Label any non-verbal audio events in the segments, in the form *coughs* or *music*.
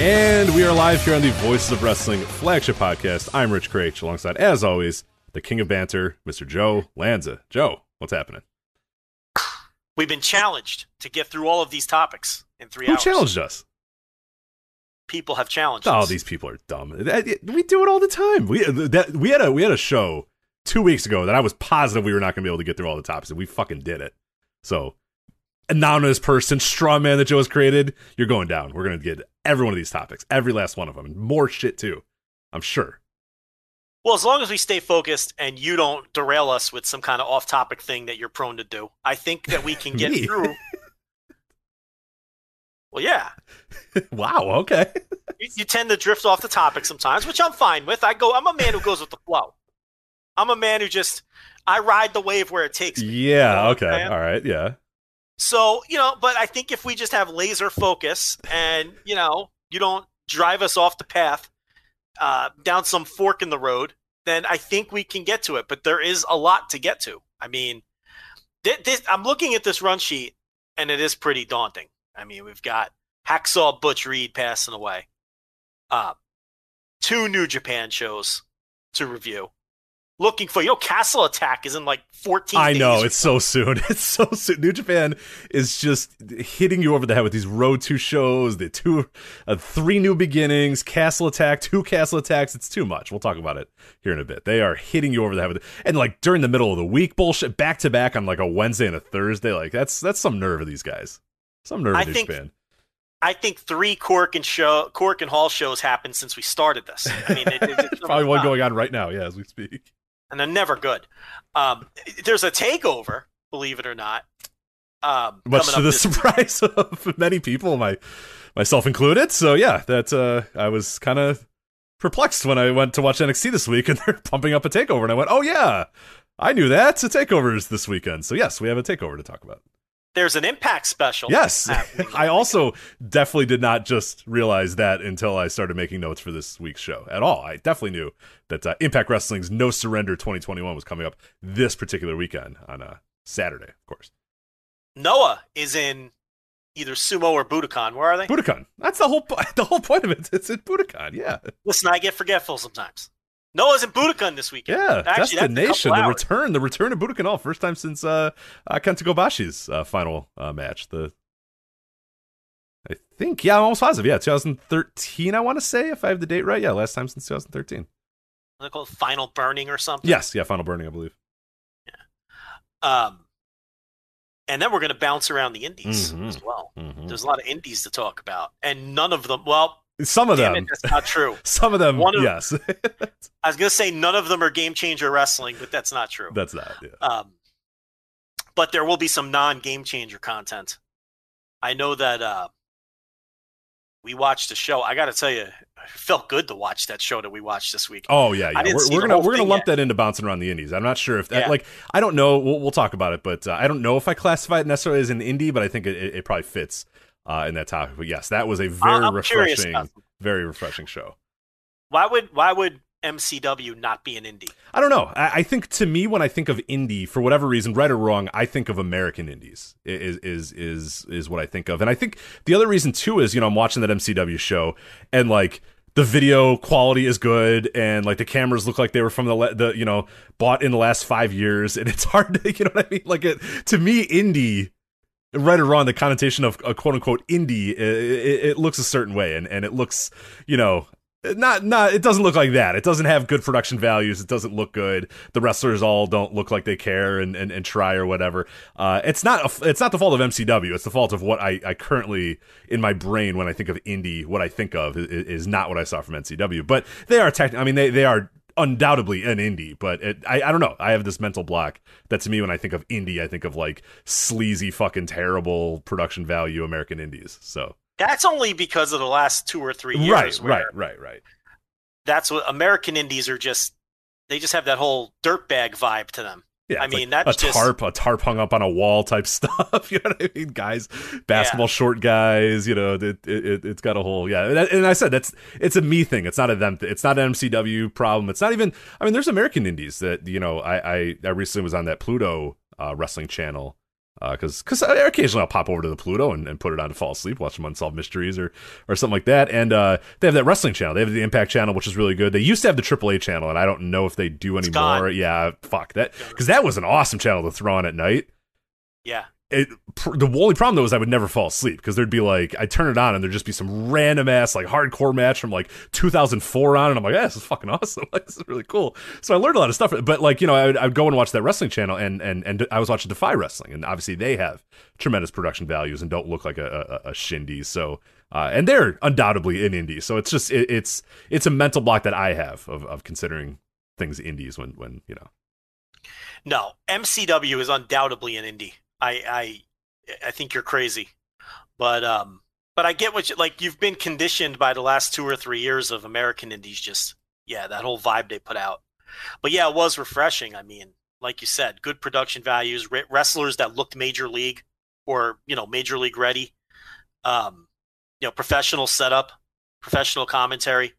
And we are live here on the Voices of Wrestling flagship podcast. I'm Rich Kraetsch, alongside, as always, the king of banter, Mr. Joe Lanza. Joe, what's happening? We've been challenged to get through all of these topics in three Who hours. Who challenged us? People have challenged us. Oh, us. these people are dumb. We do it all the time. We uh, that we had a we had a show two weeks ago that I was positive we were not going to be able to get through all the topics, and we fucking did it. So, anonymous person, straw man that Joe has created, you're going down. We're going to get every one of these topics, every last one of them, and more shit too. I'm sure. Well, as long as we stay focused and you don't derail us with some kind of off-topic thing that you're prone to do, I think that we can *laughs* get through. Well, yeah, *laughs* wow. Okay. you, you tend to drift off the topic sometimes, which I'm fine with. I go. I'm a man who goes with the flow. I'm a man who just I ride the wave where it takes me. Yeah. Okay. All right. Yeah. So you know, but I think if we just have laser focus and you know you don't drive us off the path uh, down some fork in the road, then I think we can get to it. But there is a lot to get to. I mean, thi- this, I'm looking at this run sheet, and it is pretty daunting. I mean, we've got Hacksaw Butch Reed passing away, uh, two New Japan shows to review. Looking for you know, Castle Attack is in like 14. I know it's so soon. *laughs* It's so soon. New Japan is just hitting you over the head with these Road Two shows, the two, uh, three new beginnings, Castle Attack, two Castle Attacks. It's too much. We'll talk about it here in a bit. They are hitting you over the head with and like during the middle of the week bullshit, back to back on like a Wednesday and a Thursday. Like that's that's some nerve of these guys. Some nerve I of New think- Japan. I think three Korakuen show Korakuen Hall shows happened since we started this. I mean, it, it, it's *laughs* Probably one going on right now. Yeah, as we speak. And they're never good. Um, there's a takeover, believe it or not. Um, Much to up the this week. surprise *laughs* of many people, my myself included. So yeah, that uh, I was kind of perplexed when I went to watch NXT this week, *laughs* and they're pumping up a takeover, and I went, "Oh yeah, I knew that. A takeover is this weekend." So yes, we have a takeover to talk about. There's an Impact special. Yes. *laughs* I also definitely did not just realize that until I started making notes for this week's show at all. I definitely knew that uh, Impact Wrestling's No Surrender 2021 was coming up this particular weekend on uh, Saturday, of course. Noah is in either Sumo or Budokan. Where are they? Budokan. That's the whole *laughs* the whole point of it. It's in Budokan. Yeah. Listen, I get forgetful sometimes. Noah's in Budokan this weekend. Yeah, Actually, destination, the return, the return of Budokan all first time since uh, uh Kenta Kobashi's uh, final uh, match. The I think, yeah, I'm almost positive. Yeah, 2013. I want to say, if I have the date right. Yeah, last time since 2013. They call it Final Burning or something. Yes, yeah, final burning, I believe. Yeah. Um, and then we're going to bounce around the indies Mhm. as well. Mhm. There's a lot of indies to talk about, and none of them. Well, Some of damn them, it, that's not true. *laughs* some of them, One of- yes, *laughs* I was going to say none of them are game changer wrestling, but that's not true. that's not. Yeah. Um, but there will be some non game changer content. I know that uh, we watched a show. I got to tell you, it felt good to watch that show that we watched this week. Oh yeah, yeah. We're, we're gonna we're gonna lump yet. that into bouncing around the indies. I'm not sure if that Yeah. like I don't know. We'll, we'll talk about it, but uh, I don't know if I classify it necessarily as an indie, but I think it, it, it probably fits uh, in that topic. But yes, that was a very I'm refreshing, very refreshing show. Why would why would MCW not be an indie? I don't know. I, I think to me, when I think of indie, for whatever reason, right or wrong, I think of American indies. Is is is is what I think of, and I think the other reason too is you know I'm watching that MCW show and like the video quality is good and like the cameras look like they were from the the you know bought in the last five years, and it's *laughs* hard to you know what I mean. Like it to me, indie. Right or wrong, the connotation of a quote unquote indie, it, it, looks a certain way, and, and it looks, you know, not not it doesn't look like that. It doesn't have good production values. It doesn't look good. The wrestlers all don't look like they care and and, and try or whatever. Uh it's not a, it's not the fault of mcw it's the fault of what i i currently in my brain when i think of indie what i think of is, is not what i saw from mcw but they are tech i mean they they are undoubtedly an indie but it, I, I don't know i have this mental block that to me when i think of indie i think of like sleazy fucking terrible production value american indies so That's only because of the last two or three years. right right right right That's what American indies are just. They just have that whole dirtbag vibe to them. Yeah, I mean, like that's a just- tarp, a tarp hung up on a wall type *laughs* stuff. You know what I mean? Guys, basketball short guys. You know, it, it, it's got a whole yeah. And, and I said that's it's a me thing. It's not a them. Th- it's not an MCW problem. It's not even. I mean, there's American indies that you know. I I, I recently was on that Pluto uh, wrestling channel. Because because occasionally I'll pop over to the Pluto and, and put it on to fall asleep, watch some unsolved mysteries or or something like that. And uh, they have that wrestling channel. They have the Impact channel, which is really good. They used to have the AAA channel, and I don't know if they do anymore. Yeah, fuck that. Because that was an awesome channel to throw on at night Yeah. It pr- the only problem though is I would never fall asleep because there'd be like I turn it on and there'd just be some random ass like hardcore match from like 2004 on and I'm like yeah this is fucking awesome. *laughs* Like, this is really cool. So I learned a lot of stuff but like you know I would, I would go and watch that wrestling channel and and and I was watching Defy Wrestling and obviously they have tremendous production values and don't look like a a, a shindy so uh, and they're undoubtedly in indie so it's just it, it's it's a mental block that I have of of considering things indies when when you know. No, MCW is undoubtedly an indie. I I I think you're crazy, but um, but I get what you like. You've been conditioned by the last two or three years of American indies. Just yeah, that whole vibe they put out. But yeah, it was refreshing. I mean, like you said, good production values, re- wrestlers that looked major league or you know major league ready. Um, you know, professional setup, professional commentary.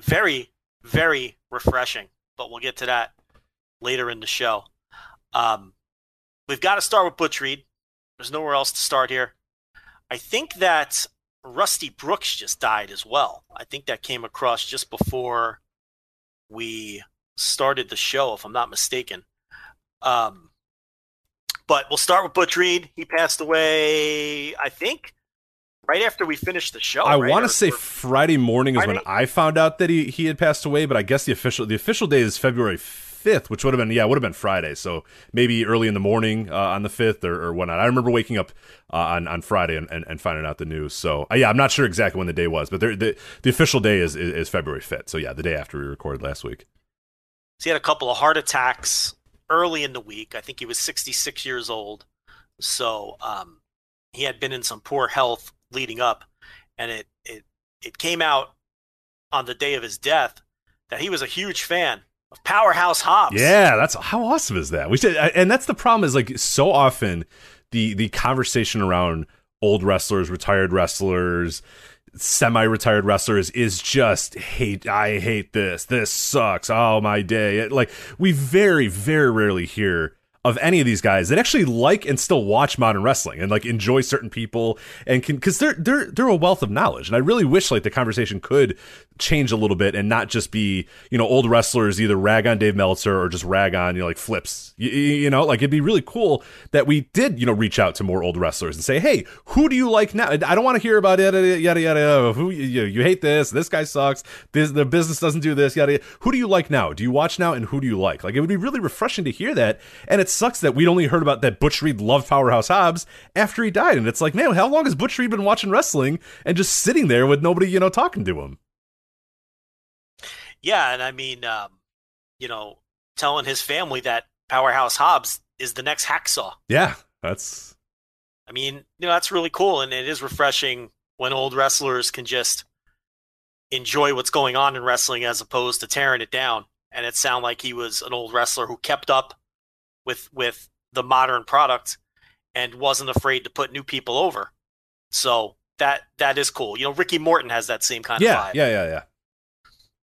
Very very refreshing. But we'll get to that later in the show. Um, we've got to start with Butch Reed. There's nowhere else to start here. I think that Rusty Brooks just died as well. I think that came across just before we started the show, if I'm not mistaken. Um, but we'll start with Butch Reed. He passed away, I think, right after we finished the show. I right? want to say Friday morning is when I found out that he, he had passed away, but I guess the official the official day is February fifth, which would have been yeah, would have been Friday. So maybe early in the morning uh, on the fifth or, or whatnot. I remember waking up uh, on on Friday and, and, and finding out the news. So uh, yeah, I'm not sure exactly when the day was, but the the official day is, is is February fifth. So yeah, the day after we recorded last week. So he had a couple of heart attacks early in the week. I think he was 66 years old. So um, he had been in some poor health leading up, and it it it came out on the day of his death that he was a huge fan of Powerhouse Hobbs. Yeah, that's how awesome is that? We should, uh, and that's the problem is like so often the the conversation around old wrestlers, retired wrestlers, semi-retired wrestlers is just hate. I hate this. This sucks. Oh my day. Like we very very rarely hear of any of these guys that actually like and still watch modern wrestling and like enjoy certain people and can because they're they're they're a wealth of knowledge. And I really wish like the conversation could change a little bit and not just be you know old wrestlers either rag on Dave Meltzer or just rag on you know like flips. You, you know like it'd be really cool that we did you know reach out to more old wrestlers and say hey who do you like now? I don't want to hear about yada yada yada who you, you, hate this. This guy sucks. This the business doesn't do this yada, yada. Who do you like now? Do you watch now? And who do you like? Like it would be really refreshing to hear that. And it sucks that we'd only heard about that Butch Reed loved Powerhouse Hobbs after he died and it's like man how long has Butch Reed been watching wrestling and just sitting there with nobody you know talking to him yeah, and I mean, um, you know, telling his family that Powerhouse Hobbs is the next hacksaw. yeah that's I mean, you know, that's really cool, and it is refreshing when old wrestlers can just enjoy what's going on in wrestling as opposed to tearing it down. And it sounded like he was an old wrestler who kept up with with the modern product and wasn't afraid to put new people over. So that that is cool. You know, Ricky Morton has that same kind yeah of vibe. yeah yeah yeah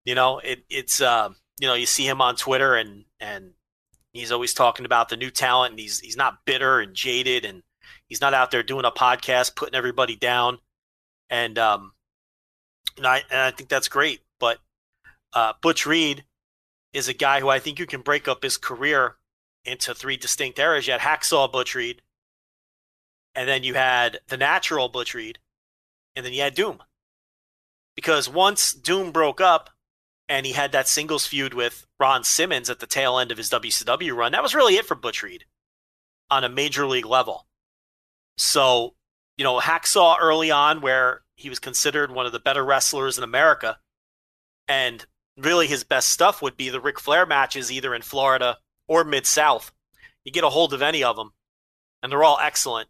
You know, it, it's um, you know, you see him on Twitter and and he's always talking about the new talent and he's he's not bitter and jaded and he's not out there doing a podcast putting everybody down. And um and I and I think that's great. But uh Butch Reed is a guy who I think you can break up his career into three distinct eras. You had Hacksaw Butch Reed, and then you had the natural Butch Reed, and then you had Doom. because once Doom broke up and he had that singles feud with Ron Simmons at the tail end of his WCW run, that was really it for Butch Reed on a major league level. So, you know, Hacksaw early on, where he was considered one of the better wrestlers in America, and really his best stuff would be the Ric Flair matches either in Florida or Mid South. You get a hold of any of them, and they're all excellent.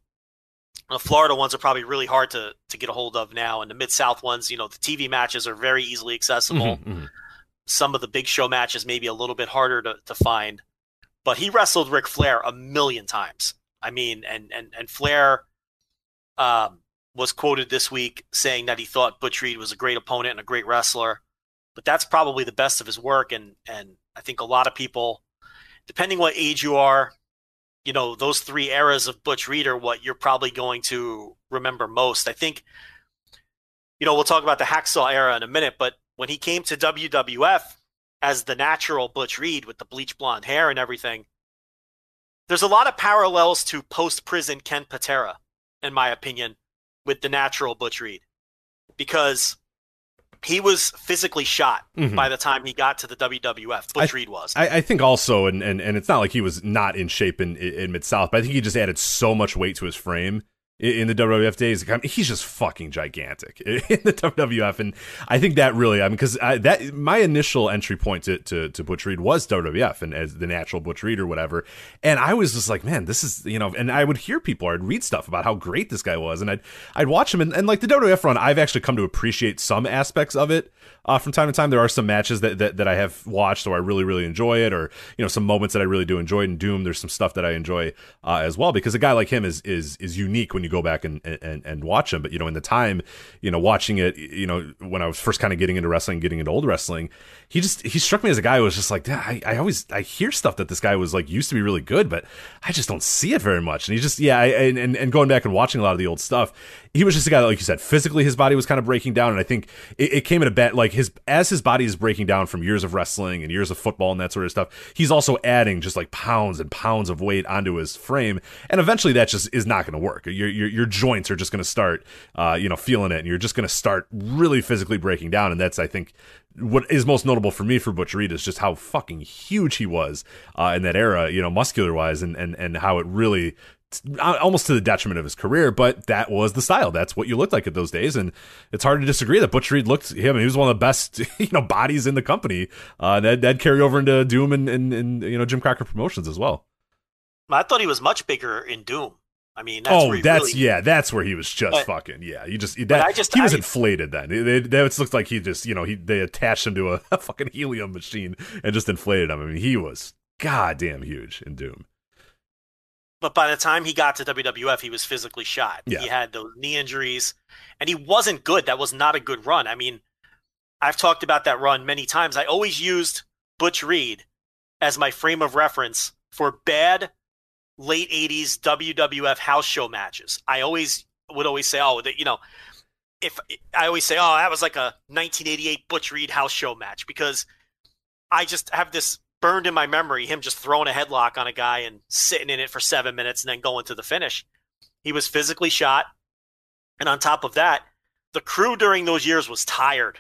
The Florida ones are probably really hard to, to get a hold of now, and the Mid South ones, you know, the TV matches are very easily accessible. Mhm, mhm. Some of the big show matches maybe a little bit harder to, to find, but he wrestled Ric Flair a million times. I mean, and and and Flair um, was quoted this week saying that he thought Butch Reed was a great opponent and a great wrestler, but that's probably the best of his work. And and I think a lot of people, depending what age you are, you know, those three eras of Butch Reed are what you're probably going to remember most. I think, you know, we'll talk about the Hacksaw era in a minute, but when he came to WWF as the natural Butch Reed with the bleach blonde hair and everything, there's a lot of parallels to post prison Ken Patera, in my opinion, with the natural Butch Reed, because he was physically shot Mhm. by the time he got to the WWF. Butch I- Reed was. I, I think also, and, and and it's not like he was not in shape in in Mid South, but I think he just added so much weight to his frame in the WWF days. I mean, he's just fucking gigantic *laughs* in the WWF, and I think that really, I mean, because that my initial entry point to, to to Butch Reed was WWF and as the natural Butch Reed or whatever, and I was just like, man, this is you know, and I would hear people, I'd read stuff about how great this guy was, and I'd I'd watch him, and, and like the WWF run, I've actually come to appreciate some aspects of it. Uh, from time to time, there are some matches that, that, that I have watched, or I really, really enjoy it, or you know, some moments that I really do enjoy. In Doom, there's some stuff that I enjoy uh, as well, because a guy like him is is is unique when you go back and, and and watch him. But you know, in the time, you know, watching it, you know, when I was first kind of getting into wrestling, getting into old wrestling, he just he struck me as a guy who was just like, I, I always I hear stuff that this guy was like used to be really good, but I just don't see it very much. And he just yeah, I, and and and going back and watching a lot of the old stuff, he was just a guy that, like you said, physically his body was kind of breaking down, and I think it, it came at a bet like his as his body is breaking down from years of wrestling and years of football and that sort of stuff. He's also adding just like pounds and pounds of weight onto his frame, and eventually that just is not going to work. Your, your your joints are just going to start, uh, you know, feeling it, and you're just going to start really physically breaking down, and that's I think what is most notable for me for Butch Reed is just how fucking huge he was uh, in that era, you know, muscular wise, and and and how it really almost to the detriment of his career, but that was the style. That's what you looked like at those days, and it's hard to disagree that Butch Reed looked him. He was one of the best, *laughs* you know, bodies in the company. Uh, that that carry over into Doom and, and and you know Jim Crockett Promotions as well. I thought he was much bigger in Doom. I mean, that's oh, where he that's really, yeah, that's where he was just But- fucking yeah. You just that I just- he was I- inflated then. It, it, that looked like he just you know he they attached him to a, *laughs* a fucking helium machine and just inflated him. I mean, he was goddamn huge in Doom. But by the time he got to WWF, he was physically shot. Yeah. He had those knee injuries, and he wasn't good. That was not a good run. I mean, I've talked about that run many times. I always used Butch Reed as my frame of reference for bad late 80s WWF house show matches. I always would always say, oh, that, you know, if I always say, oh, that was like a 1988 Butch Reed house show match because I just have this burned in my memory him just throwing a headlock on a guy and sitting in it for seven minutes and then going to the finish. He was physically shot. And on top of that, the crew during those years was tired.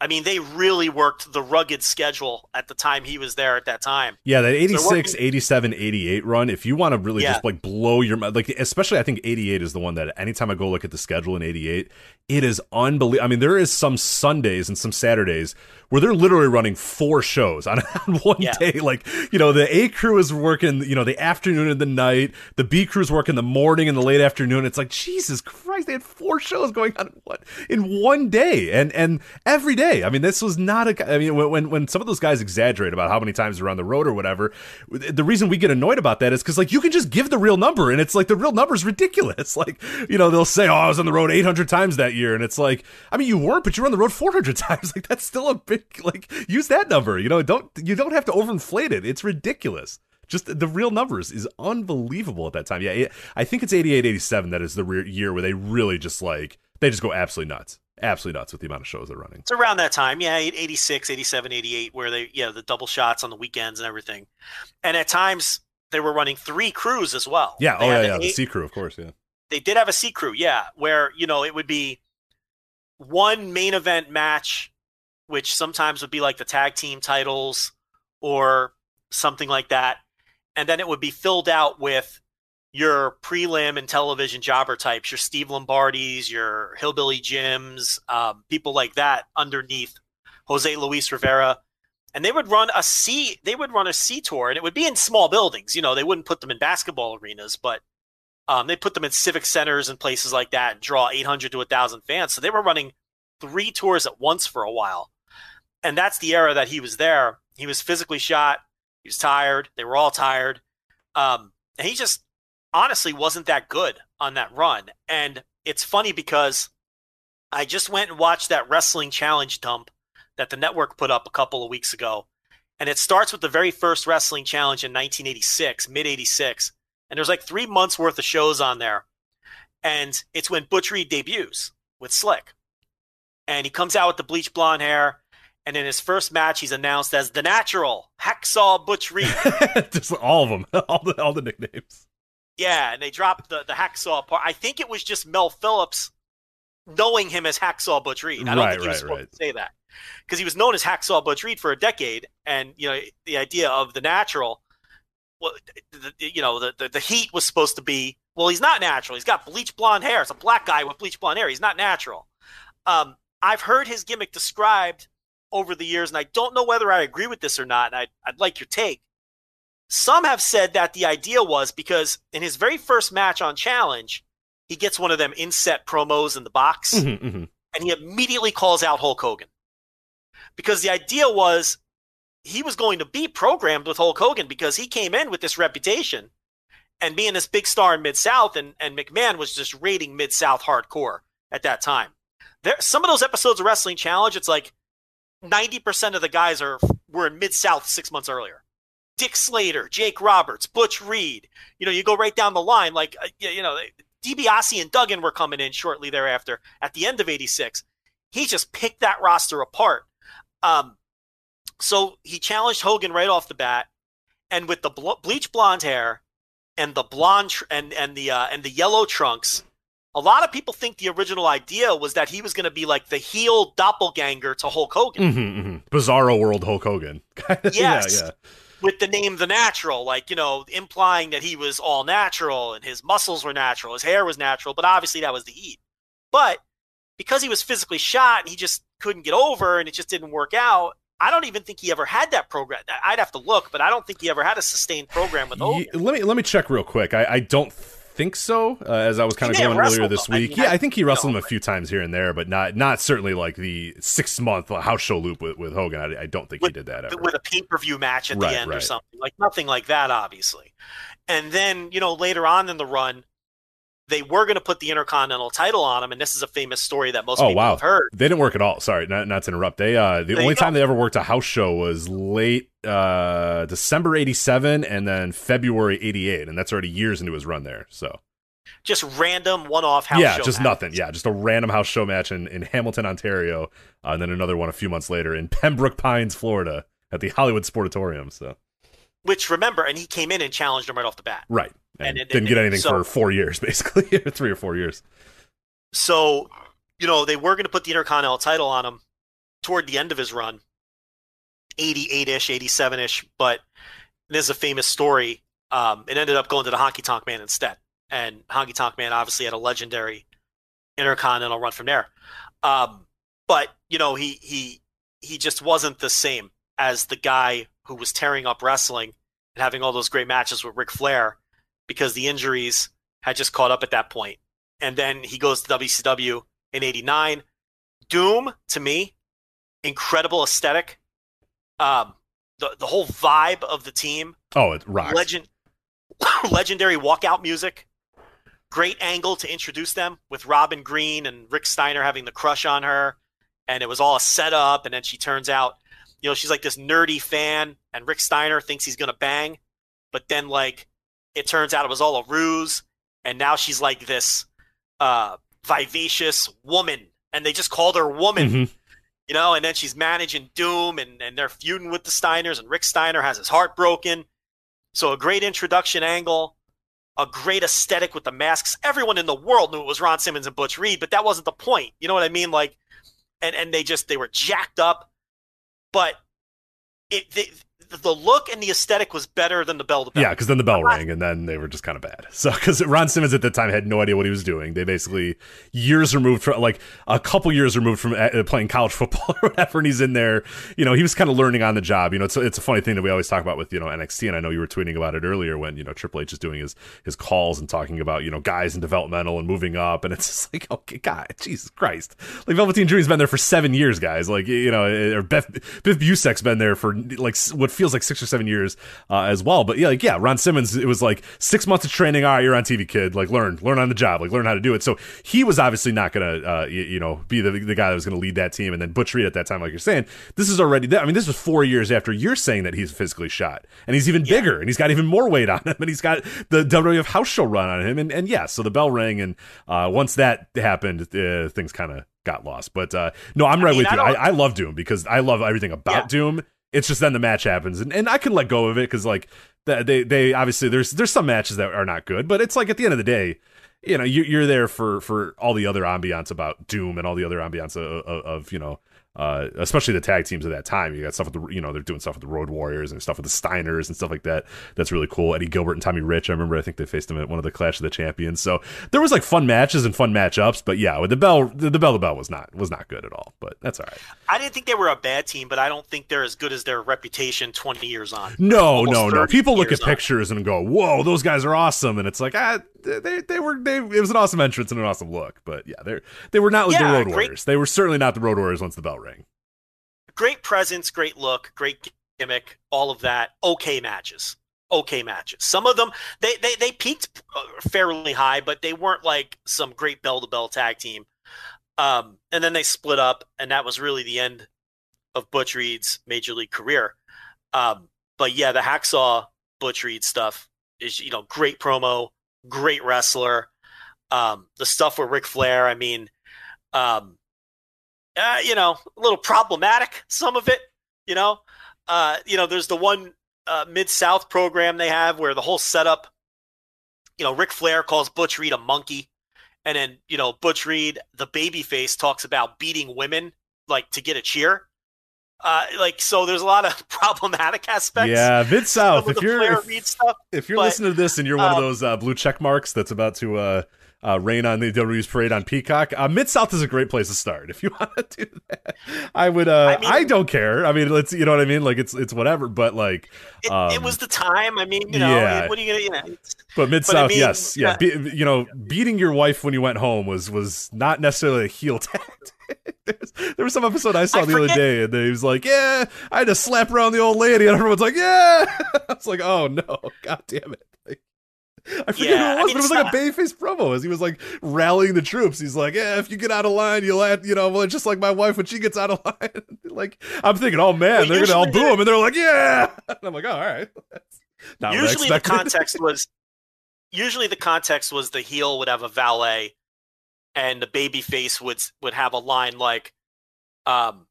I mean, they really worked the rugged schedule at the time he was there at that time. Yeah, that 86, working- 87, 88 run, if you want to really Yeah. just like blow your mind, like especially I think 88 is the one that anytime I go look at the schedule in 88, it is unbelievable. I mean, there is some Sundays and some Saturdays where they're literally running four shows on, *laughs* on one Yeah. day. Like, you know, the A crew is working, you know, the afternoon and the night, the B crew's working the morning and the late afternoon. It's like, Jesus Christ, they had four shows going on in one, in one day and, and every day. I mean, this was not a, I mean, when, when, when some of those guys exaggerate about how many times they're on the road or whatever, the reason we get annoyed about that is because like you can just give the real number and it's like the real number is ridiculous. *laughs* Like, you know, they'll say, oh, I was on the road 800 times that year. And it's like, I mean, you weren't, but you were on the road 400 *laughs* times. Like, that's still a big, *laughs* like, use that number. You know, don't, you don't have to overinflate it. It's ridiculous. Just the real numbers is unbelievable at that time. Yeah, I think it's 88, 87 that is the year where they really just like, they just go absolutely nuts. Absolutely nuts with the amount of shows they're running. It's around that time, yeah, 86, 87, 88, where they, yeah, the double shots on the weekends and everything. And at times, they were running three crews as well. Yeah. They oh, yeah, the yeah. The eight- C crew, of course. Yeah. they did have a C crew, yeah, where you know it would be one main event match, which sometimes would be like the tag team titles or something like that. And then it would be filled out with your prelim and television jobber types, your Steve Lombardi's, your Hillbilly Jims, um, people like that underneath Jose Luis Rivera. And they would run a C they would run a C tour and it would be in small buildings. You know, they wouldn't put them in basketball arenas, but um, they put them in civic centers and places like that and draw 800 to 1,000 fans. So they were running three tours at once for a while. And that's the era that he was there. He was physically shot. He was tired. They were all tired. Um, and he just honestly wasn't that good on that run. And it's funny because I just went and watched that wrestling challenge dump that the network put up a couple of weeks ago. And it starts with the very first wrestling challenge in 1986, mid 86 and there's like three months worth of shows on there. And it's when Butch Reed debuts with Slick. And he comes out with the bleach blonde hair. And in his first match, he's announced as the natural Hacksaw Butch Reed. *laughs* Just all of them, *laughs* all the all the nicknames. Yeah, and they dropped the, the Hacksaw part. I think it was just Mel Phillips knowing him as Hacksaw Butch Reed. I don't Right, think he was right, supposed right. to say that because he was known as Hacksaw Butch Reed for a decade, and you know the idea of the natural, well, the, the- you know the, the the heat was supposed to be well, he's not natural. He's got bleach blonde hair. It's a black guy with bleach blonde hair. He's not natural. Um, I've heard his gimmick described over the years, and I don't know whether I agree with this or not. And I'd, I'd like your take. Some have said that the idea was because in his very first match on Challenge, he gets one of them inset promos in the box Mhm, mhm. and he immediately calls out Hulk Hogan. Because the idea was he was going to be programmed with Hulk Hogan because he came in with this reputation and being this big star in Mid South, and, and McMahon was just rating Mid South hardcore at that time. There, some of those episodes of Wrestling Challenge, it's like 90% of the guys are were in Mid South six months earlier. Dick Slater, Jake Roberts, Butch Reed. You know, you go right down the line. Like, uh, you know, DiBiase and Duggan were coming in shortly thereafter at the end of 86. He just picked that roster apart. Um, so he challenged Hogan right off the bat, and with the bl- bleach blonde hair and the blonde tr- and and the uh, and the yellow trunks, a lot of people think the original idea was that he was going to be like the heel doppelganger to Hulk Hogan Mhm, mhm. Bizarro World Hulk Hogan. *laughs* Yes. yeah, yeah. with the name the natural, like you know, implying that he was all natural and his muscles were natural, his hair was natural, but obviously that was the heat. But because he was physically shot and he just couldn't get over and it just didn't work out, I don't even think he ever had that program. I'd have to look, but I don't think he ever had a sustained program with Hogan. Let me let me check real quick. I, I don't think so. Uh, as I was kind of going earlier this them. I week, mean, yeah, I- I think he wrestled no, him a few times here and there, but not not certainly like the six month house show loop with, with Hogan. I, I don't think he did that ever. with a pay per view match at Right, the end or something. Like nothing like that, obviously. And then, you know, later on in the run, they were going to put the Intercontinental title on him, and this is a famous story that most Oh people wow, have heard. they didn't work at all. Sorry, not not to interrupt. They uh, the There only time they ever worked a house show was late uh December '87 and then February '88, and that's already years into his run there. So Just random one off house yeah, show just matches. nothing. Yeah, just a random house show match in, in Hamilton, Ontario, uh, and then another one a few months later in *laughs* Pembroke Pines, Florida, at the Hollywood Sportatorium. So Which remember, and he came in and challenged him right off the bat. right, and, And didn't get anything so- for four years, *laughs* basically three or four years. So, you know, they were going to put the Intercontinental title on him toward the end of his run, 88 ish, 87 ish. But this is a famous story. Um, it ended up going to the Honky Tonk Man instead. And Honky Tonk Man obviously had a legendary Intercontinental run from there. Um, but, you know, he, he, he just wasn't the same as the guy who was tearing up wrestling and having all those great matches with Ric Flair because the injuries had just caught up at that point and then he goes to WCW in '89. Doom to me, incredible aesthetic. Um, the the whole vibe of the team, Oh, it rocks. legend, *coughs* legendary walkout music, great angle to introduce them with Robin Green and Rick Steiner having the crush on her, and it was all a setup. And then she turns out, you know, she's like this nerdy fan, and Rick Steiner thinks he's gonna bang, but then like it turns out it was all a ruse, and now she's like this uh, vivacious woman, and they just called her woman, Mhm. You know. And then she's managing Doom, and and they're feuding with the Steiners, and Rick Steiner has his heart broken. So a great introduction angle. a great aesthetic with the masks. Everyone in the world knew it was Ron Simmons and Butch Reed, but that wasn't the point. You know what I mean? Like, and and they just they were jacked up, but it they, the look and the aesthetic was better than the bell to bell. Yeah, because then the bell rang, and then they were just kind of bad. *laughs* So because Ron Simmons at the time had no idea what he was doing, they basically years removed from like a couple years removed from uh, playing college *laughs* football or whatever, and he's in there. You know, he was kind of learning on the job. You know, it's it's a funny thing that we always talk about with you know NXT, and I know you were tweeting about it earlier when you know Triple H is doing his his calls and talking about you know guys and developmental and moving up, and it's *laughs* just like okay, God, Jesus Christ, like Velveteen Dream's been there for seven years, guys. Like you know, or Beth Biff Busick's been there for like what feels like six or seven years uh, as well. But yeah, like yeah, Ron Simmons, it was like six months of training. All right, you're on TV, kid. Like learn, learn on the job, like learn how to do it. So he was obviously not gonna, uh, you, you, know, be the the guy that was gonna lead that team. And then Butch Reed at that time, like you're saying, this is already. I mean, this was four years after you're saying that he's physically shot, and he's even yeah. bigger, and he's got even more weight on him, and he's got the WWF house show run on him, and and yeah, so the bell rang, and uh, once that happened, uh, things kind of got lost. But uh, no, I'm right I mean, with you. I, I, love Doom because I love everything about yeah. Doom. It's just then the match happens, and, and I can let go of it because like they they obviously there's there's some matches that are not good, but it's like at the end of the day, you know, you, you're there for for all the other ambiance about Doom and all the other ambiance of, of, of you know uh, especially the tag teams of that time. You got stuff with the, you know, they're doing stuff with the Road Warriors and stuff with the Steiners and stuff like that. That's really cool. Eddie Gilbert and Tommy Rich. I remember, I think they faced them at one of the Clash of the Champions. So there was like fun matches and fun matchups. But yeah, with the bell, the, the bell, the bell was not was not good at all. But that's all right. I didn't think they were a bad team, but I don't think they're as good as their reputation twenty years on. No, no, no. People look at on. pictures and go, "Whoa, those guys are awesome," and it's like, ah, they they were they. It was an awesome entrance and an awesome look. But yeah, they they were not like yeah, the Road great. Warriors. They were certainly not the Road Warriors once the bell rang great presence, great look, great gimmick, all of that. Okay matches. Okay matches. Some of them they they they peaked uh, fairly high, but they weren't like some great bell to bell tag team. Um, and then they split up, and that was really the end of Butch Reed's major league career. Um, but yeah, the hacksaw Butch Reed stuff is you know great promo, great wrestler. Um, the stuff with Ric Flair, I mean, um, uh, you know, a little problematic. Some of it, you know, uh, you know, there's the one uh, Mid South program they have where the whole setup, you know, Ric Flair calls Butch Reed a monkey, and then you know Butch Reed, the babyface, talks about beating women like to get a cheer. Uh, like so, there's a lot of *laughs* problematic aspects. Yeah, Mid South. If you're if, you're listening to this and you're one um, of those uh, blue check marks that's about to uh, uh, rain on the WWE's parade on Peacock. Uh, Mid South is a great place to start if you *laughs* want to do that. I would. Uh, I, mean, I don't care. I mean, let's you know what I mean. Like it's it's whatever. But like, it, um, it was the time. I mean, you know, yeah. what are you gonna? You know, but Mid South, I mean, yes, yeah. Be, you know, beating your wife when you went home was was not necessarily a heel *laughs* tactic. *laughs* there was some episode I saw I the forget. other day, and he was like, "Yeah, I had to slap around the old lady," and everyone's like, "Yeah." *laughs* I was like, "Oh no, god damn it!" I forget yeah, who it was, I mean, but it was like not... a babyface promo as he was like rallying the troops. He's like, "Yeah, if you get out of line, you'll have, you know, well, just like my wife when she gets out of *laughs* line." like, I'm thinking, "Oh man, well, they're gonna all boo him," and they're like, "Yeah." And I'm like, "Oh, all right." usually the context was, usually the context was the heel would have a valet, and the babyface would would have a line like, um,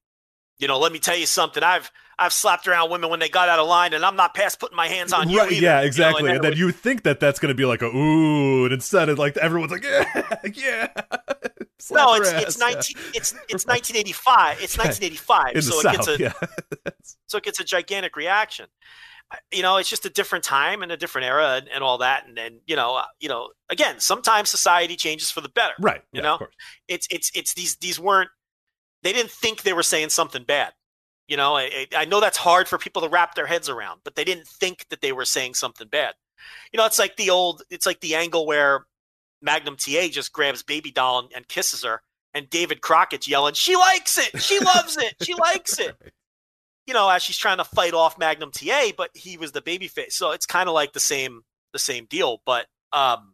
you know, let me tell you something. I've I've slapped around women when they got out of line, and I'm not past putting my hands on you. Right, either, yeah, exactly. You know, and, and then you think that that's going to be like a ooh, and instead of like everyone's like *laughs* yeah, yeah. *laughs* no, it's it's nineteen it's *laughs* it's 1985. It's 1985, In so it gets a yeah. so it gets a gigantic reaction. You know, it's just a different time and a different era and, and all that. And then you know, uh, you know, again, sometimes society changes for the better. Right. You yeah, know, it's it's it's these these weren't they didn't think they were saying something bad. You know, I, I know that's hard for people to wrap their heads around, but they didn't think that they were saying something bad. You know, it's like the old, it's like the angle where Magnum TA just grabs Baby Doll and, and kisses her, and David Crockett's yelling, "She likes it, she loves it, she likes it." *laughs* You know, as she's trying to fight off Magnum TA, but he was the baby face, so it's kind of like the same, the same deal. But um,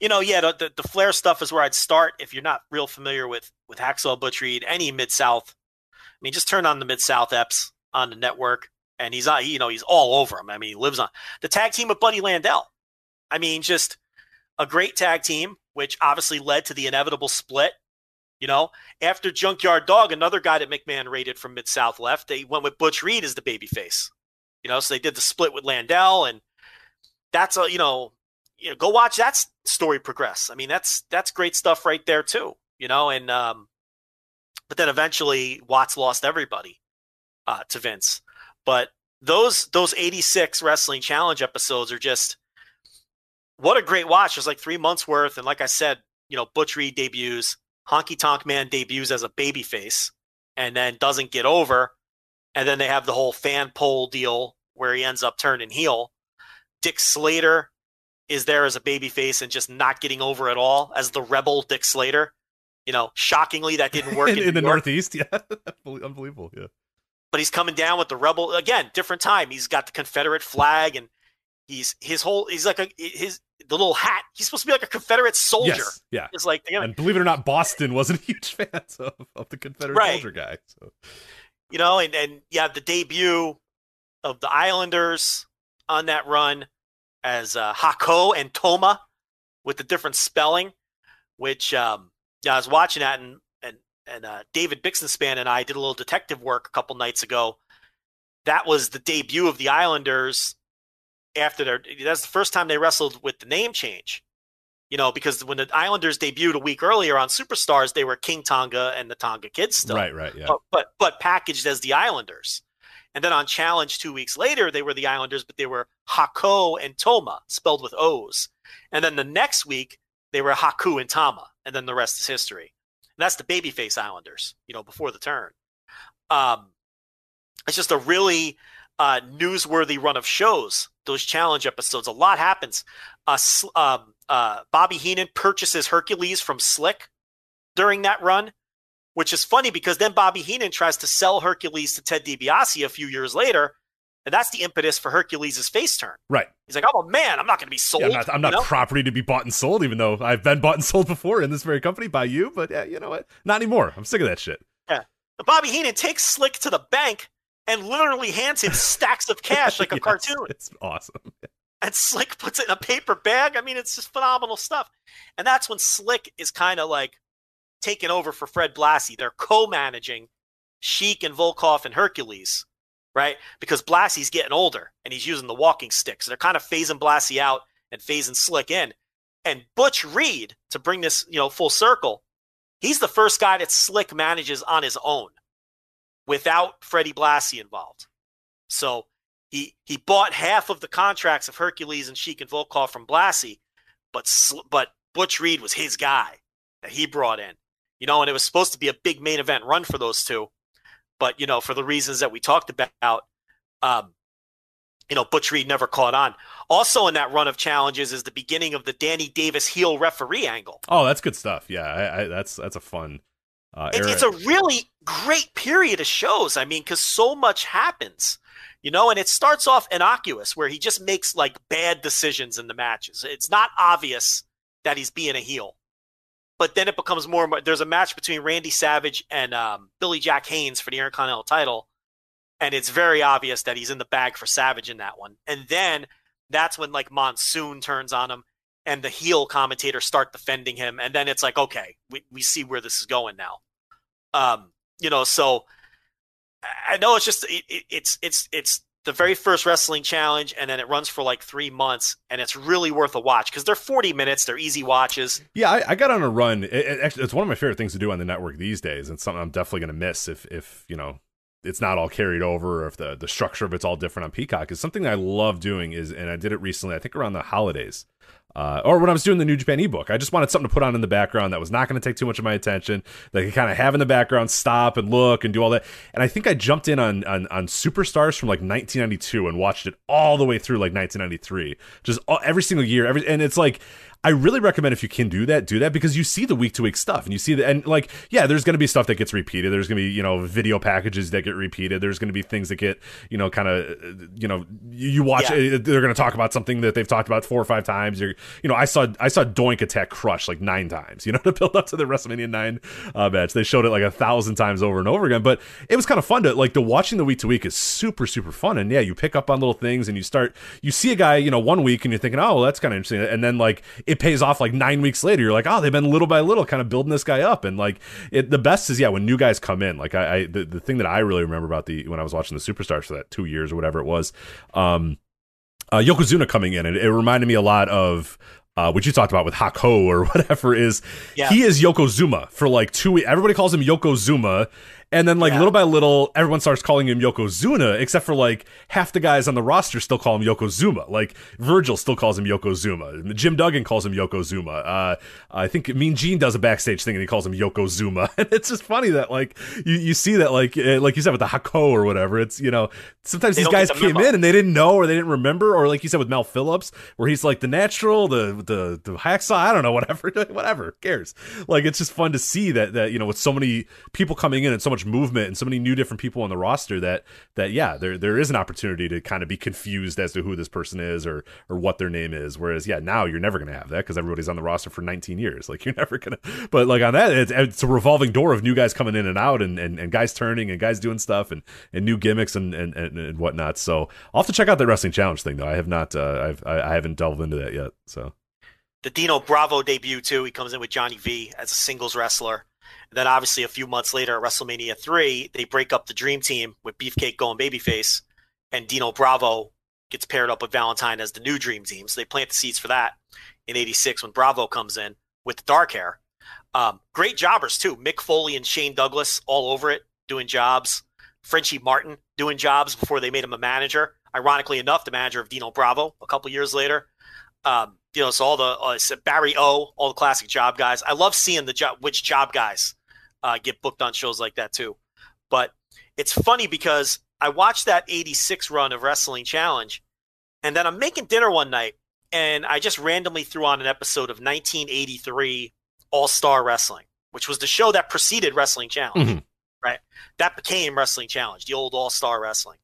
you know, yeah, the, the, the stuff is where I'd start if you're not real familiar with with Hacksaw Butch Reed, any Mid South I mean, just turn on the Mid South Eps on the network, and he's on. You know, he's all over him. I mean, he lives on the tag team with Buddy Landel. I mean, just a great tag team, which obviously led to the inevitable split. You know, after Junkyard Dog, another guy that McMahon rated from Mid South left, they went with Butch Reed as the babyface. You know, so they did the split with Landel, and that's a you know you know, go watch that story progress. I mean, that's that's great stuff right there too. You know, and um, but then eventually Watts lost everybody uh, to Vince. But those those 86 wrestling challenge episodes are just what a great watch. There's like three months worth, and like I said, you know, Butch Reed debuts, Honky Tonk Man debuts as a babyface, and then doesn't get over, and then they have the whole fan poll deal where he ends up turning heel. Dick Slater is there as a babyface and just not getting over at all as the rebel Dick Slater. You know, shockingly that didn't work in, *laughs* in, in the York, Northeast. Yeah, *laughs* unbelievable. Yeah, but he's coming down with the rebel again. Different time. He's got the Confederate flag and he's his whole. He's like a his the little hat. He's supposed to be like a Confederate soldier. yes, yeah. It's like And believe it or not, Boston wasn't a huge *laughs* fan of, of the Confederate Right. soldier guy. So you know, and and you have the debut of the Islanders on that run as uh, Hako and Toma with the different spelling, which um, yeah, I was watching that and and and uh, David Bixenspan and I did a little detective work a couple nights ago. That was the debut of the Islanders after their. That's the first time they wrestled with the name change. You know, because when the Islanders debuted a week earlier on Superstars, they were King Tonga and the Tonga Kids still right, right, yeah. but, but but packaged as the Islanders. And then on Challenge two weeks later, they were the Islanders, but they were Hako and Toma, spelled with O's. And then the next week, they were Haku and Tama, and then the rest is history. And that's the babyface Islanders, you know, before the turn. Um, it's just a really uh, newsworthy run of shows. Those challenge episodes, a lot happens. Uh, um, uh, Bobby Heenan purchases Hercules from Slick during that run which is funny because then Bobby Heenan tries to sell Hercules to Ted DiBiase a few years later, and that's the impetus for Hercules' face turn. right. He's like, "I'm a man. I'm not going to be sold." Yeah, I'm not, I'm not you know? property to be bought and sold, even though I've been bought and *laughs* sold before in this very company by you. But yeah, you know what? Not anymore. I'm sick of that shit. But Bobby Heenan takes Slick to the bank and literally hands him stacks of cash like a *laughs* Yes, cartoon. It's awesome. and Slick puts it in a paper bag. I mean, it's just phenomenal stuff. And that's when Slick is kind of like taking over for Fred Blassie. They're co-managing Sheik and Volkov and Hercules, right? Because Blassie's getting older and he's using the walking stick. So they're kind of phasing Blassie out and phasing Slick in. And Butch Reed, to bring this, you know, full circle, he's the first guy that Slick manages on his own without Freddie Blassie involved. So he he bought half of the contracts of Hercules and Sheik and Volkov from Blassie, but but Butch Reed was his guy that he brought in. You know, and it was supposed to be a big main event run for those two, but you know, for the reasons that we talked about, um, you know, Butch Reed never caught on. Also, in that run of challenges is the beginning of the Danny Davis heel referee angle. Oh, that's good stuff. Yeah, I, I, that's that's a fun. Uh, It's, it's a really great period of shows. I mean, because so much happens, you know, and it starts off innocuous where he just makes like bad decisions in the matches. It's not obvious that he's being a heel, but then it becomes more. and more there's a match between Randy Savage and um, Billy Jack Haynes for the Intercontinental title, and it's very obvious that he's in the bag for Savage in that one. And then that's when like Monsoon turns on him. And the heel commentators start defending him, and then it's like, okay, we, we see where this is going now. Um, you know, so I- know it's just it, it, it's it's it's the very first wrestling challenge, and then it runs for like three months, and it's really worth a watch because they're forty minutes, they're easy watches. Yeah, I, I got on a run. It, it, actually, it's one of my favorite things to do on the network these days, and something I'm definitely going to miss if, if you know, it's not all carried over, or if the the structure of it's all different on Peacock. Is something I love doing. Is and I did it recently. I think around the holidays. Uh, or when I was doing the New Japan ebook, I just wanted something to put on in the background that was not going to take too much of my attention. That I could kind of have in the background, stop and look and do all that. And I think I jumped in on on, on Superstars from like 1992 and watched it all the way through like 1993, just all, every single year. Every and it's like I really recommend if you can do that, do that because you see the week to week stuff and you see the and like yeah, there's going to be stuff that gets repeated. There's going to be you know video packages that get repeated. There's going to be things that get you know kind of you know you, you watch. Yeah. uh, They're going to talk about something that they've talked about four or five times. You're you know I saw I saw Doink attack Crush like nine times. You know *laughs* to build up to the WrestleMania nine uh, match. They showed it like a thousand times over and over again. But it was kind of fun to like the watching the week to week is super super fun. And yeah, you pick up on little things and you start you see a guy you know one week and you're thinking oh well, that's kind of interesting and then like it pays off like nine weeks later you're like oh they've been little by little kind of building this guy up and like it the best is yeah when new guys come in like I, I the, the thing that I really remember about the when I was watching the superstars for that two years or whatever it was um uh, Yokozuna coming in, and it reminded me a lot of uh, what you talked about with Hako or *laughs* whatever. Is Yeah. he is Yokozuma for like two weeks? Everybody calls him Yokozuma, and then like Yeah. little by little, everyone starts calling him Yokozuna, except for like half the guys on the roster still call him Yokozuma. Like Virgil still calls him Yokozuma. Jim Duggan calls him Yokozuma. Uh, I think Mean Gene does a backstage thing and he calls him Yokozuma. *laughs* And it's just funny that like you, you see that like uh, like you said with the Hako or whatever. It's you know sometimes They these guys the came in and they didn't know or they didn't remember or like you said with Mel Phillips where he's like the natural the the the hacksaw I don't know *laughs* whatever whatever cares like it's just fun to see that that you know with so many people coming in and so much movement and so many new different people on the roster that that yeah there there is an opportunity to kind of be confused as to who this person is or or what their name is. Whereas yeah now you're never gonna have that because everybody's on the roster for 19 years. Like you're *laughs* never gonna but like on that it's, it's a revolving door of new guys coming in and out and, and, and guys turning and guys doing stuff and, and new gimmicks and, and, and, and whatnot. So I'll have to check out the wrestling challenge thing though. I have not uh, I've I haven't delved into that yet so. The Dino Bravo debut too. He comes in with Johnny V as a singles wrestler. Then obviously a few months later at WrestleMania three, they break up the Dream Team with Beefcake going babyface, and Dino Bravo gets paired up with Valentine as the new Dream Team. So they plant the seeds for that in '86 when Bravo comes in with the dark hair. Um, great jobbers too. Mick Foley and Shane Douglas all over it doing jobs. Frenchie Martin doing jobs before they made him a manager. Ironically enough, the manager of Dino Bravo a couple years later. Um, you know, so all the uh, Barry O, all the classic job guys. I love seeing the job, which job guys uh, get booked on shows like that too. But it's funny because I watched that '86 run of Wrestling Challenge, and then I'm making dinner one night, and I just randomly threw on an episode of 1983 All Star Wrestling, which was the show that preceded Wrestling Challenge. Mhm. Right, that became Wrestling Challenge, the old All Star Wrestling.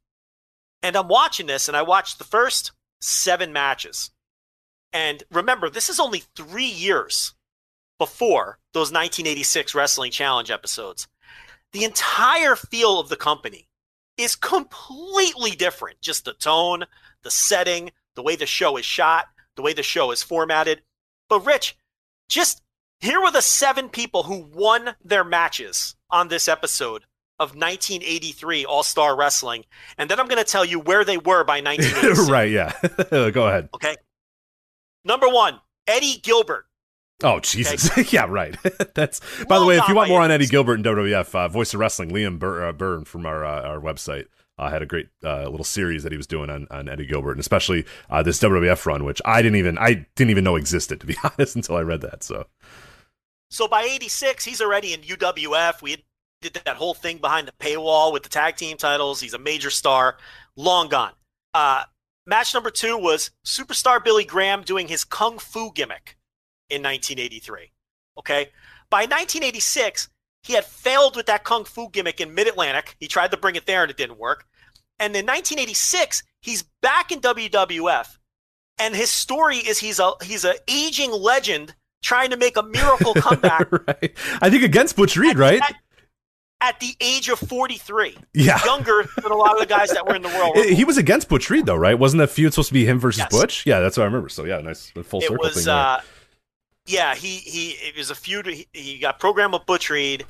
And I'm watching this, and I watched the first seven matches. And remember, this is only three years before those 1986 Wrestling Challenge episodes. The entire feel of the company is completely different. Just the tone, the setting, the way the show is shot, the way the show is formatted. But, Rich, just here were the seven people who won their matches on this episode of 1983 All Star Wrestling. And then I'm going to tell you where they were by *laughs* 1986. right yeah *laughs* go ahead Okay. Number one, Eddie Gilbert. Oh Jesus! *laughs* yeah, right. *laughs* That's by the way. If you want more on. Eddie Gilbert and WWF, uh, Voice of Wrestling, Liam Bur- uh, Byrne from our uh, our website uh, had a great uh, little series that he was doing on, on Eddie Gilbert, and especially uh, this WWF run, which I didn't even I didn't even know existed to be *laughs* honest until I read that. So So by 86, he's already in UWF. We did that whole thing behind the paywall with the tag team titles. He's a major star. Long gone. Uh, match number two was superstar Billy Graham doing his kung fu gimmick in 1983. Okay. By 1986, he had failed with that kung fu gimmick in Mid Atlantic. He tried to bring it there and it didn't work. And in 1986, he's back in WWF. And his story is he's a he's an aging legend trying to make a miracle *laughs* comeback right, I think against Butch Reed, right? at, at the age of 43, Yeah, *laughs* younger than a lot of the guys that were in the world. he was against Butch Reed though, right? Wasn't that feud supposed to be him versus Yes. Butch? Yeah, that's what I remember. So yeah, nice full it circle was thing. there. uh yeah he he it was a feud he, he got programmed with Butch Reed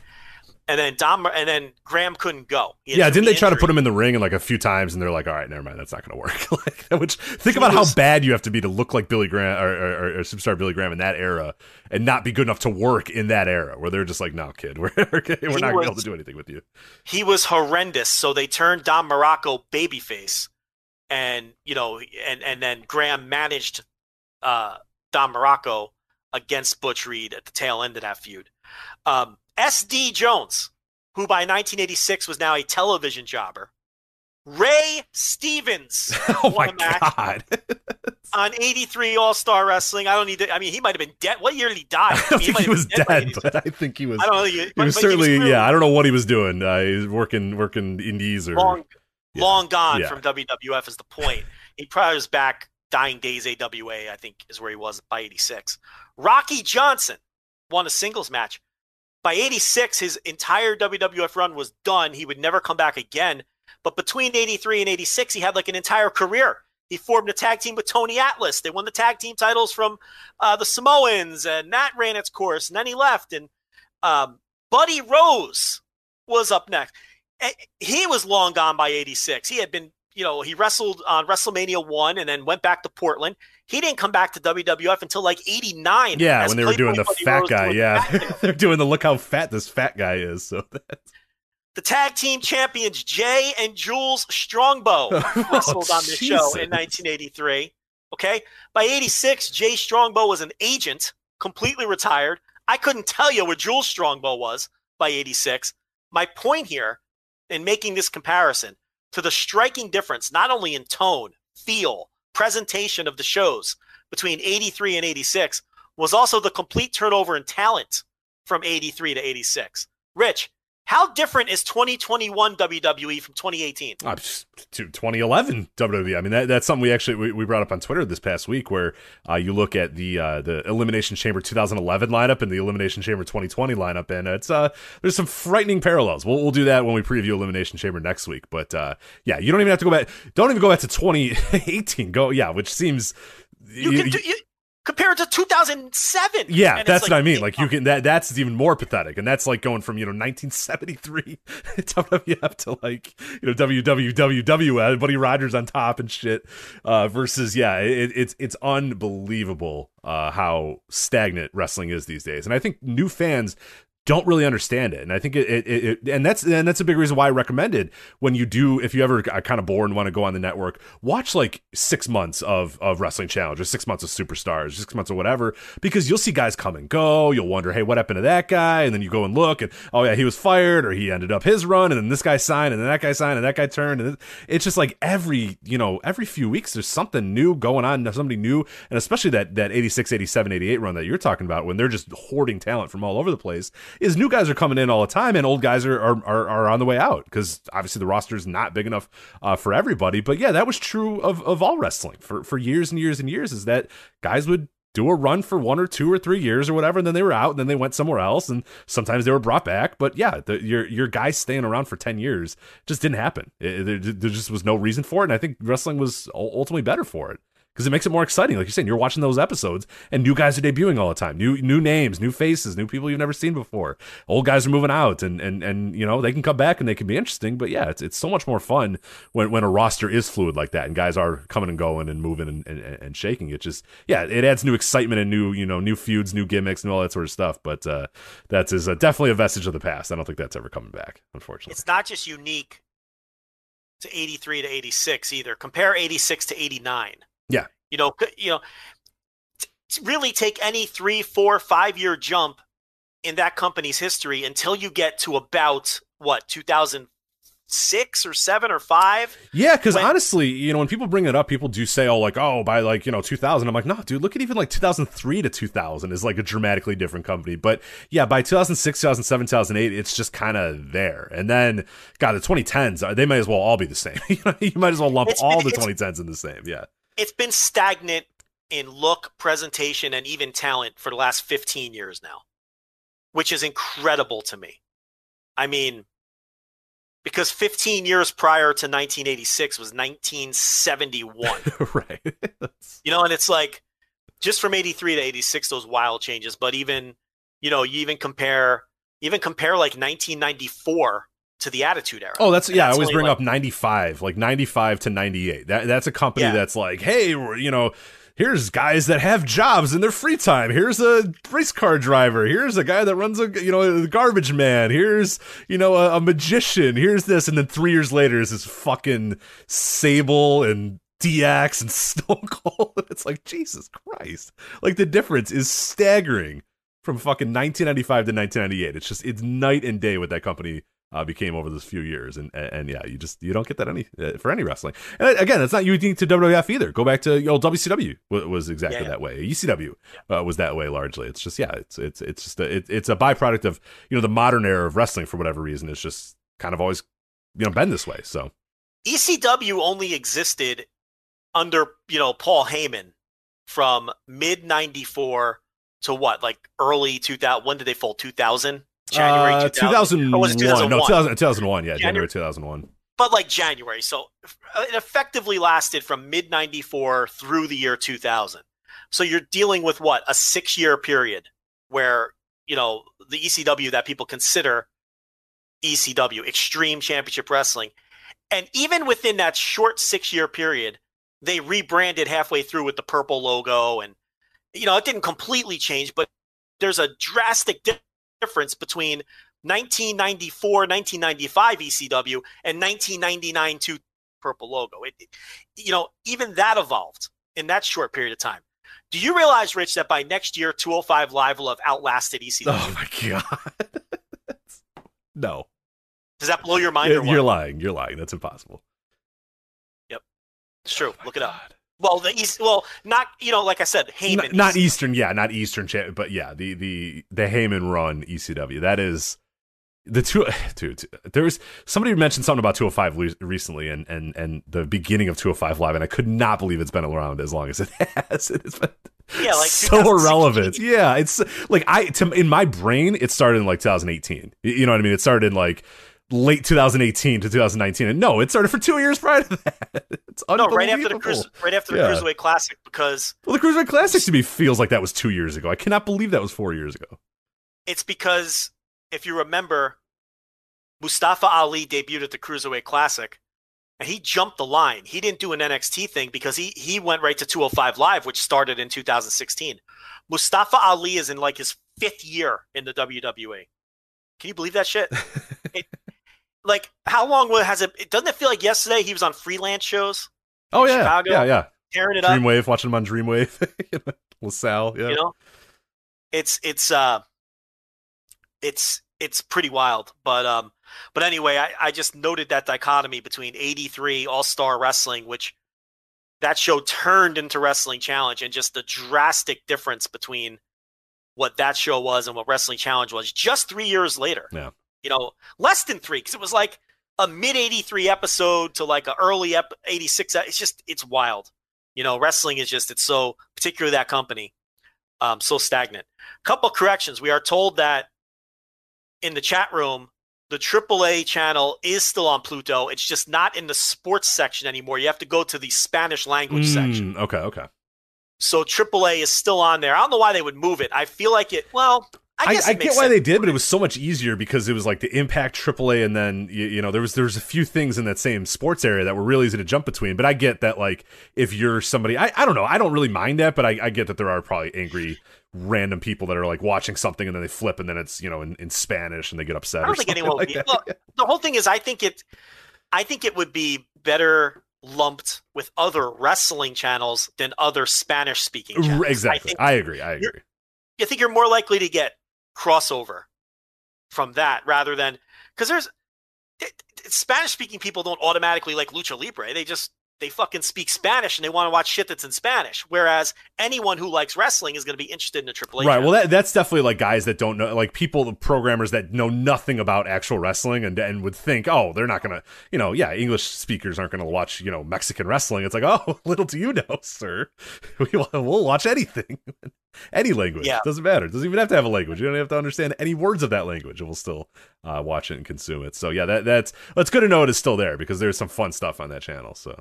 and then Dom and then Graham couldn't go yeah, didn't they try to put him in the ring and like a few times, and they're like, "All right, never mind, that's not going to work." *laughs* like, which think He about was- how bad you have to be to look like Billy Graham or, or, or, or superstar Billy Graham in that era, and not be good enough to work in that era, where they're just like, "No, kid, *laughs* we're we're not going to be able to do anything with you." he was horrendous so they turned Don Muraco babyface and you know and and then Graham managed uh Don Muraco against Butch Reed at the tail end of that feud um SD Jones who by 1986 was now a television jobber Ray Stevens *laughs* oh my god! *laughs* on 83 All-Star Wrestling I don't need to I mean he might have been dead what year did he die I don't mean, think he was been by dead, but I think he was. I don't know he, He was certainly, really yeah. I don't know what he was doing. Uh, he was working, working indies or long, Yeah. long gone Yeah. from WWF is the point. he probably was back dying days AWA, I think is where he was by 86. Rocky Johnson won a singles match. By 86, his entire WWF run was done. He would never come back again. But between 83 and 86, he had like an entire career. He formed a tag team with Tony Atlas. They won the tag team titles from uh, the Samoans, and that ran its course. And then he left. And um, Buddy Rose was up next. Eh, He was long gone by 86. He had been you know, he wrestled on WrestleMania one and then went back to Portland. He didn't come back to WWF until like '89. Yeah, when they were doing the fat guy. Yeah, *laughs* they're doing the look how fat this fat guy is. So *laughs* that's the tag team champions Jay and Jules Strongbow *laughs* oh, wrestled oh, on this show in 1983. Okay, by '86, Jay Strongbow was an agent, completely retired. I couldn't tell you where Jules Strongbow was by '86. My point here in making this comparison to the striking difference, not only in tone, feel, presentation of the shows between 83 and 86, was also the complete turnover in talent from 83 to 86. Rich, how different is 2021 WWE from 2018? Uh, 2011 WWE. I mean, that, that's something we actually we, we, brought up on Twitter this past week, where uh, you look at the uh, the Elimination Chamber 2011 lineup and the Elimination Chamber 2020 lineup, and it's uh there's some frightening parallels. We'll, we'll do that when we preview Elimination Chamber next week. But uh, yeah, you don't even have to go back. Don't even go back to 2018. Go yeah, which seems you, you can do, you, compared to 2007. Yeah, that's like, what I mean. Like you can that that's even more pathetic, and that's like going from you know 1973 *laughs* WWF to like you know WWWF, Buddy Rogers on top and shit. Uh, versus yeah, it, it's it's unbelievable uh, how stagnant wrestling is these days, and I think new fans don't really understand it. And I think it, it, it, and that's, and that's a big reason why I recommend it when you do, if you ever are kind of bored and want to go on the network, watch like six months of, of Wrestling Challenge or six months of Superstars, six months of whatever, because you'll see guys come and go. You'll wonder, hey, what happened to that guy? And then you go and look and, oh yeah, he was fired or he ended up his run and then this guy signed and then that guy signed and that guy turned. And it's just like every, you know, every few weeks there's something new going on, somebody new. And especially that, that 86, 87, 88 run that you're talking about when they're just hoarding talent from all over the place is new guys are coming in all the time and old guys are are, are, are on the way out because obviously the roster is not big enough uh, for everybody. But yeah, that was true of, of all wrestling for, for years and years and years is that guys would do a run for one or two or three years or whatever, and then they were out, and then they went somewhere else, and sometimes they were brought back. But yeah, the, your your guys staying around for ten years just didn't happen. It, there, there, just was no reason for it, and I think wrestling was ultimately better for it because it makes it more exciting. Like you're saying, you're watching those episodes, and new guys are debuting all the time. New new names, new faces, new people you've never seen before. Old guys are moving out, and and and you know they can come back and they can be interesting. But yeah, it's it's so much more fun when when a roster is fluid like that, and guys are coming and going and moving and, and, and shaking. It just yeah, it adds new excitement and new you know new feuds, new gimmicks, and all that sort of stuff. But uh, that is uh, definitely a vestige of the past. I don't think that's ever coming back, unfortunately. It's not just unique to 83 to 86 either. Compare 86 to 89. Yeah. You know, you know, really take any three, four, five year jump in that company's history until you get to about what 2006 or seven or five. Yeah, because honestly, you know, when people bring it up, people do say, "Oh, like, oh, by like you know 2000." I'm like, no, dude, look at even like 2003 to 2000 is like a dramatically different company. But yeah, by 2006, 2007, 2008, it's just kind of there. And then, God, the 2010s, uh, they might as well all be the same. *laughs* you might as well lump it's, all the 2010s in the same. Yeah it's been stagnant in look, presentation, and even talent for the last 15 years now, which is incredible to me. I mean, because 15 years prior to 1986 was 1971. *laughs* right. you know, and it's like just from 83 to 86, those wild changes. But even, you know, you even compare, even compare like 1994 to the Attitude Era. Oh, that's yeah. That's I always bring like, up ninety five, like ninety five to ninety eight. That that's a company yeah. that's like, hey, you know. Here's guys that have jobs in their free time. Here's a race car driver. Here's a guy that runs a you know a garbage man. Here's you know a, a magician. Here's this, and then three years later is this fucking Sable and DX and *laughs* Stone Cold. it's like Jesus Christ! Like the difference is staggering from fucking 1995 to 1998. It's just it's night and day what that company uh, became over those few years, and, and, and yeah, you just you don't get that any uh, for any wrestling. And again, it's not unique to WWF either. Go back to old WCW was exactly yeah, yeah. that way. ECW uh, was that way largely. It's just yeah, it's it's it's just a, it, it's a byproduct of you know the modern era of wrestling for whatever reason. It's just kind of always you know been this way. So ECW only existed under you know Paul Heyman from mid '94 to what like early 2000. When did they fold? 2000 January uh, 2001. 2001. No, 2000, 2001. Yeah, January, January 2001. But like January. So it effectively lasted from mid 94 through the year 2000. So you're dealing with what? A six year period where, you know, the ECW that people consider ECW, Extreme Championship Wrestling. And even within that short six year period, they rebranded halfway through with the purple logo. And, you know, it didn't completely change, but there's a drastic di- difference between 1994, 1995 ECW and 1999 to purple logo. It, it- you know, even that evolved in that short period of time. Do you realize, Rich, that by next year, 205 Live will have outlasted ECW? Oh my god. *laughs* no. Does that blow your mind? Or You're lying. You're lying. That's impossible. Yep, it's true. Oh, Look it up. Well, the East. Well, not you know, like I said, Heyman. N- not Eastern, yeah, not Eastern, but yeah, the the the Heyman run ECW. That is the two. *sighs* Dude, there was somebody mentioned something about 205 recently, and and and the beginning of 205 Live, and I could not believe it's been around as long as it *laughs* has. It's been Yeah, like *laughs* so 2016. irrelevant. Yeah, it's like I to, in my brain, it started in like 2018. You know what I mean? It started in like late 2018 to 2019, and no, it started for two years prior to that. *laughs* It's No, right after the cruise, right after the Yeah. Cruiserweight Classic, because Well, the Cruiserweight Classic to me feels like that was two years ago. I cannot believe that was four years ago. it's because if you remember, Mustafa Ali debuted at the Cruiserweight Classic, and he jumped the line. He didn't do an NXT thing because he he went right to 205 Live, which started in 2016. Mustafa Ali is in like his fifth year in the WWE. Can you believe that shit? *laughs* it, like, how long has it? it? Doesn't it feel like yesterday he was on freelance shows, Oh yeah, Chicago, yeah, yeah. tearing it up? Dreamwave, watching him on Dreamwave. *laughs* LaSalle, yeah. you know it's it's uh it's it's pretty wild but um but anyway i, I just noted that dichotomy between 83 all-star wrestling which that show turned into wrestling challenge and just the drastic difference between what that show was and what wrestling challenge was just three years later Yeah. You know less than three because it was like a mid 83 episode to like an early ep- 86 it's just it's wild you know wrestling is just it's so particularly that company um, so stagnant. Couple corrections. We are told that in the chat room, the AAA channel is still on Pluto. It's just not in the sports section anymore. You have to go to the Spanish language section. Mm, okay, okay. So AAA is still on there. I don't know why they would move it. I feel like it. Well, I I, I get why they did, but it was so much easier because it was like the Impact AAA, and then you, you know there was there was a few things in that same sports area that were really easy to jump between. But I get that like if you're somebody, I, I don't know, I don't really mind that, but I, I get that there are probably angry random people that are like watching something and then they flip and then it's you know in, in Spanish and they get upset. I don't think anyone would like be. that. Well, the whole thing is, I think it. I think it would be better lumped with other wrestling channels than other Spanish speaking exactly. I think I agree. I agree. I think you're more likely to get crossover from that rather than because there's eh, eh, Spanish speaking people don't automatically like lucha libre. They just they fucking speak Spanish and they want to watch shit that's in Spanish. Whereas anyone who likes wrestling is going to be interested in the AAA. Right. channel. Well, that, that's definitely like guys that don't know, like people, the programmers that know nothing about actual wrestling and and would think, oh, they're not gonna, you know, yeah, English speakers aren't gonna watch, you know, Mexican wrestling. It's like, *laughs* oh, little do you know, sir, *laughs* we will we'll watch anything, *laughs* any language. Yeah. doesn't matter. It doesn't even have to have a language. You don't have to understand any words of that language, and we'll still uh, watch it and consume it. So yeah, that that's that's good to know it is still there because there's some fun stuff on that channel. So.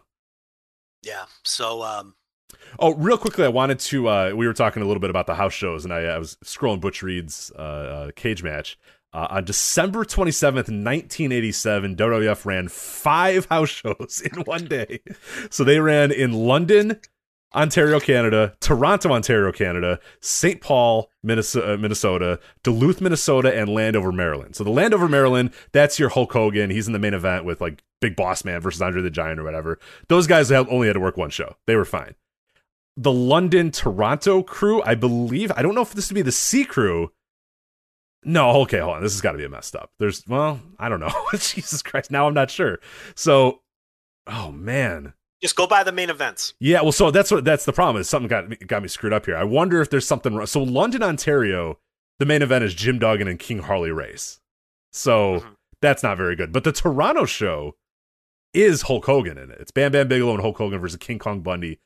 yeah. So um, Oh, real quickly, I wanted to. Uh, we were talking a little bit about the house shows, and I, I was scrolling Butch Reed's uh, uh, cage match. Uh, on December 27th, 1987, WWF ran five house *laughs* shows in one day. So they ran in London, Ontario, Canada, Toronto, Ontario, Canada, St. Paul, Minnesota, uh, Minnesota, Duluth, Minnesota, and Landover, Maryland. So the Landover, Maryland, that's your Hulk Hogan. He's in the main event with like Big Boss Man versus Andre the Giant or whatever. Those guys only had to work one show. They were fine the London Toronto crew, I believe. I don't know if this would be the C crew. No, okay, hold on. This has got to be a messed up. There's, well, I don't know. *laughs* Jesus Christ. Now I'm not sure. So, oh man. Just go by the main events. Yeah, well, so that's what that's the problem is something got me, got me screwed up here. I wonder if there's something wrong. So London, Ontario, the main event is Jim Duggan and King Harley Race. So Mhm. that's not very good. But the Toronto show is Hulk Hogan in it. It's Bam Bam Bigelow and Hulk Hogan versus King Kong Bundy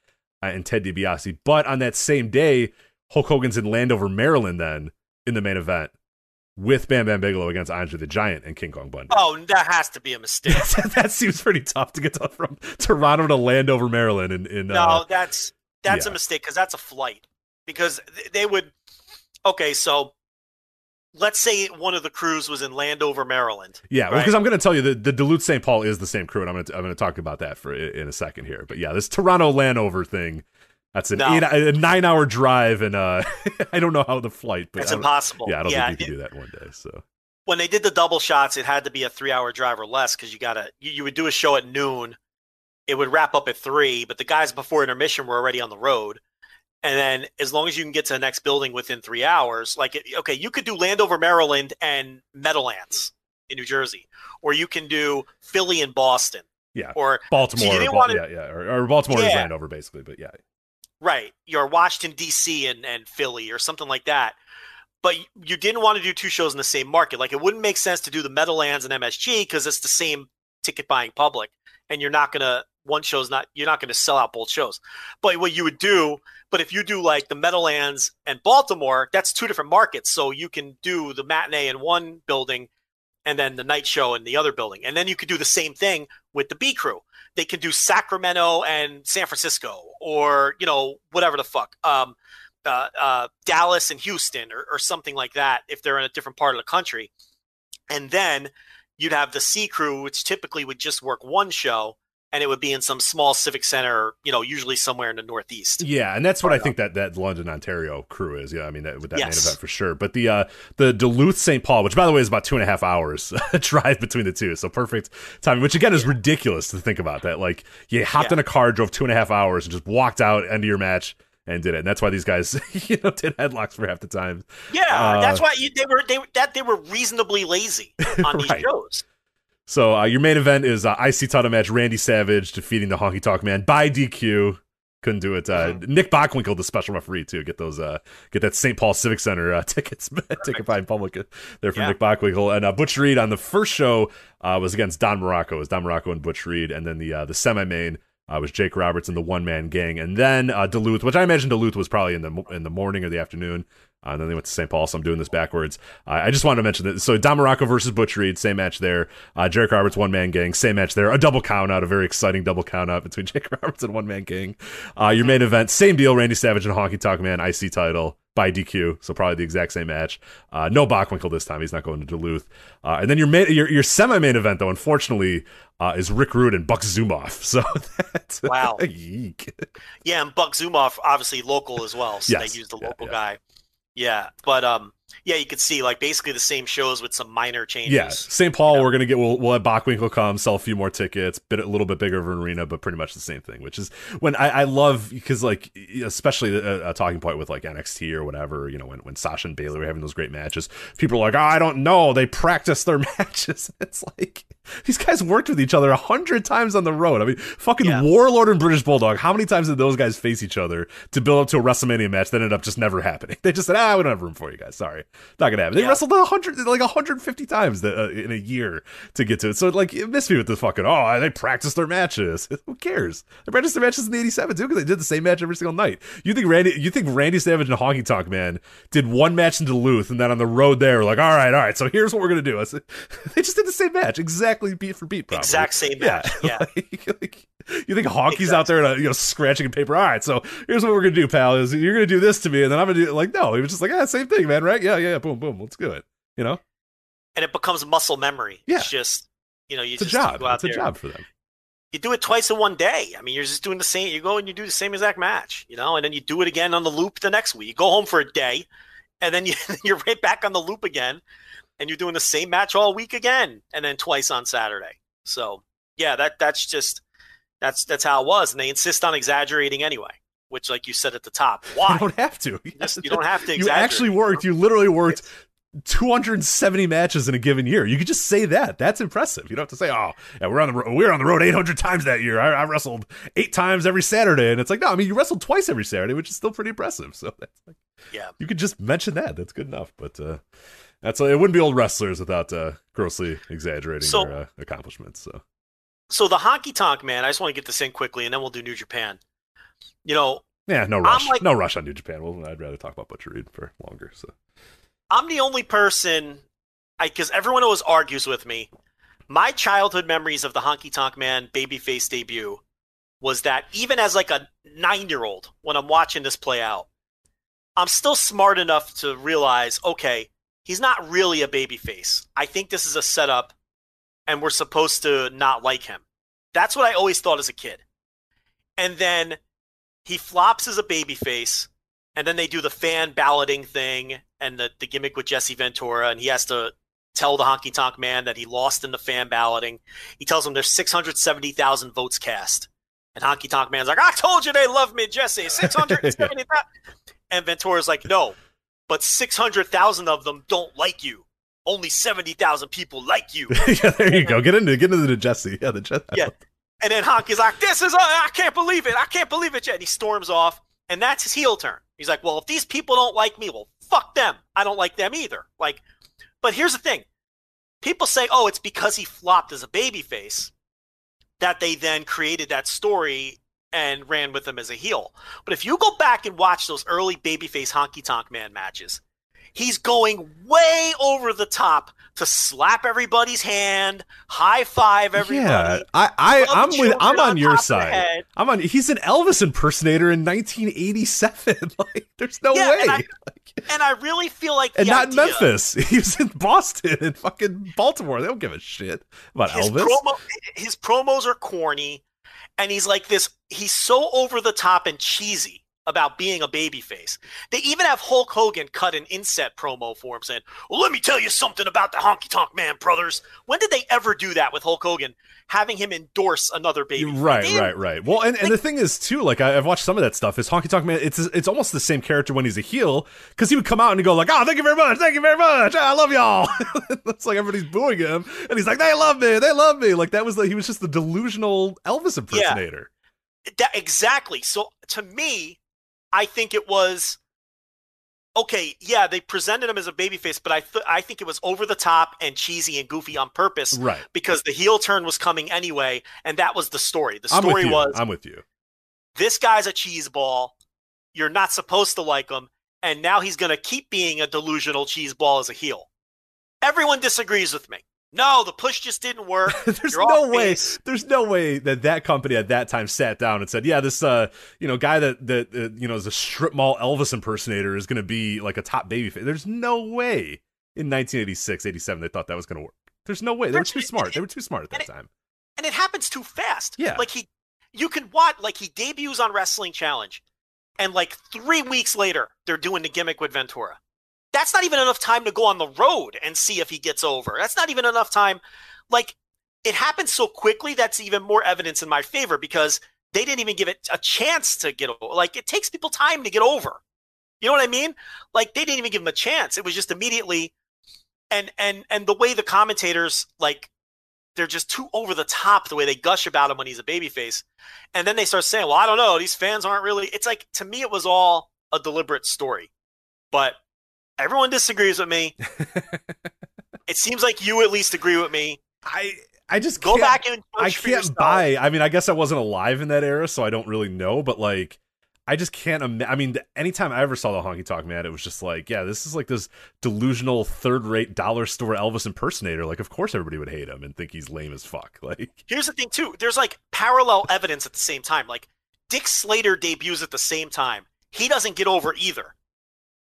uh, and Ted DiBiase. But on that same day, Hulk Hogan's in Landover, Maryland. Then in the main event with Bam Bam Bigelow against Andre the Giant and King Kong Bundy. Oh, that has to be a mistake. *laughs* that seems pretty tough to get from Toronto to Landover, Maryland. In, in No, uh, that's that's yeah. a mistake because that's a flight. Because they would. Okay, so let's say one of the crews was in Landover, Maryland. Yeah, right? because I'm going to tell you that the Duluth St. Paul is the same crew, and I'm going to I'm going to talk about that for in a second here. But yeah, this Toronto Landover thing, that's an No. eight, a nine hour drive, and uh, *laughs* I don't know how the flight, but It's impossible. Yeah, I don't Yeah, think you can do that one day. So when they did the double shots, it had to be a three hour drive or less because you gotta you, you would do a show at noon. It would wrap up at three, but the guys before intermission were already on the road. And then as long as you can get to the next building within three hours, like it, okay, you could do Landover, Maryland and Meadowlands in New Jersey, or you can do Philly and Boston. Yeah. Or Baltimore, you or wanna- yeah, yeah, or, or Baltimore is Landover basically, but yeah, Right. You're Washington D.C. and and Philly or something like that. But you didn't want to do two shows in the same market. Like it wouldn't make sense to do the Meadowlands and MSG because it's the same ticket buying public, and you're not gonna one show's not you're not gonna sell out both shows. But what you would do, but if you do like the Meadowlands and Baltimore, that's two different markets. So you can do the matinee in one building and then the night show in the other building. And then you could do the same thing with the B crew. They can do Sacramento and San Francisco or, you know, whatever the fuck. Um, uh, uh, Dallas and Houston or, or something like that if they're in a different part of the country. And then you'd have the C crew, which typically would just work one show and it would be in some small civic center, you know, usually somewhere in the Northeast. yeah, and that's what I think that that London, Ontario crew is. Yeah, I mean that, with that main event for sure. But the uh, the Duluth St. Paul, which by the way is about two and a half hours *laughs* drive between the two, so perfect timing. Which again is ridiculous to think about that. Like you hopped Yeah. in a car, drove two and a half hours, and just walked out end of your match and did it. And that's why these guys, *laughs* you know, did headlocks for half the time. Yeah, Uh, that's why you, they were they that they were reasonably lazy on these *laughs* Right. shows. So uh, your main event is uh, IC title match: Randy Savage defeating the Honky Tonk Man by DQ. Couldn't do it. Uh, Mm-hmm. Nick Bockwinkel, the special referee, too. Get those, uh, get that St. Paul Civic Center uh, *laughs* tickets, *laughs* ticket buying public there from Yeah. Nick Bockwinkel. And uh, Butch Reed on the first show uh, was against Don Muraco. It was Don Muraco and Butch Reed, and then the uh, the semi main uh, was Jake Roberts and the one man gang, and then uh, Duluth, which I imagine Duluth was probably in the in the morning or the afternoon. Uh, and then they went to St. Paul, so I'm doing this backwards. Uh, I just wanted to mention that. So Don Muraco versus Butch Reed, same match there. Uh, Jake Roberts, one man gang, same match there. A double count out, a very exciting double count out between *laughs* Jake Roberts and one man gang. Uh, your main event, same deal. Randy Savage and Honky Tonk Man, IC title by DQ, so probably the exact same match. Uh, no Bockwinkel this time; he's not going to Duluth. Uh, and then your main, your, your semi main event, though, unfortunately, uh, is Rick Rude and Buck Zumhofe. *laughs* So that's Wow. Yeek. Yeah, and Buck Zumhofe obviously local as well, so Yes. they used the Yeah, local yeah. guy. Yeah, but um, yeah, you could see like basically the same shows with some minor changes. Yeah, St. Paul. We're gonna get. We'll, we'll have Bockwinkel come, sell a few more tickets, bit a little bit bigger of an arena, but pretty much the same thing. Which is when I, I love because like especially a, a talking point with like NXT or whatever. You know, when when Sasha and Bayley were having those great matches, people are like, oh, I don't know, they practice their *laughs* matches. *laughs* It's like these guys worked with each other a hundred times on the road. I mean, fucking Yeah. Warlord and British Bulldog. How many times did those guys face each other to build up to a WrestleMania match that ended up just never happening? *laughs* They just said, ah, we don't have room for you guys. Sorry, not gonna happen. They Yeah. wrestled a hundred, like hundred fifty times the, uh, in a year to get to it. So like, it missed me with the fucking. Oh, they practiced their matches. *laughs* Who cares? They practiced their matches in '87 too because they did the same match every single night. You think Randy? You think Randy Savage and Honky Tonk Man did one match in Duluth and then on the road there, were like, all right, all right. So here's what we're gonna do. Said, *laughs* they just did the same match, exactly beat for beat. Probably. Exact same match, yeah. *laughs* like, like, you think Honky's out there, uh, you know, scratching in paper? All right, so here's what we're gonna do, pal. Is you're gonna do this to me, and then I'm gonna do like no. He was just like, ah, same thing, man. Right? Yeah, yeah, yeah. Boom, boom. Let's do it. You know, and it becomes muscle memory. Yeah. It's just you know you it's a job. go out It's a job for them. You do it twice in one day. I mean, you're just doing the same. You go and you do the same exact match, you know, and then you do it again on the loop the next week. You go home for a day, and then *laughs* you, you're right back on the loop again, and you're doing the same match all week again, and then twice on Saturday. So yeah, that that's just that's that's how it was, and they insist on exaggerating anyway. Which, like you said at the top, *laughs* why? You don't have to. Just- you *laughs* don't have to Exaggerate. You actually worked. You literally worked 270 matches in a given year. You could just say that. That's impressive. You don't have to say, "Oh, yeah, we're on the ro- we're on the road 800 times that year. I, I wrestled eight times every Saturday." And it's like, no, I mean, you wrestled twice every Saturday, which is still pretty impressive. So *laughs* that's like, Yeah. you could just mention that. That's good enough. But uh, that's it. Wouldn't be old wrestlers without uh, grossly exaggerating So- their uh, accomplishments. So So the honky tonk man, I just want to get this in quickly, and then we'll do New Japan. You know, yeah, no rush. like- no rush on New Japan. Well, I'd rather talk about Butcher Reed for longer. So I'm the only person, I because everyone always argues with me. My childhood memories of the Honky Tonk Man babyface debut was that even as like a nine year old, when I'm watching this play out, I'm still smart enough to realize, okay, he's not really a babyface. I think this is a setup, and we're supposed to not like him. That's what I always thought as a kid. And then he flops as a babyface, and then they do the fan balloting thing and the, the gimmick with Jesse Ventura, and he has to tell the honky tonk man that he lost in the fan balloting. He tells him there's 670,000 votes cast. And honky tonk man's like, I told you they love me, Jesse. *laughs* 670,000. and Ventura's like, no, but 600,000 of them don't like you. Only 70,000 people like you. *laughs* yeah, there you go. Get into get into the Jesse. Yeah, the Jesse. Yeah. And then Honky's like, this is, uh, I can't believe it. I can't believe it yet. And he storms off. And that's his heel turn. He's like, well, if these people don't like me, well, fuck them. I don't like them either. Like, but here's the thing people say, oh, it's because he flopped as a babyface that they then created that story and ran with him as a heel. But if you go back and watch those early babyface honky tonk man matches, he's going way over the top to slap everybody's hand, high five everybody. Yeah, I, I, I'm with, I'm on on your top of the side. I'm on. He's an Elvis impersonator in 1987. *laughs* like, there's no Yeah, way. and I- And I really feel like and not in Memphis. *laughs* He was in Boston and fucking Baltimore. They don't give a shit about his Elvis. promo his promos are corny and he's like this he's so over the top and cheesy about being a babyface. They even have Hulk Hogan cut an inset promo for him saying, Well, let me tell you something about the honky tonk man, brothers. When did they ever do that with Hulk Hogan? Having him endorse another baby. Right, They- right, right. Well, and, and the thing is too, like I, I've watched some of that stuff. Is Honky Tonk Man? It's it's almost the same character when he's a heel because he would come out and go like, "Oh, thank you very much, thank you very much, ah, I love y'all." *laughs* it's like everybody's booing him, and he's like, "They love me, they love me." Like that was like he was just the delusional Elvis impersonator. That, exactly. So to me, I think it was okay. Yeah, they presented him as a babyface, but I th- I think it was over the top and cheesy and goofy on purpose Right. because the heel turn was coming anyway, and that was the story. The I'm story was I'm with you. this guy's a cheese ball. You're not supposed to like him, and now he's going to keep being a delusional cheese ball as a heel. Everyone disagrees with me. No, the push just didn't work. *laughs* there's You're no way. base. There's no way that that company at that time sat down and said, "Yeah, this uh, you know, guy that that uh, you know is a strip mall Elvis impersonator is going to be like a top baby." Face. There's no way in 1986, 87 they thought that was going to work. There's no way. They were too smart. They were too smart at that time. and it happens too fast. Yeah. Like he, you can watch, like he debuts on Wrestling Challenge, and like three weeks later, they're doing the gimmick with Ventura. That's not even enough time to go on the road and see if he gets over. That's not even enough time. Like it happens so quickly. That's even more evidence in my favor because they didn't even give it a chance to get over. Like it takes people time to get over. You know what I mean? Like they didn't even give him a chance. It was just immediately, and and and the way the commentators like they're just too over the top the way they gush about him when he's a babyface. And then they start saying, well, I don't know. These fans aren't really. It's like, to me, it was all a deliberate story. But everyone disagrees with me. *laughs* it seems like you at least agree with me. I I just Go can't- back and I can't buy. I mean, I guess I wasn't alive in that era, so I don't really know. But like, I just can't. Im- I mean, anytime I ever saw the Honky Tonk Man, it was just like, yeah, this is like this delusional third-rate dollar store Elvis impersonator. Like, of course everybody would hate him and think he's lame as fuck. *laughs* Like, Here's the thing, too. There's like parallel evidence at the same time. Like Dick Slater debuts at the same time. He doesn't get over either.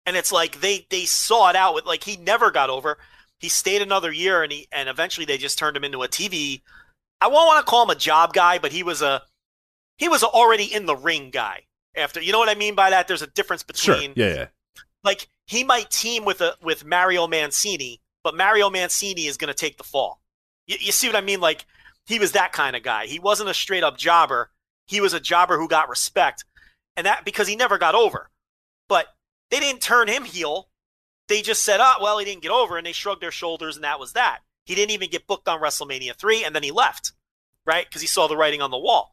And it's like they they saw it out with like he never got over. He stayed another year and he and eventually they just turned him into a TV. I won't want to call him a job guy, but he was a he was already in the ring guy. After you know what I mean by that? There's a difference sure, between yeah, yeah. like he might team with a with Mario Mancini, but Mario Mancini is going to take the fall. You, you see what I mean? Like he was that kind of guy. He wasn't a straight up jobber. He was a jobber who got respect, and that because he never got over. But they didn't turn him heel. They just said, "Oh, well, he didn't get over," and they shrugged their shoulders, and that was that. He didn't even get booked on WrestleMania three, and then he left, right? Because he saw the writing on the wall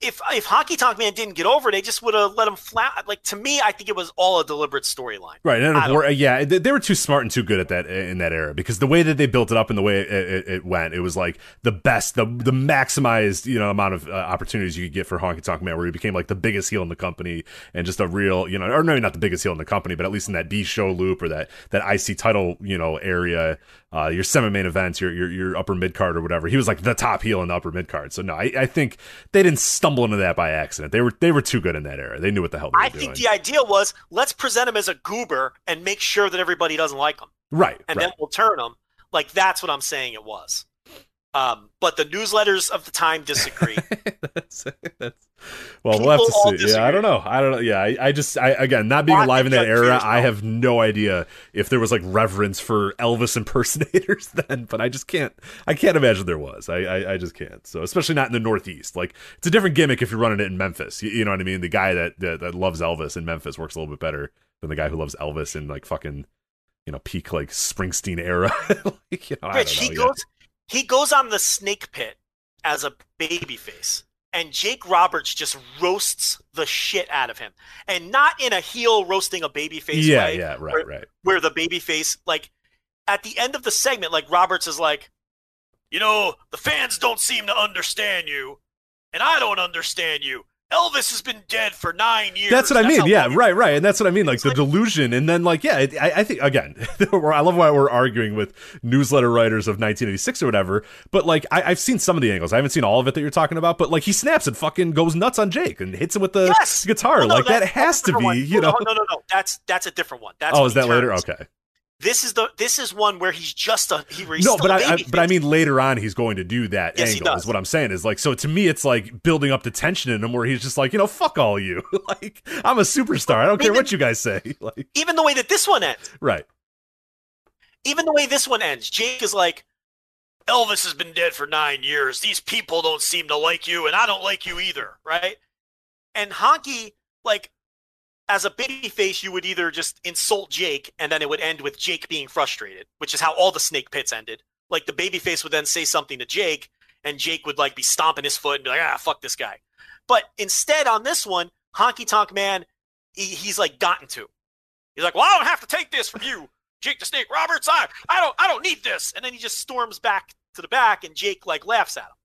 if if Honky Tonk Man didn't get over, they just would have let him flat. Like to me, I think it was all a deliberate storyline. Right, and I it don't- wor- yeah, they, they were too smart and too good at that in that era because the way that they built it up and the way it, it, it went, it was like the best, the the maximized you know amount of uh, opportunities you could get for Honky Tonk Man, where he became like the biggest heel in the company and just a real, you know, or maybe not the biggest heel in the company, but at least in that B show loop or that that IC title you know area, uh, your semi-main events, your your your upper mid card or whatever. He was like the top heel in the upper mid card. So no, I, I think they didn't stumble into that by accident. They were they were too good in that era. They knew what the hell they were I doing. think the idea was let's present him as a goober and make sure that everybody doesn't like him, right, and right. then we'll turn him. Like that's what I'm saying it was. Um, but the newsletters of the time disagree. *laughs* that's, that's, well, we'll have to see. Yeah, I don't know. I don't know. Yeah, I, I just, I again, not being alive in that era, I have no idea if there was like reverence for Elvis impersonators *laughs* then. But I just can't, I can't imagine there was. I, I, I just can't. So especially not in the Northeast. Like it's a different gimmick if you're running it in Memphis. You, you know what I mean? The guy that, that that loves Elvis in Memphis works a little bit better than the guy who loves Elvis in like fucking, you know, peak like Springsteen era. *laughs* like, you know, I Rich, he yeah. goes he goes on the snake pit as a babyface. And Jake Roberts just roasts the shit out of him. And not in a heel roasting a babyface Yeah, way. yeah, right, where, right. Where the babyface, like, at the end of the segment, like, Roberts is like, you know, the fans don't seem to understand you, and I don't understand you. Elvis has been dead for nine years. That's what I mean. Yeah, right, right. And that's what I mean. Like the like- delusion, and then like yeah, I, I think again, *laughs* I love why we're arguing with newsletter writers of 1986 or whatever. But like I, I've seen some of the angles. I haven't seen all of it that you're talking about. But like he snaps and fucking goes nuts on Jake and hits him with the Yes! guitar. No, like that, that's- has to be, one. you know. No, no, no, no. That's that's a different one. That's oh, is that later? Okay. This is the this is one where he's just a he. No, but I, I but I mean later on he's going to do that Yes, he angle. does. Is what I'm saying is like so to me it's like building up the tension in him where he's just like you know fuck all you *laughs* like I'm a superstar. I don't care what you guys say. *laughs* Like even the way that this one ends, right. even the way this one ends, Jake is like, Elvis has been dead for nine years. These people don't seem to like you, and I don't like you either, right? And Honky, like, as a babyface, you would either just insult Jake, and then it would end with Jake being frustrated, which is how all the snake pits ended. Like the babyface would then say something to Jake, and Jake would like be stomping his foot and be like, "Ah, fuck this guy." But instead, on this one, Honky Tonk Man, he, he's like gotten to. He's like, "Well, I don't have to take this from you, Jake the Snake Roberts. I, I don't, I don't need this." And then he just storms back to the back, and Jake like laughs at him.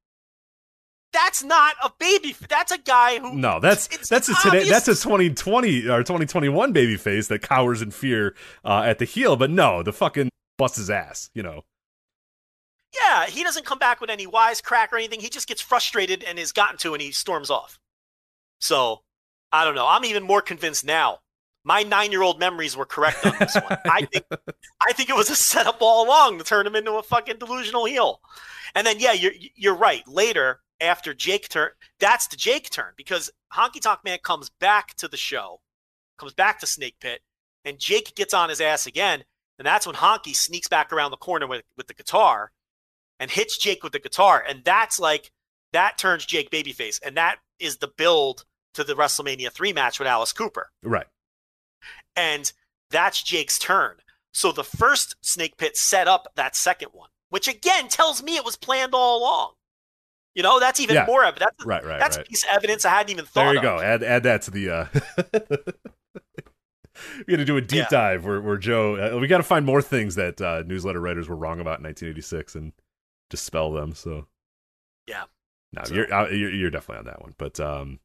That's not a baby. That's a guy who. No, that's it's that's a today that's a 2020 or 2021 baby face that cowers in fear uh, at the heel, but no, the fucking busts his ass, you know. Yeah, he doesn't come back with any wisecrack or anything. He just gets frustrated and is gotten to, and he storms off. So, I don't know. I'm even more convinced now. My nine-year-old memories were correct on this one. I think, *laughs* I think it was a setup all along to turn him into a fucking delusional heel. And then, yeah, you're you're right. Later, after Jake turn, that's the Jake turn because Honky Tonk Man comes back to the show, comes back to Snake Pit, and Jake gets on his ass again. And that's when Honky sneaks back around the corner with, with the guitar and hits Jake with the guitar. And that's like, that turns Jake babyface. And that is the build to the WrestleMania 3 match with Alice Cooper. Right. And that's Jake's turn. So the first Snake Pit set up that second one, which again tells me it was planned all along. You know, that's even Yeah. more of That's, Right, right, that's right. a piece of evidence I hadn't even thought of. There you of. go. Add add that to the uh *laughs* We got to do a deep Yeah. dive where, where Joe. Uh, we got to find more things that uh, newsletter writers were wrong about in 1986 and dispel them. So, Yeah. no, So- you're, uh, you're you're definitely on that one. But um,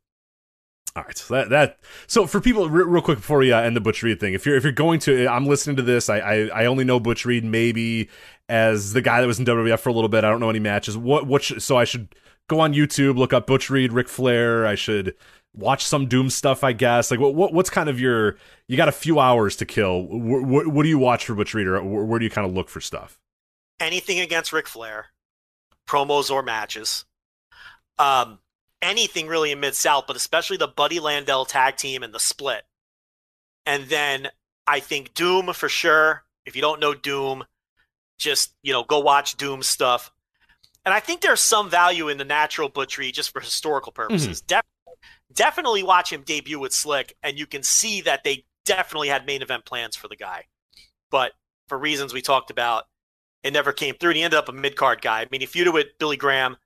all right, so that that so for people re- real quick before we uh, end the Butch Reed thing, if you're if you're going to, I'm listening to this. I, I I only know Butch Reed maybe as the guy that was in WWF for a little bit. I don't know any matches. What what should, so I should go on YouTube, look up Butch Reed, Ric Flair. I should watch some Doom stuff, I guess. Like what, what what's kind of your you got a few hours to kill. What, do you watch for Butch Reed, or where do you kind of look for stuff? anything against Ric Flair, promos or matches. Um, anything really in Mid South, but especially the Buddy Landel tag team and the split. And then I think Doom for sure. If you don't know Doom, just you know go watch Doom stuff. And I think there's some value in the natural Butch Reed just for historical purposes. Def- definitely watch him debut with Slick, and you can see that they definitely had main event plans for the guy. But for reasons we talked about, it never came through. And he ended up a mid card guy. I mean, he feuded with Billy Graham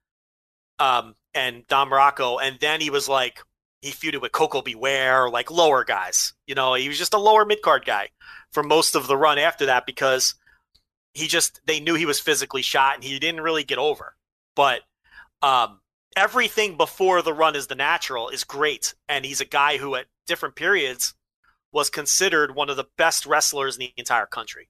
um, and Don Muraco, and then he was like he feuded with Koko B. Ware, like lower guys. You know, he was just a lower mid card guy for most of the run after that because he just they knew he was physically shot and he didn't really get over. But um, everything before the run is the natural is great, and he's a guy who at different periods was considered one of the best wrestlers in the entire country.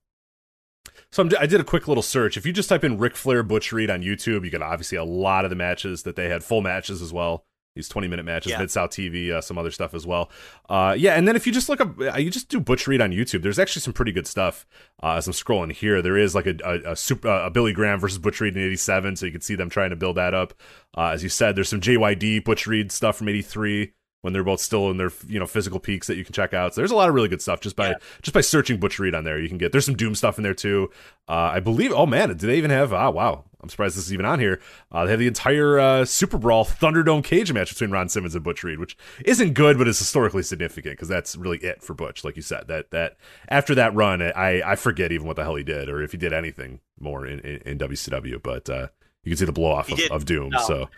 So I'm, I did a quick little search. If you just type in Ric Flair Butch Reed on YouTube, you get obviously a lot of the matches that they had, full matches as well. These 20 minute matches, Yeah. Mid South TV, uh, some other stuff as well. Uh, yeah, and then if you just look up, uh, you just do Butch Reed on YouTube. There's actually some pretty good stuff. Uh, as I'm scrolling here, there is like a a, a, super, uh, a Billy Graham versus Butch Reed in '87, so you can see them trying to build that up. Uh, as you said, there's some JYD Butch Reed stuff from '83 when they're both still in their you know physical peaks that you can check out. So there's a lot of really good stuff just by Yeah. just by searching Butch Reed on there. You can get there's some Doom stuff in there too. Uh, I believe. Oh man, do they even have? Ah, wow. I'm surprised this is even on here. Uh, they have the entire uh, Super Brawl Thunderdome cage match between Ron Simmons and Butch Reed, which isn't good, but is historically significant because that's really it for Butch. Like you said, that that after that run, I I forget even what the hell he did or if he did anything more in in, in WCW. But uh, you can see the blow off of, of Doom. no. So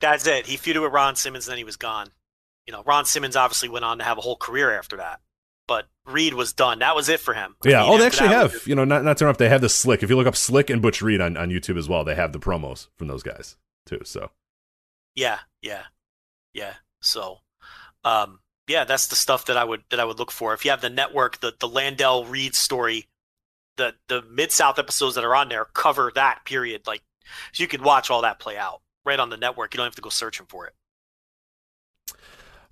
That's it. He feuded with Ron Simmons, and then he was gone. You know, Ron Simmons obviously went on to have a whole career after that, Reed was done. That was it for him. I Yeah. mean, oh, they actually have. You know, not not to interrupt. They have the Slick. If you look up Slick and Butch Reed on, on YouTube as well, they have the promos from those guys too. So Yeah, yeah, yeah. So, um, yeah, that's the stuff that I would that I would look for. If you have the network, the the Landel Reed story, the the Mid South episodes that are on there cover that period. Like, so you can watch all that play out right on the network. You don't have to go searching for it.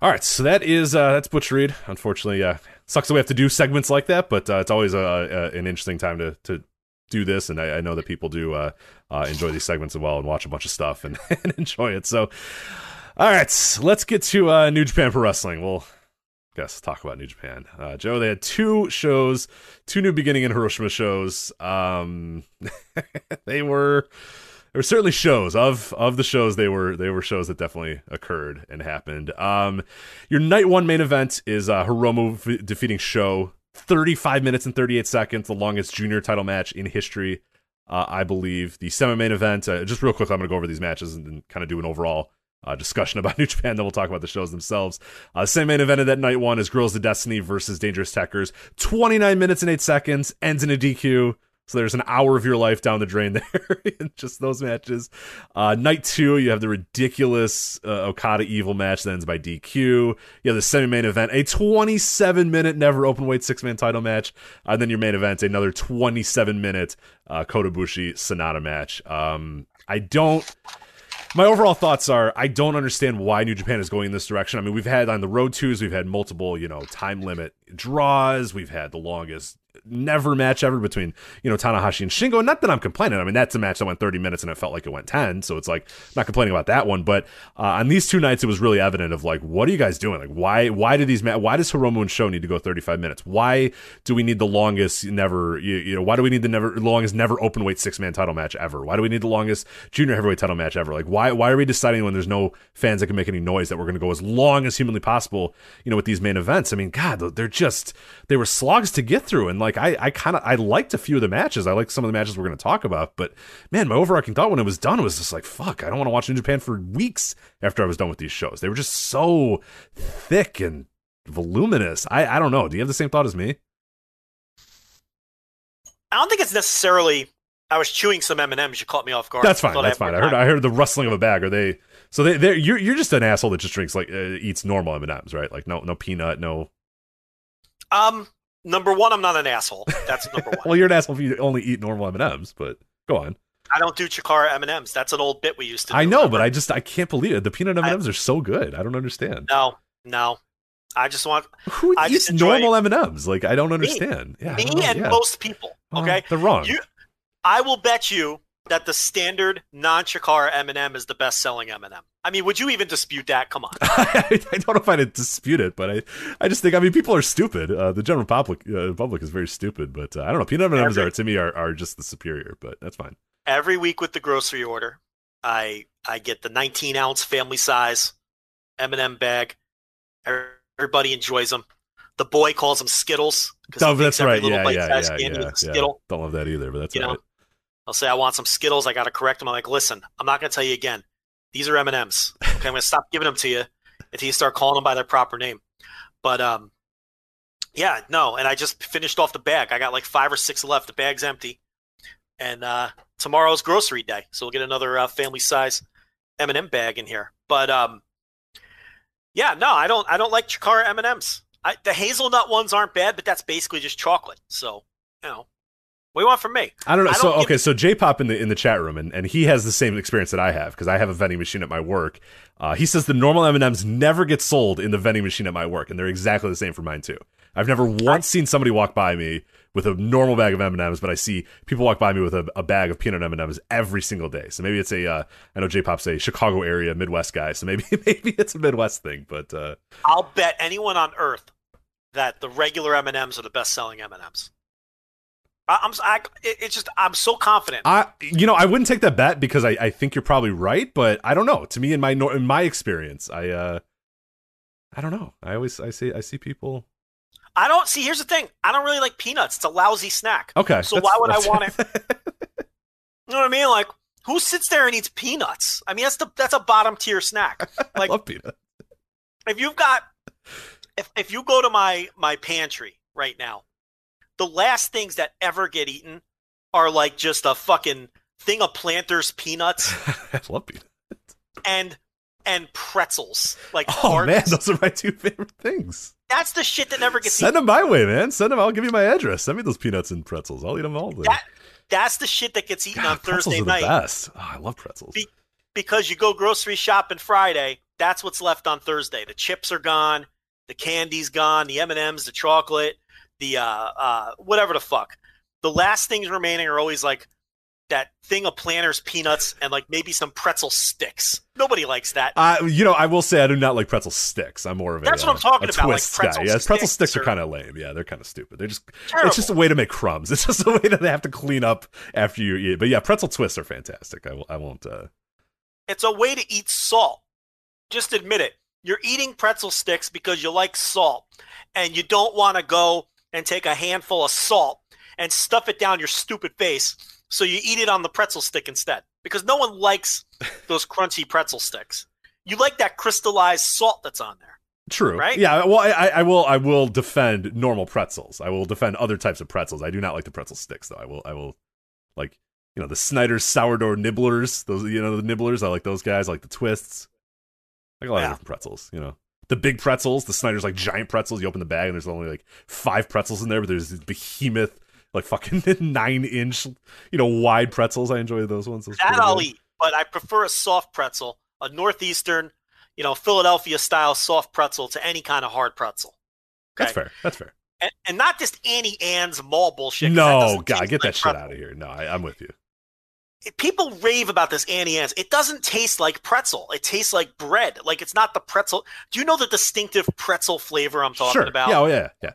all right. So that is uh, that's Butch Reed. Unfortunately, uh, sucks that we have to do segments like that, but uh, it's always a, a, an interesting time to to do this, and I, I know that people do uh, uh, enjoy these segments as well and watch a bunch of stuff and, *laughs* and enjoy it. So, all right, let's get to uh, New Japan Pro Wrestling. We'll I guess talk about New Japan. Uh, Joe, they had two shows, two new beginning in Hiroshima shows. Um, *laughs* they were there were certainly shows of of the shows they were they were shows that definitely occurred and happened. Um, your night one main event is uh, Hiromu v- defeating SHO. 35 minutes and 38 seconds, the longest junior title match in history, uh, I believe. The semi main event, uh, just real quick, I'm going to go over these matches and then kind of do an overall uh, discussion *laughs* about New Japan. Then we'll talk about the shows themselves. Uh, same main event of that night one is Guerrillas of Destiny versus Dangerous Tekkers. 29 minutes and 8 seconds, ends in a DQ. So there's an hour of your life down the drain *laughs* there in just those matches. Uh, night two, you have the ridiculous uh, Okada Evil match that ends by DQ. You have the semi-main event, a 27-minute never open weight six-man title match. And then your main event, another 27-minute uh, Kota Ibushi Sanada match. Um, I don't my overall thoughts are I don't understand why New Japan is going in this direction. I mean, we've had on the road twos, we've had multiple, you know, time limit draws. We've had the longest never match ever between, you know, Tanahashi and Shingo. And not that I'm complaining. I mean, that's a match that went 30 minutes and it felt like it went 10. So it's like, not complaining about that one. But uh, on these two nights, it was really evident of like, what are you guys doing? Like, why, why do these, ma- why does Hiromu and SHO need to go 35 minutes? Why do we need the longest never, you, you know, why do we need the never, longest never open weight six man title match ever? Why do we need the longest junior heavyweight title match ever? Like, why, why are we deciding when there's no fans that can make any noise that we're going to go as long as humanly possible, you know, with these main events? I mean, God, they're just, they were slogs to get through. And like, I, I kind of, I liked a few of the matches. I liked some of the matches we're going to talk about. But man, my overarching thought when it was done was just like, fuck, I don't want to watch New Japan for weeks after I was done with these shows. They were just so thick and voluminous. I, I don't know. Do you have the same thought as me? I don't think it's necessarily. I was chewing some M and M's. You caught me off guard. That's fine. That's had fine. I heard. time. I heard the rustling of a bag. Are they? So they, they, you're, you're just an asshole that just drinks like uh, eats normal M and M's, right? Like no, no peanut, no. Um, number one, I'm not an asshole. That's number *laughs* one. Well, you're an asshole if you only eat normal M and M's. But go on. I don't do Chikara M and M's. That's an old bit we used to. do. I know, but? I just I can't believe it. The peanut M and M's are so good. I don't understand. no, no. I just want Who I eats just normal M and M's? Like I don't understand. Yeah, me don't and yeah. most people. Well, Okay, they're wrong. You- I will bet you that the standard non-Chikara M and M is the best-selling M and m I mean, would you even dispute that? Come on. I, *laughs* I don't know if I'd dispute it, but I, I just think I mean people are stupid. Uh, the general public uh, public is very stupid, but uh, I don't know. Peanut M and M's Every- are to me are, are just the superior, but that's fine. Every week with the grocery order, I I get the 19 ounce family size M and m bag. Everybody enjoys them. The boy calls them Skittles. Oh, that's right. little Yeah, yeah, yeah, yeah, yeah. Skittle. Don't love that either, but that's You know? I'll say I want some Skittles. I got to correct them. I'm like, listen, I'm not going to tell you again. These are M and M's. Okay, I'm going to stop giving them to you until you start calling them by their proper name. But um, yeah, no. And I just finished off the bag. I got like five or six left. The bag's empty. And uh, tomorrow's grocery day, so we'll get another uh, family size M and m bag in here. But um, yeah, no, I don't. I don't like Chikara M and M's. The hazelnut ones aren't bad, but that's basically just chocolate. So you know, What do you want from me? I don't know. I so don't okay, so J Pop in the in the chat room, and, and he has the same experience that I have because I have a vending machine at my work. Uh, he says the normal M and M's never get sold in the vending machine at my work, and they're exactly the same for mine too. I've never once seen somebody walk by me with a normal bag of M and M's, but I see people walk by me with a, a bag of peanut M and M's every single day. So maybe it's a uh, I know J Pop's a Chicago area Midwest guy, so maybe *laughs* maybe it's a Midwest thing. But uh, I'll bet anyone on earth that the regular M and M's are the best selling M and M's. I'm I, it- it's just I'm so confident. I you know I wouldn't take that bet because I, I think you're probably right, but I don't know. To me, in my in my experience, I uh I don't know. I always I see I see people. I don't see. Here's the thing. I don't really like peanuts. It's a lousy snack. Okay, So why would I want it? *laughs* You know what I mean? Like, who sits there and eats peanuts? I mean, that's the that's a bottom tier snack. *laughs* I love peanuts. if you've got, if if you go to my my pantry right now, the last things that ever get eaten are like just a fucking thing of Planters peanuts *laughs* I love peanuts. and and pretzels. Like, Oh man, those are my two favorite things. that's the shit that never gets Send eaten. them my way, man. Send them. I'll give you my address. Send me those peanuts and pretzels. I'll eat them all day. That that's the shit that gets eaten God, on Thursday are the night. best. Oh, I love pretzels. Be- because you go grocery shopping Friday, that's what's left on Thursday. The chips are gone, the candy's gone, the M and M's, the chocolate, the uh, uh, whatever the fuck. The last things remaining are always like that thing of Planters peanuts and like maybe some pretzel sticks. Nobody likes that. Uh, you know, I will say I do not like pretzel sticks. I'm more of a That's what I'm uh, talking about, like pretzel guy. Yeah, pretzel sticks sticks are kind of lame. Yeah, they're kind of stupid. They're just Terrible. it's just a way to make crumbs. *laughs* It's just a way that they have to clean up after you eat. But yeah, pretzel twists are fantastic. I will. I won't. Uh, It's a way to eat salt. Just admit it. You're eating pretzel sticks because you like salt, and you don't want to go and take a handful of salt and stuff it down your stupid face. So you eat it on the pretzel stick instead because no one likes *laughs* those crunchy pretzel sticks. You like that crystallized salt that's on there. True. Right? Yeah. Well, I, I I will. I will defend normal pretzels. I will defend other types of pretzels. I do not like the pretzel sticks, though. I will. I will like you know the Snyder's sourdough nibblers. Those you know the nibblers. I like those guys. I like the twists. I like a lot Yeah. of different pretzels. You know the big pretzels. The Snyder's like giant pretzels. You open the bag and there's only like five pretzels in there, but there's these behemoth like fucking *laughs* nine inch you know wide pretzels. I enjoy those ones. Those That I'll good. eat, but I prefer a soft pretzel, a northeastern, you know, Philadelphia style soft pretzel to any kind of hard pretzel. That's fair. That's fair. and, and not just Auntie Anne's mall bullshit. No, God, get like that shit out of here. No, I, I'm with you. People rave about this Auntie Anne's. It doesn't taste like pretzel. It tastes like bread. Like it's not the pretzel. Do you know the distinctive pretzel flavor I'm talking sure. about? Yeah, oh, yeah, yeah.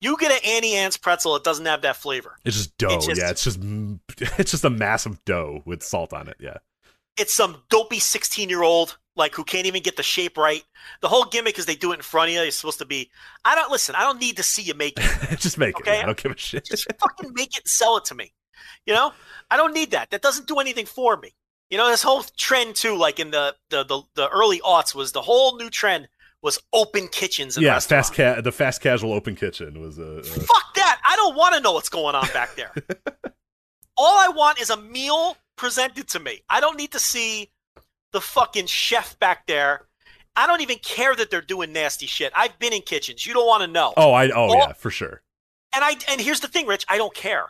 You get an Auntie Anne's pretzel, it doesn't have that flavor. It's just dough. It's just- yeah, it's just *laughs* it's just a massive dough with salt on it. Yeah, It's some dopey 16 year old like who can't even get the shape right. The whole gimmick is they do it in front of you. You're supposed to be. I don't listen. I don't need to see you make it. *laughs* just make Okay. it. man. I don't give a shit. Just fucking make it and sell it to me. You know, I don't need that. That doesn't do anything for me. You know, this whole trend too, like in the the the, the early aughts, was the whole new trend was open kitchens. In yeah, fast ca- the fast casual open kitchen was a, uh, Fuck that! I don't want to know what's going on back there. *laughs* All I want is a meal presented to me. I don't need to see the fucking chef back there. I don't even care that they're doing nasty shit. I've been in kitchens. You don't want to know. Oh, I oh All- yeah, for sure. And I and here's the thing, Rich. I don't care.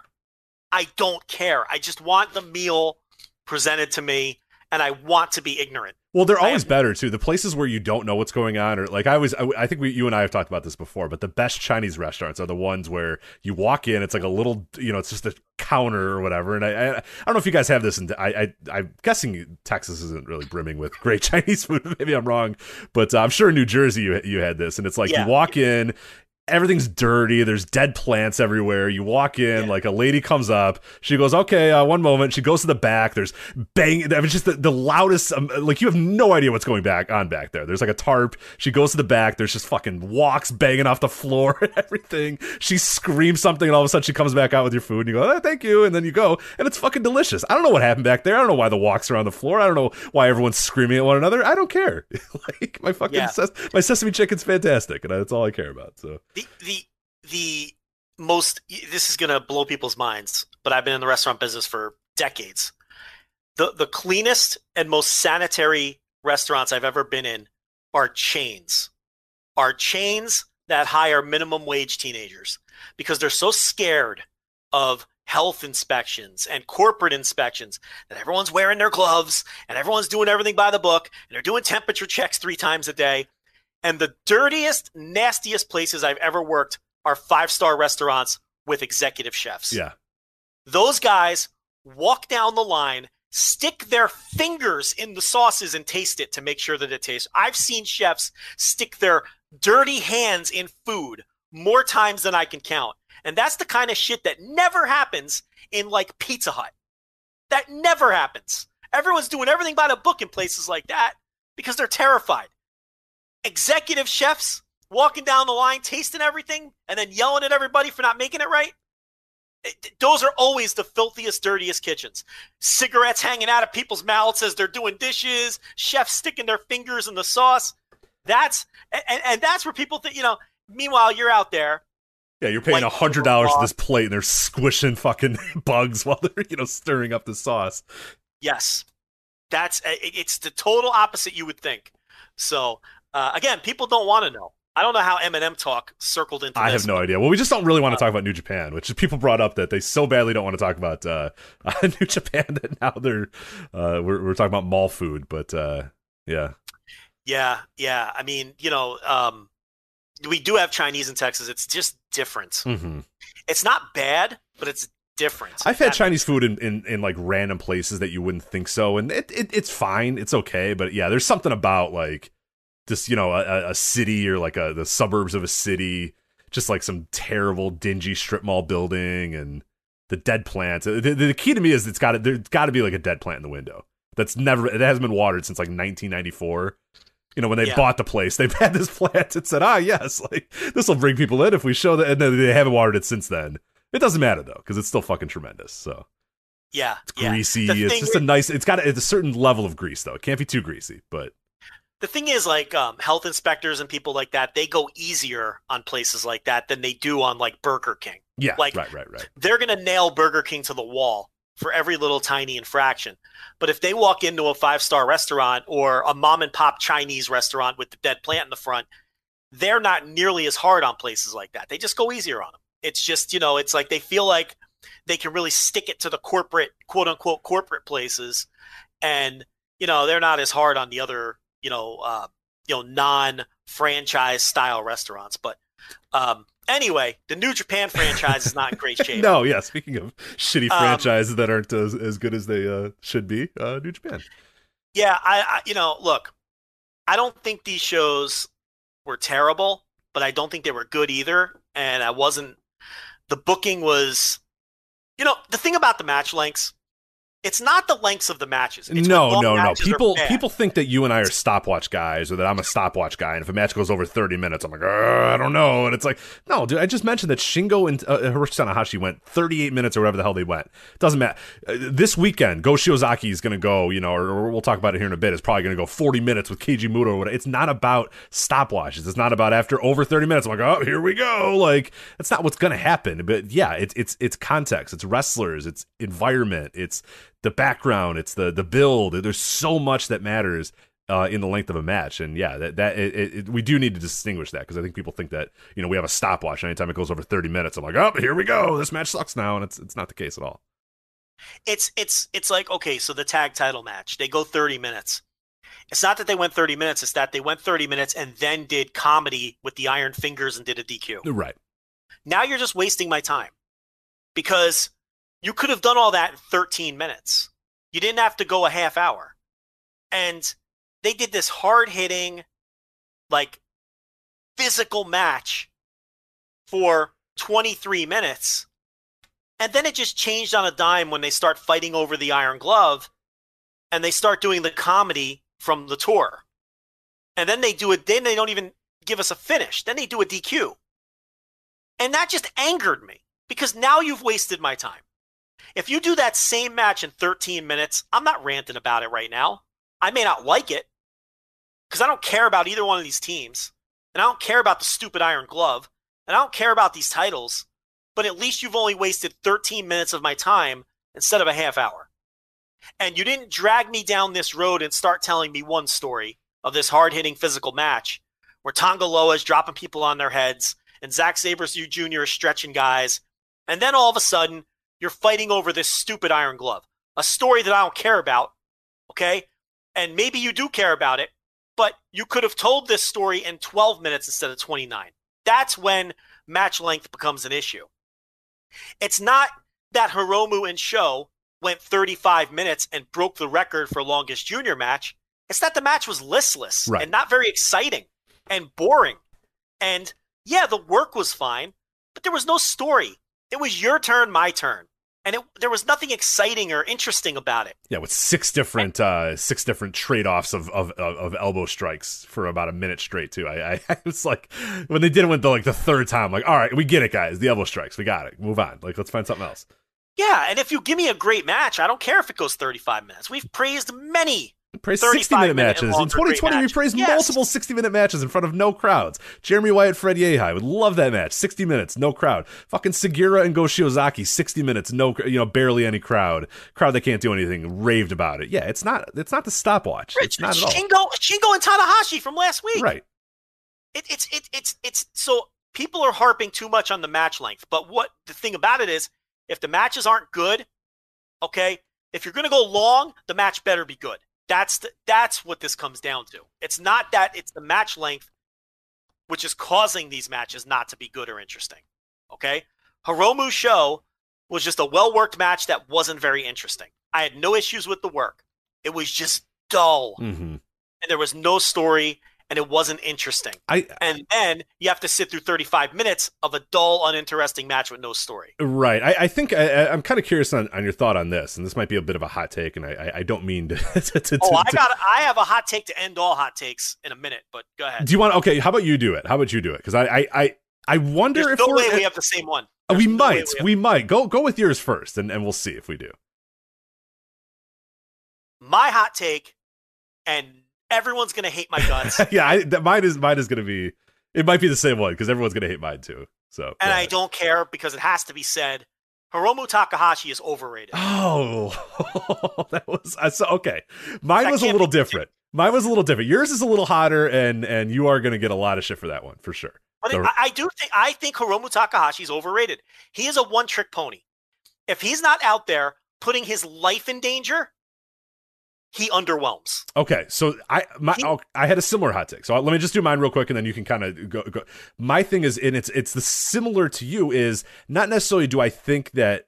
I don't care. I just want the meal presented to me, and I want to be ignorant. Well, they're always am- better too. The places where you don't know what's going on, or like I was, I, I think we, you and I have talked about this before. But the best Chinese restaurants are the ones where you walk in, it's like a little, you know, it's just a counter or whatever. And I, I, I don't know if you guys have this. And I, I, I'm guessing Texas isn't really brimming with great *laughs* Chinese food. Maybe I'm wrong, but uh, I'm sure in New Jersey you, you had this. And it's like Yeah. you walk in. Everything's dirty. There's dead plants everywhere. You walk in, Yeah. like a lady comes up. She goes, "Okay, uh, one moment." She goes to the back. There's bang. I mean, just the, the loudest. Um, like you have no idea what's going back on back there. There's like a tarp. She goes to the back. There's just fucking woks banging off the floor *laughs* and everything. She screams something, and all of a sudden she comes back out with your food, and you go, oh, "Thank you," and then you go, and it's fucking delicious. I don't know what happened back there. I don't know why the woks are on the floor. I don't know why everyone's screaming at one another. I don't care. *laughs* like my fucking Yeah. ses- my sesame chicken's fantastic, and that's all I care about. So the the the most this is going to blow people's minds but i've been in the restaurant business for decades the the cleanest and most sanitary restaurants i've ever been in are chains are chains that hire minimum wage teenagers because they're so scared of health inspections and corporate inspections that everyone's wearing their gloves and everyone's doing everything by the book and they're doing temperature checks three times a day. And the dirtiest, nastiest places I've ever worked are five star restaurants with executive chefs. Yeah. Those guys walk down the line, stick their fingers in the sauces and taste it to make sure that it tastes. I've seen chefs stick their dirty hands in food more times than I can count. And that's the kind of shit that never happens in like Pizza Hut. That never happens. Everyone's doing everything by the book in places like that because they're terrified. Executive chefs walking down the line, tasting everything, and then yelling at everybody for not making it right. It- those are always the filthiest, dirtiest kitchens. Cigarettes hanging out of people's mouths as they're doing dishes, chefs sticking their fingers in the sauce. That's and, and that's where people think, you know, meanwhile you're out there Yeah, you're paying a hundred dollars for this plate, and they're squishing fucking *laughs* bugs while they're you know stirring up the sauce. Yes, that's it's the total opposite you would think. So uh, again, people don't want to know. I don't know how Eminem talk circled into. I this. have no idea. Well, we just don't really want to talk about New Japan, which people brought up that they so badly don't want to talk about uh, *laughs* uh, New Japan that now they're uh, we're we're talking about mall food. But uh, yeah, Yeah, yeah. I mean, you know, um, we do have Chinese in Texas. It's just different. hmm It's not bad, but it's different. I've had Chinese food in, in, in like random places that you wouldn't think so, and it, it it's fine, it's okay. But yeah, there's something about like just you know a, a city or like a the suburbs of a city, just like some terrible dingy strip mall building and the dead plants. The, the, key to me is it's got to there's got to be like a dead plant in the window that's never it hasn't been watered since like 1994. You know when they Yeah. bought the place, they've had this *laughs* plant and said, "Ah, yes, like this will bring people in if we show that." And then they haven't watered it since then. It doesn't matter though because it's still fucking tremendous. So Yeah, it's greasy. The It's just a nice. It's got a, it's a certain level of grease though. It can't be too greasy, but The thing is, like um, health inspectors and people like that, they go easier on places like that than they do on like Burger King. yeah, Like- right, right, right. They're gonna nail Burger King to the wall for every little tiny infraction. But if they walk into a five star restaurant or a mom and pop Chinese restaurant with the dead plant in the front, they're not nearly as hard on places like that. They just go easier on them. It's just you know, it's like they feel like they can really stick it to the corporate quote unquote corporate places, and you know they're not as hard on the other you know uh, you know non franchise style restaurants. But um, anyway, the New Japan franchise is not in great *laughs* shape. No, yeah. Speaking of shitty Um, franchises that aren't as, as good as they uh, should be, uh, New Japan. Yeah, I, I you know, look, I don't think these shows were terrible, but I don't think they were good either. And I wasn't. The booking was, you know, the thing about the match lengths, it's not the lengths of the matches. It's no, no, no. matches are People people think that you and I are stopwatch guys, or that I'm a stopwatch guy. And if a match goes over 30 minutes, I'm like, "Uh, I don't know. And it's like, no, dude. I just mentioned that Shingo and uh, Hiroshi Tanahashi went 38 minutes or whatever the hell they went. It doesn't matter. Uh, this weekend, Go Shiozaki is going to go. You know, or, or we'll talk about it here in a bit. It's probably going to go 40 minutes with Keiji Muto or whatever. It's not about stopwatches. It's not about after over 30 minutes. I'm like, oh, here we go. Like that's not what's going to happen. But yeah, it's it's it's context. It's wrestlers. It's environment. It's the background, it's the the build. There's so much that matters uh, in the length of a match, and yeah, that that it, it, we do need to distinguish that because I think people think that you know we have a stopwatch. Anytime it goes over 30 minutes, I'm like, oh, here we go. This match sucks now, and it's it's not the case at all. it's it's it's like okay, so the tag title match, they go 30 minutes. It's not that they went 30 minutes, it's that they went 30 minutes and then did comedy with the iron fingers and did a DQ. Right. Now you're just wasting my time. Because you could have done all that in 13 minutes. You didn't have to go a half hour. And they did this hard-hitting like physical match for 23 minutes. And then it just changed on a dime when they start fighting over the Iron Glove and they start doing the comedy from the tour. And then they do it, then they don't even give us a finish. Then they do a DQ. And that just angered me because now you've wasted my time. If you do that same match in 13 minutes, I'm not ranting about it right now. I may not like it because I don't care about either one of these teams. And I don't care about the stupid Iron Glove. And I don't care about these titles. But at least you've only wasted 13 minutes of my time instead of a half hour. And you didn't drag me down this road and start telling me one story of this hard hitting physical match where Tonga Loa is dropping people on their heads and Zack Sabre Jr. is stretching guys. And then all of a sudden, you're fighting over this stupid Iron Glove, a story that I don't care about. Okay, and maybe you do care about it, but you could have told this story in 12 minutes instead of 29. That's when match length becomes an issue. It's not that Hiromu and SHO went 35 minutes and broke the record for longest junior match. It's that the match was listless Right. and not very exciting and boring. And yeah, the work was fine, but there was no story. It was your turn, my turn. And it, there was nothing exciting or interesting about it. Yeah, with six different uh six different trade offs of, of of elbow strikes for about a minute straight too. I, I *laughs* I was like when they did it with the like the third time, like, all right, we get it, guys. The elbow strikes, we got it. Move on. Like, let's find something else. Yeah, and if you give me a great match, I don't care if it goes 35 minutes. We've praised many. Praise 60 minute minute matches. In longer great 2020, we matches. praised Yes. multiple 60 minute matches in front of no crowds. Jeremy Wyatt, Fred Yehi would love that match. 60 minutes, no crowd. Fucking Sugiura and Go Shiozaki, 60 minutes, no, you know, barely any crowd. Crowd that can't do anything, raved about it. Yeah, it's not, it's not the stopwatch. It's not at all. Shingo, Shingo and Tanahashi from last week. Right. It, it's it, it's it's so people are harping too much on the match length. But what the thing about it is, if the matches aren't good, okay, if you're going to go long, the match better be good. That's the, that's what this comes down to. It's not that it's the match length which is causing these matches not to be good or interesting. Okay, Hiromu SHO was just a well worked match that wasn't very interesting. I had no issues with the work. It was just dull, hmm and there was no story, and it wasn't interesting I, and then you have to sit through 35 minutes of a dull, uninteresting match with no story. Right. I, I think I, I'm kind of curious on, on your thought on this, and this might be a bit of a hot take, and I, I, don't mean *laughs* to. to, to Oh, I got. I have a hot take to end all hot takes in a minute, but go ahead. Do you want? Okay, how about you do it? How about you do it? Because I, I, I, I wonder There's if no way we have the same one. Uh, There's we no might, have- we might go go with yours first, and, and we'll see if we do. my hot take, and everyone's gonna hate my guts, *laughs* yeah, I, that mine is mine is going to be. It might be the same one because everyone's going to hate mine too. So, and I don't care because it has to be said. Hiromu Takahashi is overrated. Oh, *laughs* that was I saw. Okay, mine That was a little be- different. Mine was a little different. Yours is a little hotter, and and you are going to get a lot of shit for that one for sure. But So- I, I do think I think Hiromu Takahashi is overrated. He is a one-trick pony. If he's not out there putting his life in danger, he underwhelms. Okay, so I my He- oh, I had a similar hot take. So let me just do mine real quick, and then you can kind of go, go. My thing is, and it's it's the similar to you is not necessarily do I think that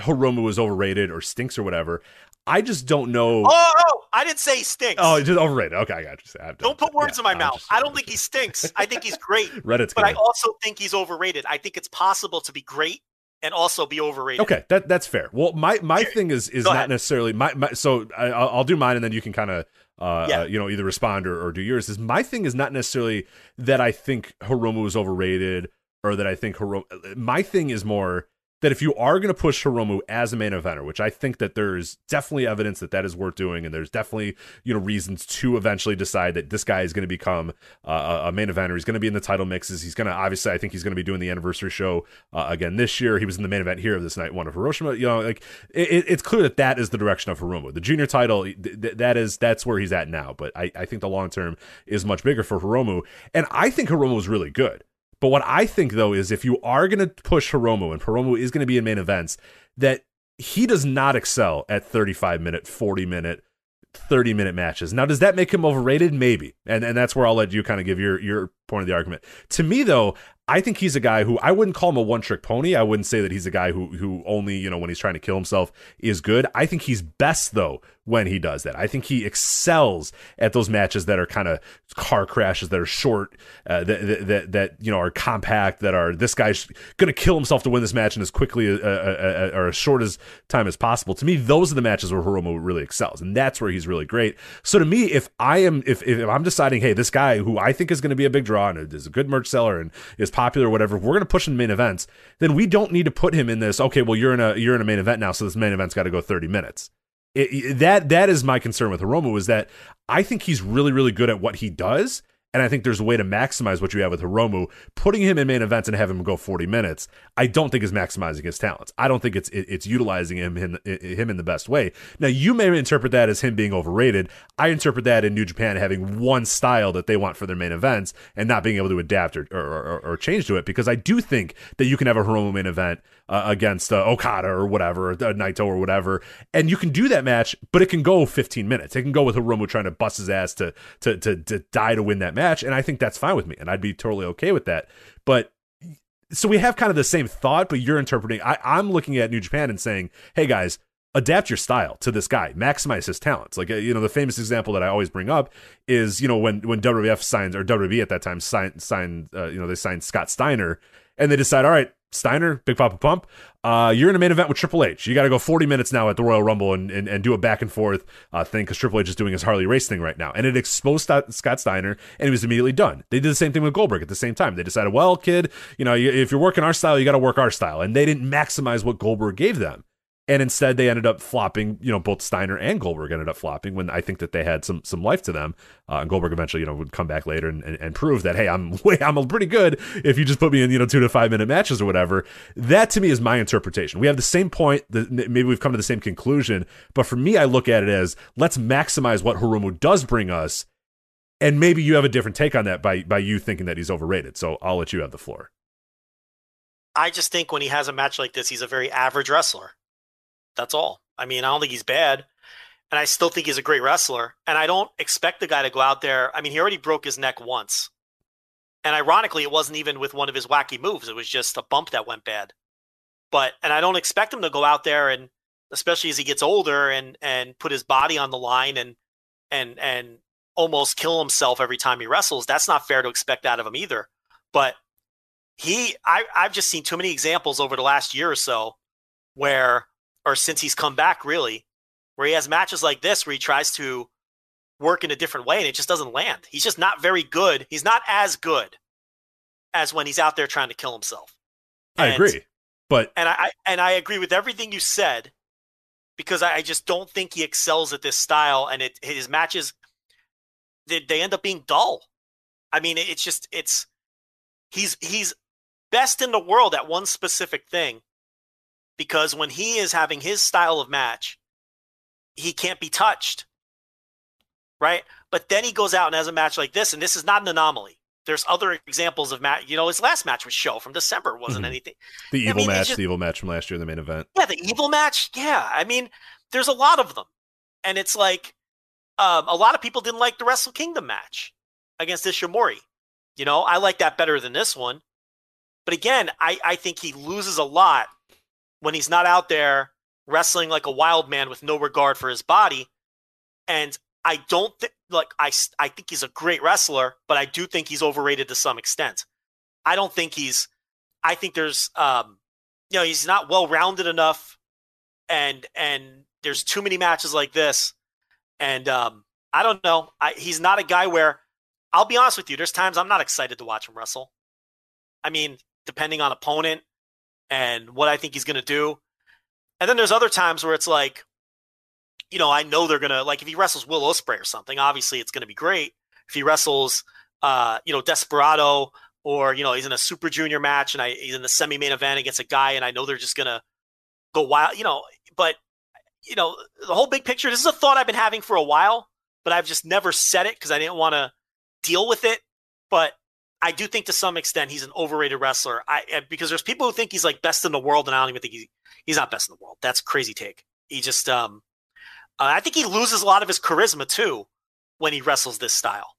Hiromu is overrated or stinks or whatever. I just don't know. Oh, oh, I didn't say he stinks. Oh, he's just overrated. Okay, I got you. I'm Don't put words yeah, in my I'm mouth. just- I don't think he stinks. I think he's great, *laughs* Reddit's but I gonna- also think he's overrated. I think it's possible to be great and also be overrated. Okay, that that's fair. Well, my my thing is is go not ahead. necessarily my, my so I, I'll, do mine and then you can kind of uh, Yeah. uh, you know either respond or, or do yours. Is my thing is not necessarily that I think Hiromu is overrated or that I think Hiromu. My thing is more that if you are going to push Hiromu as a main eventer, which I think that there's definitely evidence that that is worth doing, and there's definitely you know reasons to eventually decide that this guy is going to become uh, a main eventer. He's going to be in the title mixes. He's going to obviously, I think he's going to be doing the anniversary show uh, again this year. He was in the main event here of this night one of Hiroshima. You know, like it, it's clear that that is the direction of Hiromu. The junior title, th- th- that is that's where he's at now. But I, I think the long term is much bigger for Hiromu, and I think Hiromu is really good. But what I think though is if you are going to push Hiromu and Hiromu is going to be in main events, that he does not excel at 35 minute, 40 minute, 30 minute matches. Now, does that make him overrated? Maybe. And and that's where I'll let you kind of give your your point of the argument. To me though, I think he's a guy who I wouldn't call him a one trick pony. I wouldn't say that he's a guy who who only, you know, when he's trying to kill himself is good. I think he's best though when he does that. I think he excels at those matches that are kind of car crashes that are short, uh, that, that that you know are compact, that are this guy's going to kill himself to win this match in as quickly uh, uh, uh, or as short as time as possible. To me, those are the matches where Hiromu really excels, and that's where he's really great. So to me, if I am if if I'm deciding, hey, this guy who I think is going to be a big draw and is a good merch seller and is popular, or whatever, we're going to push in main events, then we don't need to put him in this. Okay, well you're in a you're in a main event now, so this main event's got to go 30 minutes. It, that that is my concern with Hiromu is that I think he's really really good at what he does, And I think there's a way to maximize what you have with Hiromu. Putting him in main events and having him go 40 minutes, I don't think is maximizing his talents. I don't think it's it, it's utilizing him in, him in the best way. Now, you may interpret that as him being overrated. I interpret that in New Japan having one style that they want for their main events and not being able to adapt or, or, or, or change to it because I do think that you can have a Hiromu main event uh, against uh, Okada or whatever, uh, Naito or whatever, and you can do that match, but it can go 15 minutes. It can go with Hiromu trying to bust his ass to, to, to, to die to win that match, and I think that's fine with me, and I'd be totally okay with that. But so we have kind of the same thought, but you're interpreting. I, I'm looking at New Japan and saying, hey guys, adapt your style to this guy, maximize his talents. Like uh, you know, the famous example that I always bring up is you know when when WWF signs or WWE at that time signed signed uh, you know they signed Scott Steiner and they decide, all right, Steiner, Big Papa Pump, uh, you're in a main event with Triple H. You got to go 40 minutes now at the Royal Rumble and, and, and do a back and forth uh, thing because Triple H is doing his Harley Race thing right now. And it exposed Scott Steiner and he was immediately done. They did the same thing with Goldberg at the same time. They decided, well, kid, you know, if you're working our style, you got to work our style. And they didn't maximize what Goldberg gave them and instead they ended up flopping. You know, both Steiner and Goldberg ended up flopping when I think that they had some some life to them. Uh, and Goldberg eventually, you know, would come back later and, and, and prove that hey, I'm *laughs* way I'm pretty good if you just put me in you know two to five minute matches or whatever. That to me is my interpretation. We have the same point. That maybe we've come to the same conclusion, but for me, I look at it as let's maximize what Hiromu does bring us. And maybe you have a different take on that by by you thinking that he's overrated. So I'll let you have the floor. I just think when he has a match like this, he's a very average wrestler. That's all. I mean, I don't think he's bad. And I still think he's a great wrestler. And I don't expect the guy to go out there. I mean, he already broke his neck once. And ironically, it wasn't even with one of his wacky moves. It was just a bump that went bad. But and I don't expect him to go out there and especially as he gets older and and put his body on the line and and and almost kill himself every time he wrestles. That's not fair to expect out of him either. But he I, I've just seen too many examples over the last year or so where or since he's come back, really, where he has matches like this where he tries to work in a different way and it just doesn't land. He's just not very good. He's not as good as when he's out there trying to kill himself. I agree, but and I and I agree with everything you said because I, just don't think he excels at this style and it his matches they, they end up being dull. I mean, it's just it's he's he's best in the world at one specific thing, because when he is having his style of match, he can't be touched. Right? But then he goes out and has a match like this, and this is not an anomaly. There's other examples of match. You know, his last match was SHO from December wasn't mm-hmm. anything. The evil mean, match, just, the evil match from last year, the main event. Yeah, the evil match. Yeah, I mean, there's a lot of them, and it's like um, a lot of people didn't like the Wrestle Kingdom match against Ishimori. You know, I like that better than this one. But again, I, I think he loses a lot when he's not out there wrestling like a wild man with no regard for his body. And I don't think like I I think he's a great wrestler, but I do think he's overrated to some extent. I don't think he's I think there's um you know, he's not well rounded enough and and there's too many matches like this. And um I don't know. I, he's not a guy where I'll be honest with you, there's times I'm not excited to watch him wrestle. I mean, depending on opponent, and what I think he's going to do. And then there's other times where it's like, you know, I know they're going to, like, if he wrestles Will Ospreay or something, obviously it's going to be great. If he wrestles, uh, you know, Desperado or, you know, he's in a Super Junior match and I, he's in the semi main event against a guy and I know they're just going to go wild, you know, but, you know, the whole big picture, this is a thought I've been having for a while, but I've just never said it because I didn't want to deal with it. But I do think to some extent he's an overrated wrestler. I because there's people who think he's like best in the world, and I don't even think he's he's not best in the world. That's crazy take. He just um, uh, I think he loses a lot of his charisma too when he wrestles this style.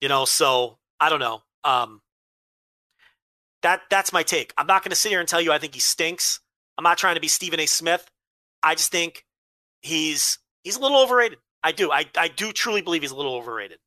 You know, so I don't know. Um, that that's my take. I'm not going to sit here and tell you I think he stinks. I'm not trying to be Stephen A. Smith. I just think he's he's a little overrated. I do. I I do truly believe he's a little overrated.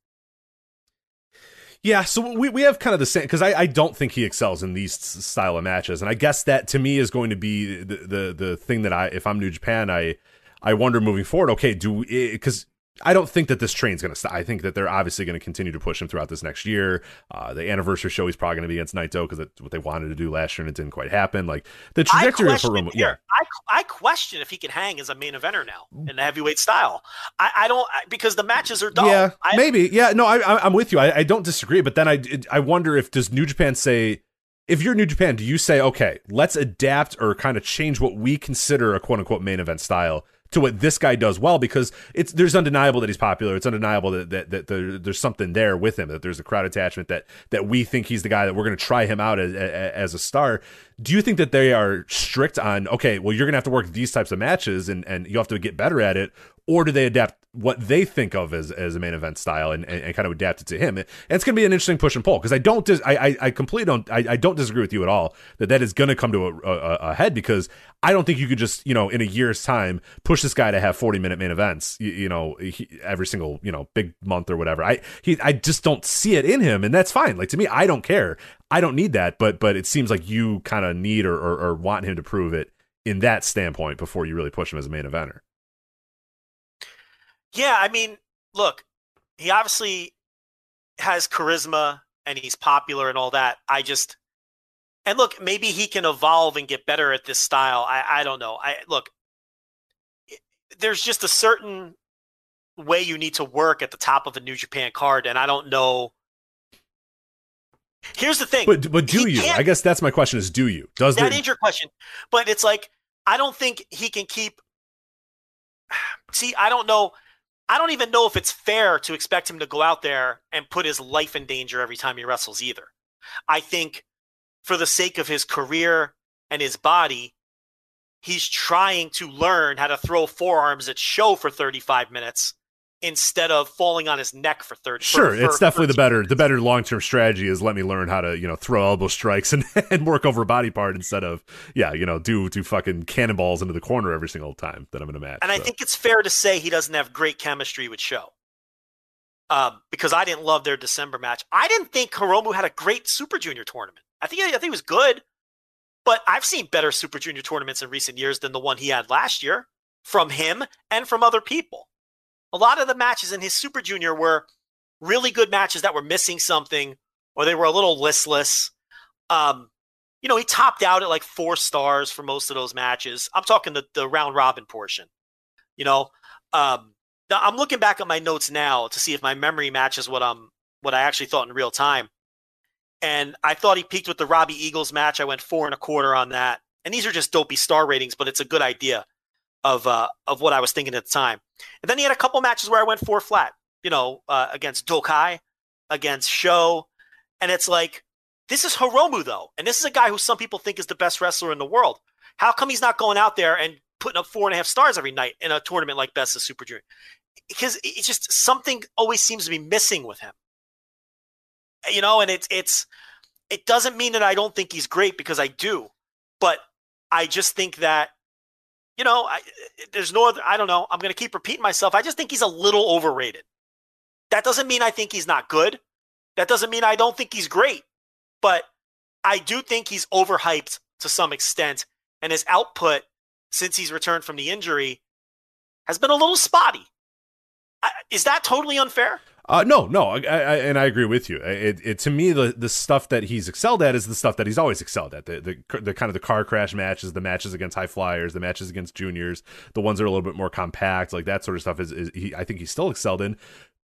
Yeah, so we, we have kind of the same because I, I don't think he excels in these style of matches, and I guess that to me is going to be the the, the thing that I if I'm New Japan I I wonder moving forward. Okay, do because I don't think that this train's going to stop. I think that they're obviously going to continue to push him throughout this next year. Uh, the anniversary show, he's probably going to be against Naito because that's what they wanted to do last year and it didn't quite happen. Like the trajectory of Hiromu, yeah. I, I question if he can hang as a main eventer now in the heavyweight style. I, I don't because the matches are dull. Yeah, I, maybe. Yeah, no, I, am with you. I, I don't disagree, but then I I wonder if does New Japan say if you're New Japan, do you say okay, let's adapt or kind of change what we consider a quote unquote main event style? To what this guy does well because it's there's undeniable that he's popular. It's undeniable that that, that there, there's something there with him. That there's a crowd attachment. That that we think he's the guy that we're going to try him out as, as a star. Do you think that they are strict on okay? Well, you're going to have to work these types of matches and and you have to get better at it, or do they adapt what they think of as, as a main event style and, and, and kind of adapt it to him? And it's going to be an interesting push and pull because I don't dis- I, I, I completely don't I, I don't disagree with you at all that that is going to come to a, a, a, head because I don't think you could just you know in a year's time push this guy to have 40 minute main events you, you know he, every single you know big month or whatever I he I just don't see it in him and that's fine like to me I don't care I don't need that but but it seems like you kind of need or, or, or want him to prove it in that standpoint before you really push him as a main eventer. Yeah, I mean, look, he obviously has charisma and he's popular and all that. I just and look, maybe he can evolve and get better at this style. I I don't know. I look, there's just a certain way you need to work at the top of a New Japan card, and I don't know. Here's the thing, but but do you? I guess that's my question: is do you? Does that the... is your question? But it's like I don't think he can keep. *sighs* See, I don't know. I don't even know if it's fair to expect him to go out there and put his life in danger every time he wrestles either. I think for the sake of his career and his body, he's trying to learn how to throw forearms at SHO for 35 minutes instead of falling on his neck for 30 sure for, it's definitely the better minutes. the better long-term strategy is let me learn how to you know throw elbow strikes and, *laughs* and work over body part instead of yeah you know do do fucking cannonballs into the corner every single time that i'm in a match and so. i think it's fair to say he doesn't have great chemistry with SHO um, because i didn't love their december match i didn't think hiromu had a great super junior tournament i think i think he was good but i've seen better super junior tournaments in recent years than the one he had last year from him and from other people a lot of the matches in his Super Junior were really good matches that were missing something or they were a little listless. Um, you know, he topped out at like four stars for most of those matches. I'm talking the, the round robin portion. You know, um, I'm looking back at my notes now to see if my memory matches what I'm what I actually thought in real time. And I thought he peaked with the Robbie Eagles match. I went four and a quarter on that. And these are just dopey star ratings, but it's a good idea of uh, of what I was thinking at the time. And then he had a couple matches where I went four flat, you know, uh, against Douki, against SHO, and it's like this is Hiromu though, and this is a guy who some people think is the best wrestler in the world. How come he's not going out there and putting up four and a half stars every night in a tournament like Best of Super Junior? Because it's just something always seems to be missing with him. You know, and it's it's it doesn't mean that I don't think he's great because I do, but I just think that you know, I, there's no other, I don't know. I'm going to keep repeating myself. I just think he's a little overrated. That doesn't mean I think he's not good. That doesn't mean I don't think he's great. But I do think he's overhyped to some extent. And his output since he's returned from the injury has been a little spotty. Is that totally unfair? Uh, no, no, I, I, and I agree with you. It, it, to me, the the stuff that he's excelled at is the stuff that he's always excelled at. The, the the kind of the car crash matches, the matches against high flyers, the matches against juniors, the ones that are a little bit more compact, like that sort of stuff. Is, is he, I think he's still excelled in.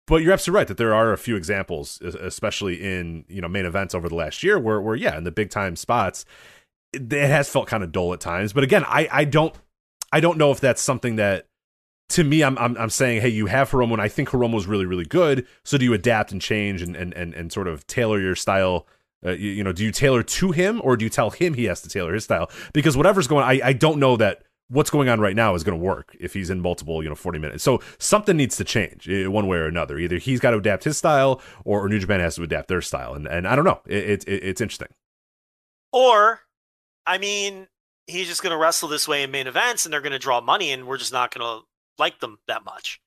But you're absolutely right that there are a few examples, especially in you know main events over the last year, where where yeah, in the big time spots, it, it has felt kind of dull at times. But again, I I don't I don't know if that's something that to me, I'm, I'm I'm saying, hey, you have Hiromu, and I think Hiromu is really really good. So do you adapt and change and and and, and sort of tailor your style? Uh, you, you, know, do you tailor to him or do you tell him he has to tailor his style? Because whatever's going, I I don't know that what's going on right now is going to work if he's in multiple you know 40 minutes. So something needs to change uh, one way or another. Either he's got to adapt his style or, or New Japan has to adapt their style, and and I don't know. It, it it's interesting. Or, I mean, he's just going to wrestle this way in main events, and they're going to draw money, and we're just not going to like them that much.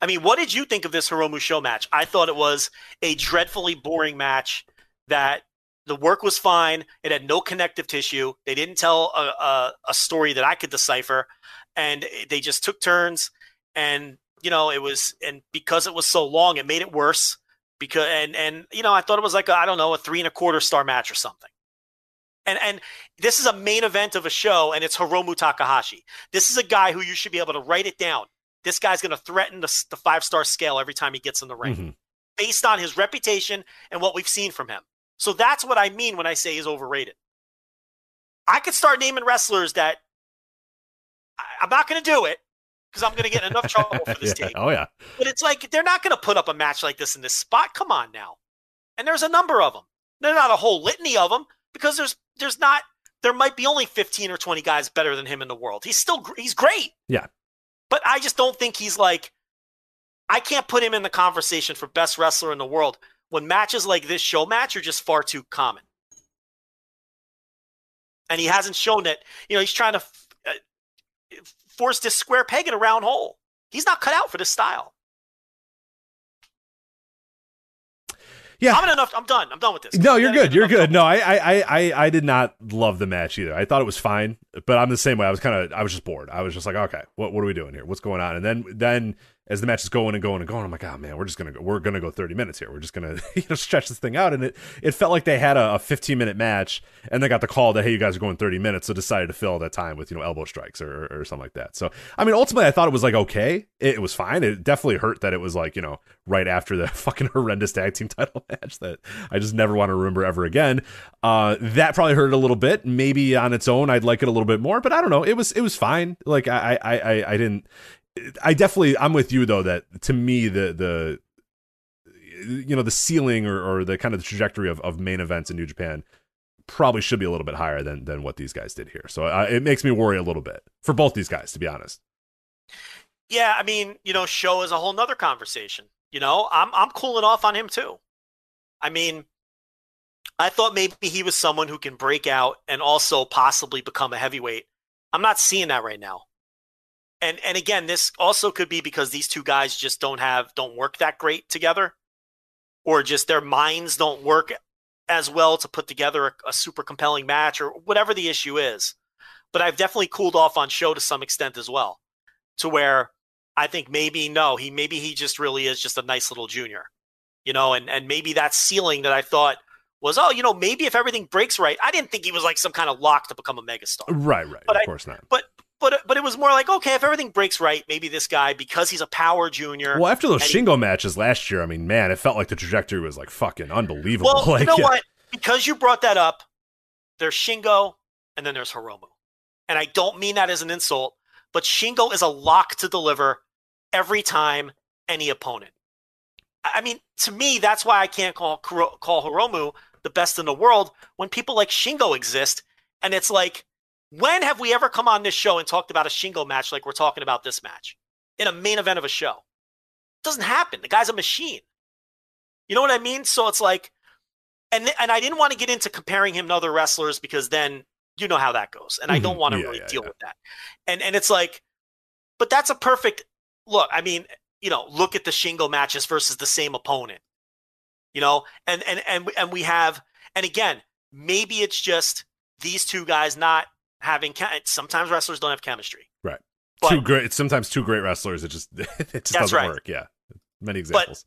I mean, what did you think of this Hiromu SHO match? I thought it was a dreadfully boring match that the work was fine. It had no connective tissue. They didn't tell a, a, a story that I could decipher. And they just took turns. And you know, it was, and because it was so long, it made it worse. Because and and you know, I thought it was like I don't know a three and a quarter star match or something. And and this is a main event of a show, and it's Hiromu Takahashi. This is a guy who you should be able to write it down. This guy's going to threaten the, the five star scale every time he gets in the ring, Mhm. based on his reputation and what we've seen from him. So that's what I mean when I say he's overrated. I could start naming wrestlers that I, I'm not going to do it because I'm going to get in enough trouble for *laughs* this Yeah. tape. Oh yeah. But it's like they're not going to put up a match like this in this spot. Come on now. And there's a number of them. They're not a whole litany of them because there's there's not there might be only 15 or 20 guys better than him in the world. He's still he's great. Yeah. But I just don't think he's like I can't put him in the conversation for best wrestler in the world when matches like this SHO match are just far too common. And he hasn't shown that, you know, he's trying to f- uh, force this square peg in a round hole. He's not cut out for this style. Yeah. I'm enough. I'm done. I'm done with this. No, you're good. You're good. No, I, I, I, I- I did not love the match either. I thought it was fine, but I'm the same way. I was kind of, I was just bored. I was just like, okay, what, what are we doing here? What's going on? And then, then as the match is going and going and going, I'm like, oh man, we're just gonna go, we're gonna go 30 minutes here. We're just gonna, *laughs* you know, stretch this thing out. And it, it felt like they had a, a 15 minute match, and they got the call that hey, you guys are going 30 minutes, so decided to fill that time with you know elbow strikes or, or something like that. So, I mean, ultimately, I thought it was like okay. It, it was fine. It definitely hurt that it was like you know right after the *laughs* fucking horrendous tag team *laughs* title match that I just never want to remember ever again. Uh, that probably hurt a little bit. Maybe on its own, I'd like it a little bit more, but I don't know. It was it was fine. Like I I I, I didn't. I definitely I'm with you though that to me the the you know the ceiling or, or the kind of the trajectory of, of main events in New Japan probably should be a little bit higher than than what these guys did here. So uh, it makes me worry a little bit for both these guys to be honest. Yeah, I mean, you know, SHO is a whole nother conversation. You know, I'm I'm cooling off on him too. I mean, I thought maybe he was someone who can break out and also possibly become a heavyweight. I'm not seeing that right now. And and again, this also could be because these two guys just don't have don't work that great together, or just their minds don't work as well to put together a, a super compelling match or whatever the issue is. But I've definitely cooled off on SHO to some extent as well, to where I think maybe no, he maybe he just really is just a nice little junior, you know, and and maybe that ceiling that I thought was oh, you know, maybe if everything breaks right, I didn't think he was like some kind of lock to become a megastar Right, right. But of I- course not. but but but it was more like okay, if everything breaks right, maybe this guy because he's a power junior. Well, after those and he- Shingo matches last year, I mean, man, it felt like the trajectory was like fucking unbelievable. well, *laughs* like, you know yeah. what? Because you brought that up, there's Shingo and then there's Hiromu, and I don't mean that as an insult, but Shingo is a lock to deliver every time any opponent. I mean, to me, that's why I can't call call Hiromu the best in the world when people like Shingo exist, and it's like. When have we ever come on this show and talked about a Shingo match like we're talking about this match in a main event of a show? It doesn't happen. The guy's a machine. You know what I mean? So it's like, and and I didn't want to get into comparing him to other wrestlers because then you know how that goes, and I don't Mhm. want to Yeah, really yeah, deal yeah. with that. And and it's like, but that's a perfect look. I mean, you know, look at the Shingo matches versus the same opponent. You know, and and and and we have, and again, maybe it's just these two guys not having. Sometimes wrestlers don't have chemistry. Right. But- two great sometimes two great wrestlers it just *laughs* it just doesn't right. work. Yeah. Many examples.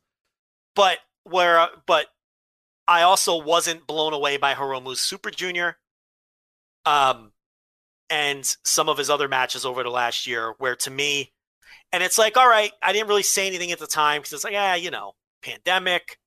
but where but I also wasn't blown away by Hiromu's Super Junior um and some of his other matches over the last year where to me and it's like all right I didn't really say anything at the time because it's like yeah you know pandemic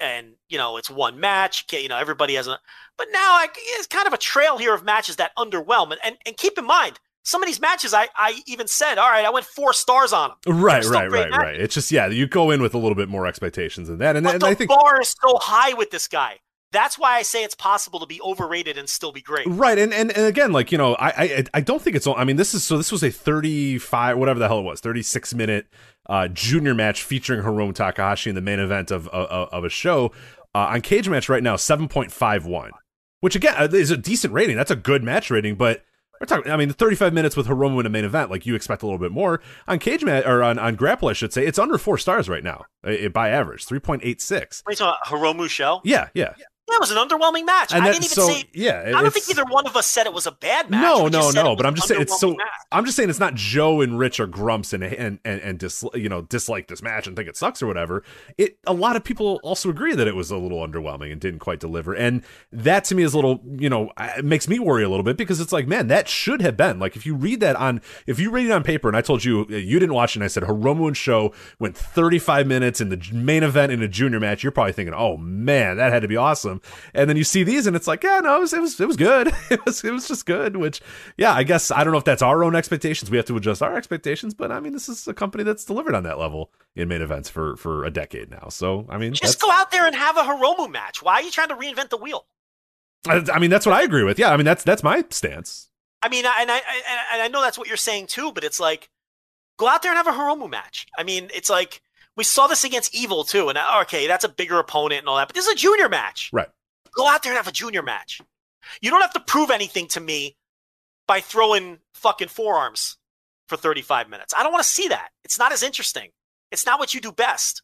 and you know it's one match you know everybody has a but now I, it's kind of a trail here of matches that underwhelm and, and and keep in mind some of these matches I I even said all right I went four stars on them right, still right, great right, right. It's just yeah, you go in with a little bit more expectations than that. And, But and the I think bar is so high with this guy. That's why I say it's possible to be overrated and still be great. Right, and, and and again, like you know, I I I don't think it's. all I mean, this is so. This was a thirty-five, whatever the hell it was, thirty-six minute uh, junior match featuring Hiromu Takahashi in the main event of of, of a show uh, on Cage Match right now, seven point five one, which again uh, is a decent rating. That's a good match rating, but we're talking. I mean, the thirty-five minutes with Hiromu in a main event, like you expect a little bit more on Cage Match or on on Grapple, I should say. It's under four stars right now by average, three point eight six. What are you talking about? Hiromu SHO? Yeah, yeah. Yeah, it was an underwhelming match. And I that- didn't even so, say. yeah, I don't think either one of us said it was a bad match. No, no, just said it no. But I'm just saying it's so. match. I'm just saying it's not Joe and Rich or Grumps and and and, and dis, you know dislike this match and think it sucks or whatever. It a lot of people also agree that it was a little underwhelming and didn't quite deliver. And that to me is a little you know it makes me worry a little bit because it's like man that should have been like if you read that on if you read it on paper and I told you uh, you didn't watch it and I said Hiromu and SHO went 35 minutes in the main event in a junior match you're probably thinking oh man that had to be awesome and then you see these and it's like yeah no it was it was, it was good *laughs* it was it was just good which yeah I guess I don't know if that's our own expectations we have to adjust our expectations but I mean this is a company that's delivered on that level in main events for for a decade now so I mean Just go out there and have a Hiromu match. Why are you trying to reinvent the wheel? I, I mean that's what I agree with yeah I mean that's that's my stance I mean, I- and I, I and I know that's what you're saying too, but it's like go out there and have a Hiromu match. I mean, it's like we saw this against Evil too, and uh, okay, that's a bigger opponent and all that, but this is a junior match. Right. Go out there and have a junior match. You don't have to prove anything to me by throwing fucking forearms for 35 minutes. I don't want to see that. It's not as interesting. It's not what you do best.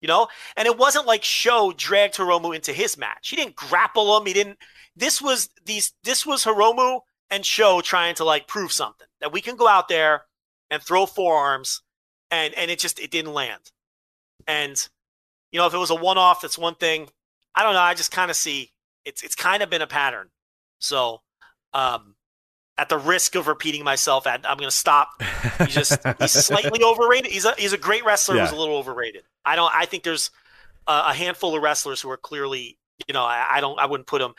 You know? And it wasn't like SHO dragged Hiromu into his match. He didn't grapple him. He didn't this was these this was Hiromu and SHO trying to like prove something that we can go out there and throw forearms and and it just it didn't land. And you know, if it was a one off, that's one thing. I don't know. I just kind of see it's it's kind of been a pattern. So, um, at the risk of repeating myself, at I'm going to stop. He's just he's slightly *laughs* overrated. He's a he's a great wrestler who's a little overrated. I don't. I think there's a, a handful of wrestlers who are clearly, you know, I, I don't. I wouldn't put him,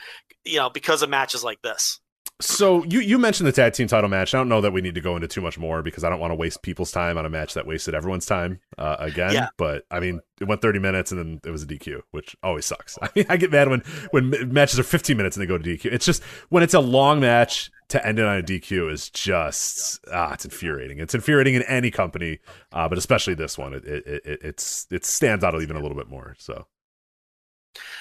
you know, because of matches like this. So you you mentioned the tag team title match. I don't know that we need to go into too much more because I don't want to waste people's time on a match that wasted everyone's time uh, again. Yeah. But I mean, it went 30 minutes and then it was a DQ, which always sucks. *laughs* I mean, I get mad when when matches are 15 minutes and they go to DQ. It's just when it's a long match to end it on a DQ is just ah, it's infuriating. It's infuriating in any company, uh, but especially this one. It, it, it it's it stands out even a little bit more. So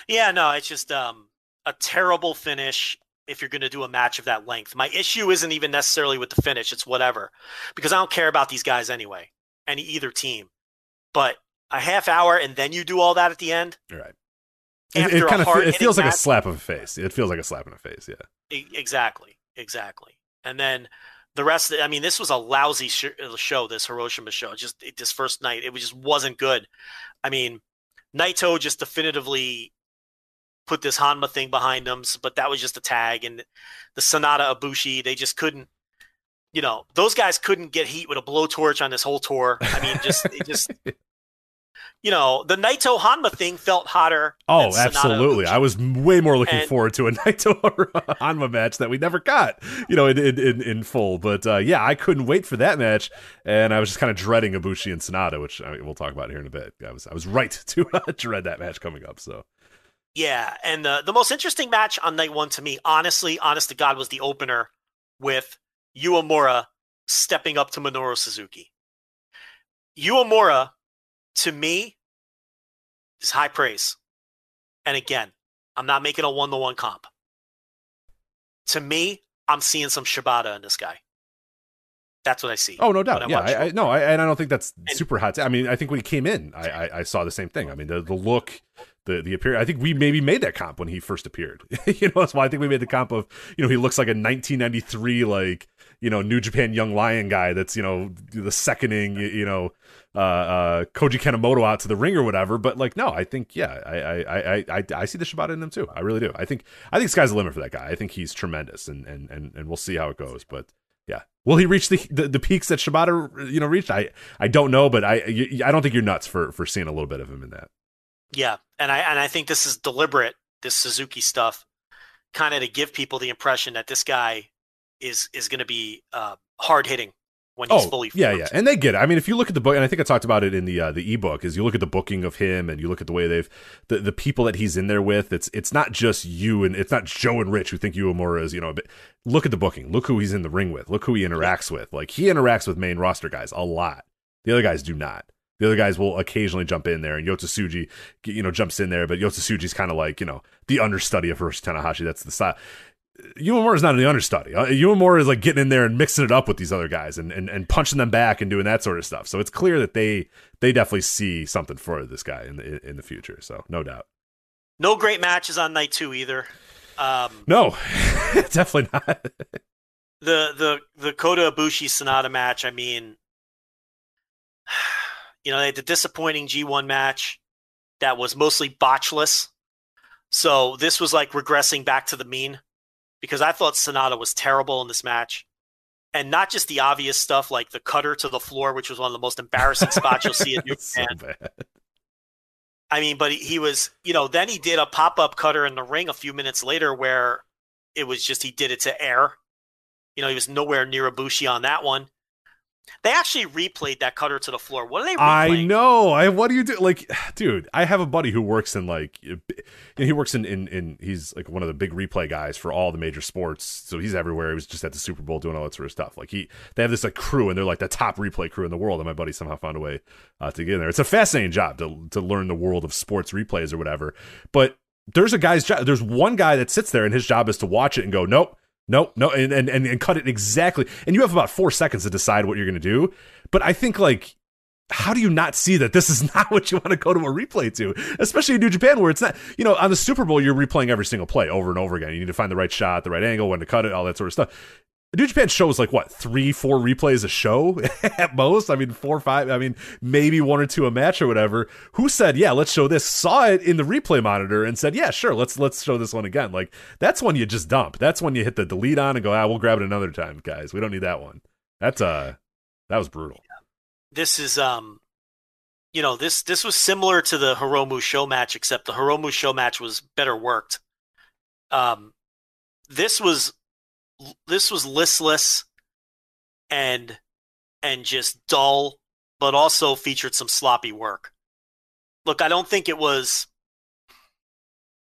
Yeah, no, it's just um, a terrible finish if you're going to do a match of that length. My issue isn't even necessarily with the finish; it's whatever, because I don't care about these guys anyway, any either team. But a half hour and then you do all that at the end. you're right. It, After it a kind of it feels like a slap of a face. It feels like a slap in the face. Yeah. Exactly, exactly. And then the rest. Of, I mean, this was a lousy sh- uh, show. This Hiroshima show. Just it, this first night, it was just wasn't good. I mean, Naito just definitively put this Hanma thing behind them, but that was just a tag. And the Sanada Ibushi, they just couldn't. You know, those guys couldn't get heat with a blowtorch on this whole tour. I mean, just it just. *laughs* You know, the Naito Hanma thing felt hotter. Oh, absolutely. I was way more looking And- forward to a *laughs* Naito Hanma match that we never got, you know, in in, in, in full. But uh, yeah, I couldn't wait for that match, and I was just kind of dreading Ibushi and Sanada, which I mean, we'll talk about here in a bit. I was I was right *laughs* to uh, dread that match coming up. So Yeah, and the the most interesting match on night one to me, honestly, honest to God, was the opener with Uemura stepping up to Minoru Suzuki. Uemura, to me, is high praise. And again, I'm not making a one to one comp. To me, I'm seeing some Shibata in this guy. That's what I see. Oh no doubt, I yeah. I, I, no, I, and I don't think that's And- super hot. I mean, I think when he came in, I, I, I saw the same thing. I mean, the the look, the the appearance. I think we maybe made that comp when he first appeared. *laughs* you know, that's why I think we made the comp of you know he looks like a 1993 like you know New Japan Young Lion guy that's you know the seconding you, know uh, uh, Koji Kanemoto out to the ring or whatever. But like, no, I think yeah, I I I I, I see the Shibata in him too. I really do. I think I think sky's the limit for that guy. I think he's tremendous, and and and, and we'll see how it goes. But yeah, will he reach the, the the peaks that Shibata you know reached? I I don't know, but I I don't think you're nuts for for seeing a little bit of him in that. Yeah, and I and I think this is deliberate. This Suzuki stuff, kind of to give people the impression that this guy is is going to be uh, hard hitting when he's oh, fully yeah, formed. yeah, yeah and they get it. I mean, if you look at the book, and I think I talked about it in the uh, the ebook, is you look at the booking of him, and you look at the way they've the, the people that he's in there with. It's it's not just you, and it's not Joe and Rich who think you Uemura is you know. But look at the booking. Look who he's in the ring with. Look who he interacts with. Like he interacts with main roster guys a lot. The other guys do not. The other guys will occasionally jump in there, and Yota Tsuji, you know, jumps in there, but Yota Tsuji's kind of like you know the understudy of Hiroshi Tanahashi. That's the style. Uemura is not the understudy. Uh, Uemura is like getting in there and mixing it up with these other guys and, and, and punching them back and doing that sort of stuff. So it's clear that they they definitely see something for this guy in the in the future. So no doubt. No great matches on night two either. Um, No, *laughs* definitely not. *laughs* the the the Kota Ibushi Sanada match. I mean, you know, they had the disappointing G1 match that was mostly botchless. So this was like regressing back to the mean because I thought Sanada was terrible in this match. And not just the obvious stuff like the cutter to the floor, which was one of the most embarrassing spots you'll see in *laughs* New It's so I mean, but he, he was, you know, then he did a pop up cutter in the ring a few minutes later where it was just he did it to air. You know, he was nowhere near Ibushi on that one. They actually replayed that cutter to the floor. What are they replay? I know. I what do you do? Like, *sighs* dude, I have a buddy who works in like, you know, he works in, in in he's like one of the big replay guys for all the major sports. So he's everywhere. He was just at the Super Bowl doing all that sort of stuff. Like he, they have this like crew, and they're like the top replay crew in the world. And my buddy somehow found a way uh, to get in there. It's a fascinating job to to learn the world of sports replays or whatever. But there's a guy's job. There's one guy that sits there, and his job is to watch it and go, nope. No, and, and and and cut it exactly. And you have about four seconds to decide what you're going to do. But I think like how do you not see that this is *laughs* not what you want to go to a replay to, especially in New Japan where it's not, you know, on the Super Bowl, you're replaying every single play over and over again. You need to find the right shot, the right angle, when to cut it, all that sort of stuff. New Japan shows like what, three, four replays a show *laughs* at most? I mean, four five, I mean, maybe one or two a match or whatever. Who said, yeah, let's show this, saw it in the replay monitor and said, yeah, sure, let's let's show this one again. Like, that's when you just dump. That's when you hit the delete on and go, ah, we'll grab it another time, guys. We don't need that one. That's uh that was brutal. This is um you know, this this was similar to the Hiromu SHO match, except the Hiromu SHO match was better worked. Um this was this was listless and and just dull, but also featured some sloppy work. Look, I don't think it was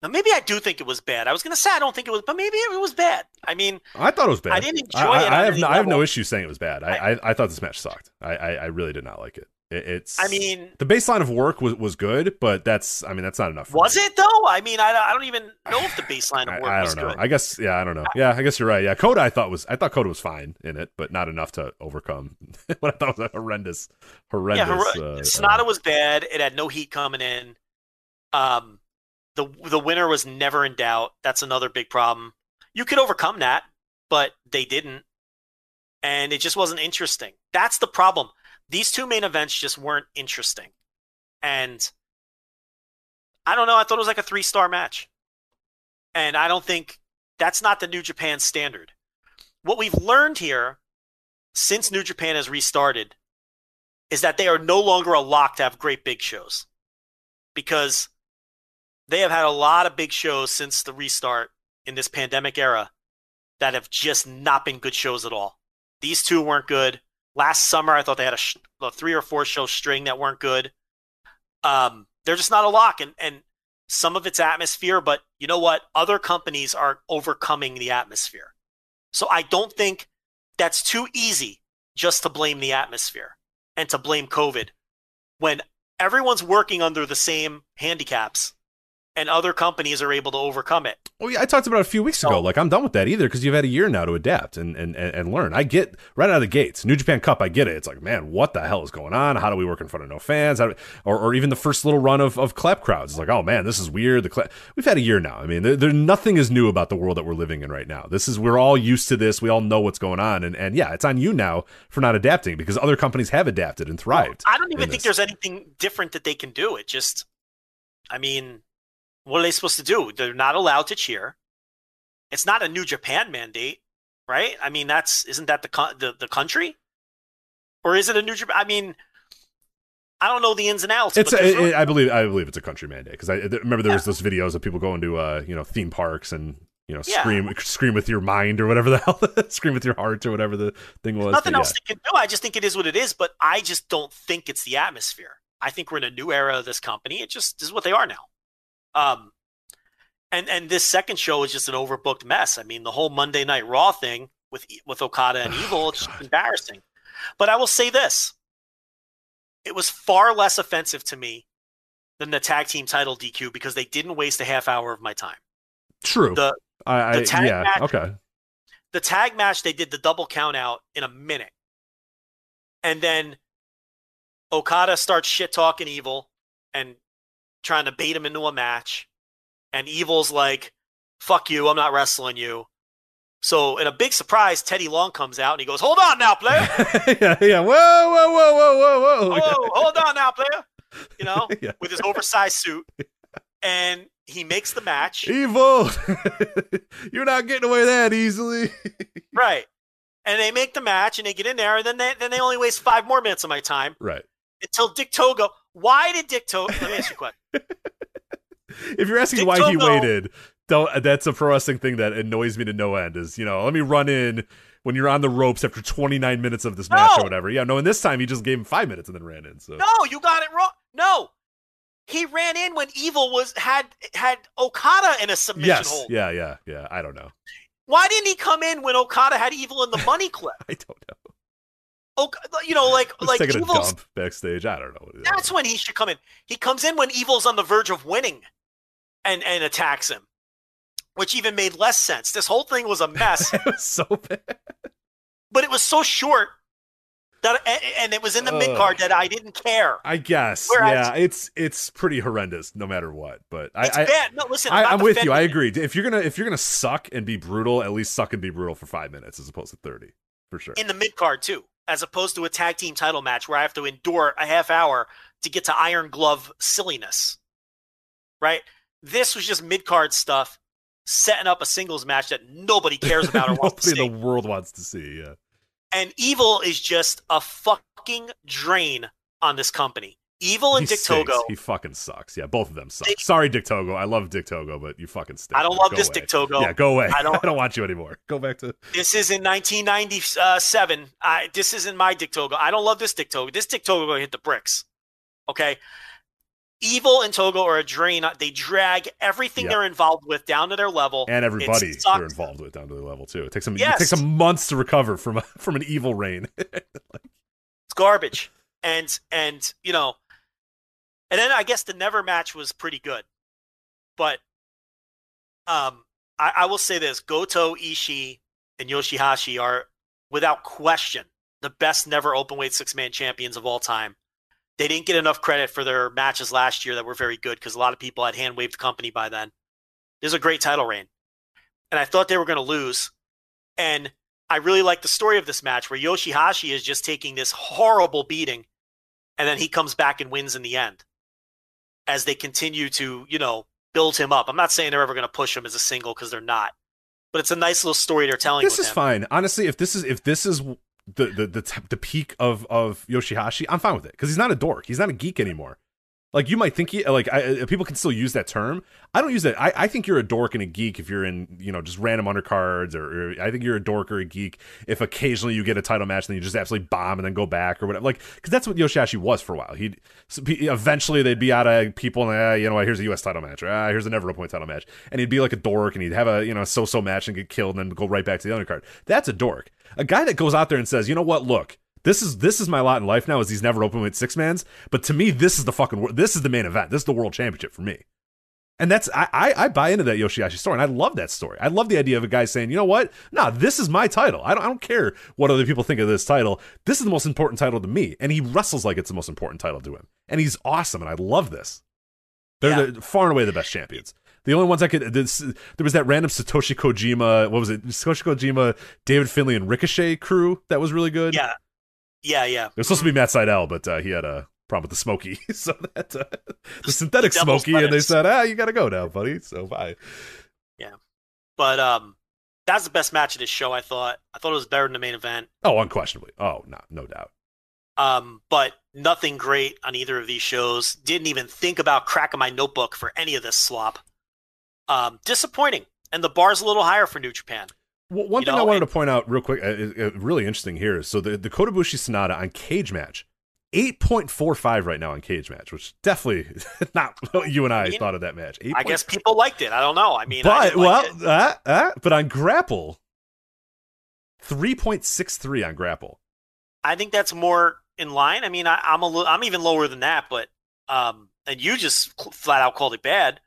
now maybe I do think it was bad. I was gonna say I don't think it was, but maybe it was bad. I mean, I thought it was bad. I didn't enjoy I, it I on have no, I have no issue saying it was bad. I, I, I thought this match sucked. I, I, I really did not like it. It. It's. I mean, the baseline of work was, was good, but that's. I mean, that's not enough. was me. it though? I mean, I, I don't even know if the baseline of *sighs* work I was don't know. good. I guess. Yeah, I don't know. Yeah, I guess you're right. Yeah, Kota. I thought was. I thought Kota was fine in it, but not enough to overcome *laughs* what I thought was a horrendous, horrendous. yeah, uh, Sanada uh, was bad. It had no heat coming in. Um, the the winner was never in doubt. That's another big problem. You could overcome that, but they didn't, and it just wasn't interesting. That's the problem. These two main events just weren't interesting, and I don't know. I thought it was like a three star match, and I don't think that's not the New Japan standard. What we've learned here since New Japan has restarted is that they are no longer a lock to have great big shows because they have had a lot of big shows since the restart in this pandemic era that have just not been good shows at all. These two weren't good. Last summer, I thought they had a, sh- a three or four show string that weren't good. Um, they're just not a lock, and and some of it's atmosphere, but you know what? Other companies are overcoming the atmosphere. So I don't think that's too easy just to blame the atmosphere and to blame COVID when everyone's working under the same handicaps and other companies are able to overcome it. Well, yeah, I talked about it a few weeks ago. Like, I'm done with that either because you've had a year now to adapt and, and, and, learn. I get right out of the gates, New Japan Cup, I get it. It's like, man, what the hell is going on? How do we work in front of no fans? How do, or, or even the first little run of, of clap crowds. It's like, oh man, this is weird. The clap. We've had a year now. I mean, there, there nothing is new about the world that we're living in right now. This is we're all used to this. We all know what's going on, and and yeah, it's on you now for not adapting because other companies have adapted and thrived. I don't even think this. there's anything different that they can do. It just, I mean, what are they supposed to do? They're not allowed to cheer. It's not a New Japan mandate, right? I mean, that's isn't that the the, the country, or is it a New Japan? I mean, I don't know the ins and outs. It's but a, it- I believe I believe it's a country mandate because I remember there was those videos of people going to uh you know theme parks and you know Yeah. scream scream with your mind or whatever the hell *laughs* scream with your heart or whatever the thing was. nothing But else they can do. I just think it is what it is. But I just don't think it's the atmosphere. I think we're in a new era of this company. It just is what they are now. Um, and and this second show is just an overbooked mess. I mean, the whole Monday Night Raw thing with with Okada and *sighs* Evil, it's just embarrassing. But I will say this: it was far less offensive to me than the tag team title DQ because they didn't waste a half hour of my time. true. The I, I the tag yeah match- okay. the tag match they did the double count out in a minute and then okada starts shit talking evil and trying to bait him into a match and Evil's like, "Fuck you, I'm not wrestling you." So, in a big surprise, Teddy Long comes out and he goes, "Hold on now, player. *laughs* yeah, yeah. Whoa, whoa, whoa, whoa, whoa, whoa. Whoa, hold on now, player." You know, *laughs* Yeah. with his oversized suit, and he makes the match. Evil. *laughs* You're not getting away that easily. Right. And they make the match and they get in there and then they then they only waste five more minutes of my time right. until Dick Togo. Why did Dick Togo let me ask you a question. *laughs* If you're asking Dick why he waited, don't that's a pro wrestling thing that annoys me to no end is, you know, let me run in when you're on the ropes after 29 minutes of this match No! or whatever. Yeah, no, and this time he just gave him 5 minutes and then ran in. So No, you got it wrong. No. He ran in when Evil was had had Okada in a submission Yes. hold. Yeah, yeah, yeah. I don't know. Why didn't he come in when Okada had Evil in the money clip? *laughs* I don't know. Ok- you know, like like taking a Evil's dump backstage. I don't know. that's when he should come in. He comes in when Evil's on the verge of winning and and attacks him. Which even made less sense. This whole thing was a mess. *laughs* it was so bad. but it was so short that a- and it was in the mid card that I didn't care. I guess. Whereas- yeah, it's it's pretty horrendous no matter what. But I, It's I bad. No, listen, I'm, I, I'm with you. I agree. If you're gonna if you're gonna suck and be brutal, at least suck and be brutal for five minutes as opposed to thirty, for sure. in the mid card too, as opposed to a tag team title match where I have to endure a half hour to get to Iron Glove silliness. Right? This was just mid card stuff, setting up a singles match that nobody cares about or *laughs* wants to see. the world wants to see. Yeah, And Evil is just a fucking drain on this company. Evil and he Dick stinks. Togo. He fucking sucks. Yeah, both of them suck. They- Sorry, Dick Togo. I love Dick Togo, but you fucking stink. I don't love Go this away. Dick Togo. Yeah, go away. I don't- *laughs* I don't want you anymore. Go back to. This is in 1997. I, this isn't my Dick Togo. I don't love this Dick Togo. This Dick Togo going to hit the bricks. Okay. Evil and Togo are a drain. They drag everything Yeah. they're involved with down to their level. And everybody they're involved with down to their level too. It takes them. Yes. It takes them months to recover from from an evil reign. *laughs* It's garbage. And and you know, and then I guess the Never match was pretty good, but um, I, I will say this: Goto, Ishii, and Yoshihashi are without question the best Never Openweight six man champions of all time. They didn't get enough credit for their matches last year that were very good because a lot of people had hand waved company by then. There's a great title reign, and I thought they were going to lose, and I really like the story of this match where Yoshihashi is just taking this horrible beating and then he comes back and wins in the end as they continue to, you know, build him up. I'm not saying they're ever going to push him as a single because they're not. But it's a nice little story they're telling this is him. fine. Honestly, if this is if this is the the the, the peak of of Yoshihashi, I'm fine with it because he's not a dork. He's not a geek anymore. Like you might think he like I, uh, people can still use that term. I don't use that. I, I think you're a dork and a geek if you're in you know just random undercards, or, or I think you're a dork or a geek if occasionally you get a title match and then you just absolutely bomb and then go back or whatever. Like because that's what Yoshihashi was for a while. He'd eventually they'd be out of people and ah, you know here's a U.S. title match or ah, here's a never point title match, and he'd be like a dork and he'd have a you know so so match and get killed and then go right back to the undercard. That's a dork. A guy that goes out there and says, you know what, look. This is this is my lot in life now. Is these never open with six mans? But to me, this is the fucking this is the main event. This is the world championship for me. And that's I, I I buy into that Yoshihashi story, and I love that story. I love the idea of a guy saying, you know what? Nah, this is my title. I don't I don't care what other people think of this title. This is the most important title to me, and he wrestles like it's the most important title to him, and he's awesome, and I love this. They're Yeah. the, far and away the best champions. The only ones I could this, there was that random Satoshi Kojima. What was it? Satoshi Kojima, David Finlay, and Ricochet crew that was really good. Yeah. Yeah, yeah. It was supposed to be Matt Sydal, but uh, he had a problem with the smoky, *laughs* so that uh, the *laughs* synthetic The smoky, and they said, "Ah, you got to go now, buddy." So bye. Yeah, but um that's the best match of this show, I thought. I thought it was better than the main event. Oh, unquestionably. Oh, no, no doubt. Um, but nothing great on either of these shows. Didn't even think about cracking my notebook for any of this slop. Um, disappointing. And the bar's a little higher for New Japan. Well, one You thing know, I wanted and- to point out real quick, uh, uh, really interesting here. So the the Kotobushi Sanada on Cage Match, eight point four five right now on Cage Match, which definitely *laughs* not what you and I, I mean, thought of that match. I guess people liked it. I don't know. I mean, but like well, it. uh, uh, but on Grapple, three point six three on Grapple. I think that's more in line. I mean, I, I'm a little, I'm even lower than that, but um, and you just flat out called it bad,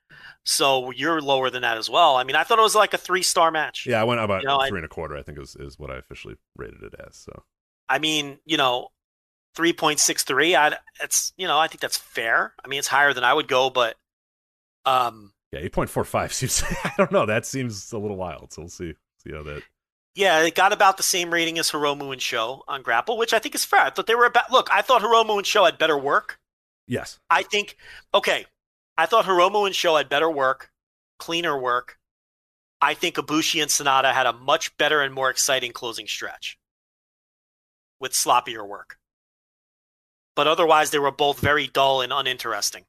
so you're lower than that as well. I mean, I thought it was like a three star match. Yeah, I went about You know, three and a quarter. I think is is what I officially rated it as. So I mean, you know, three point six three. I it's you know, I think that's fair. I mean, it's higher than I would go, but um, Yeah, eight point four five *laughs* seems. I don't know. That seems a little wild. So we'll see. See how that. Yeah, it got about the same rating as Hiromu and SHO on Grapple, which I think is fair. I thought they were about. Look, I thought Hiromu and SHO had better work. Yes. I think. Okay, I thought Hiromu and SHO had better work, cleaner work. I think Ibushi and Sanada had a much better and more exciting closing stretch with sloppier work. But otherwise, they were both very dull and uninteresting.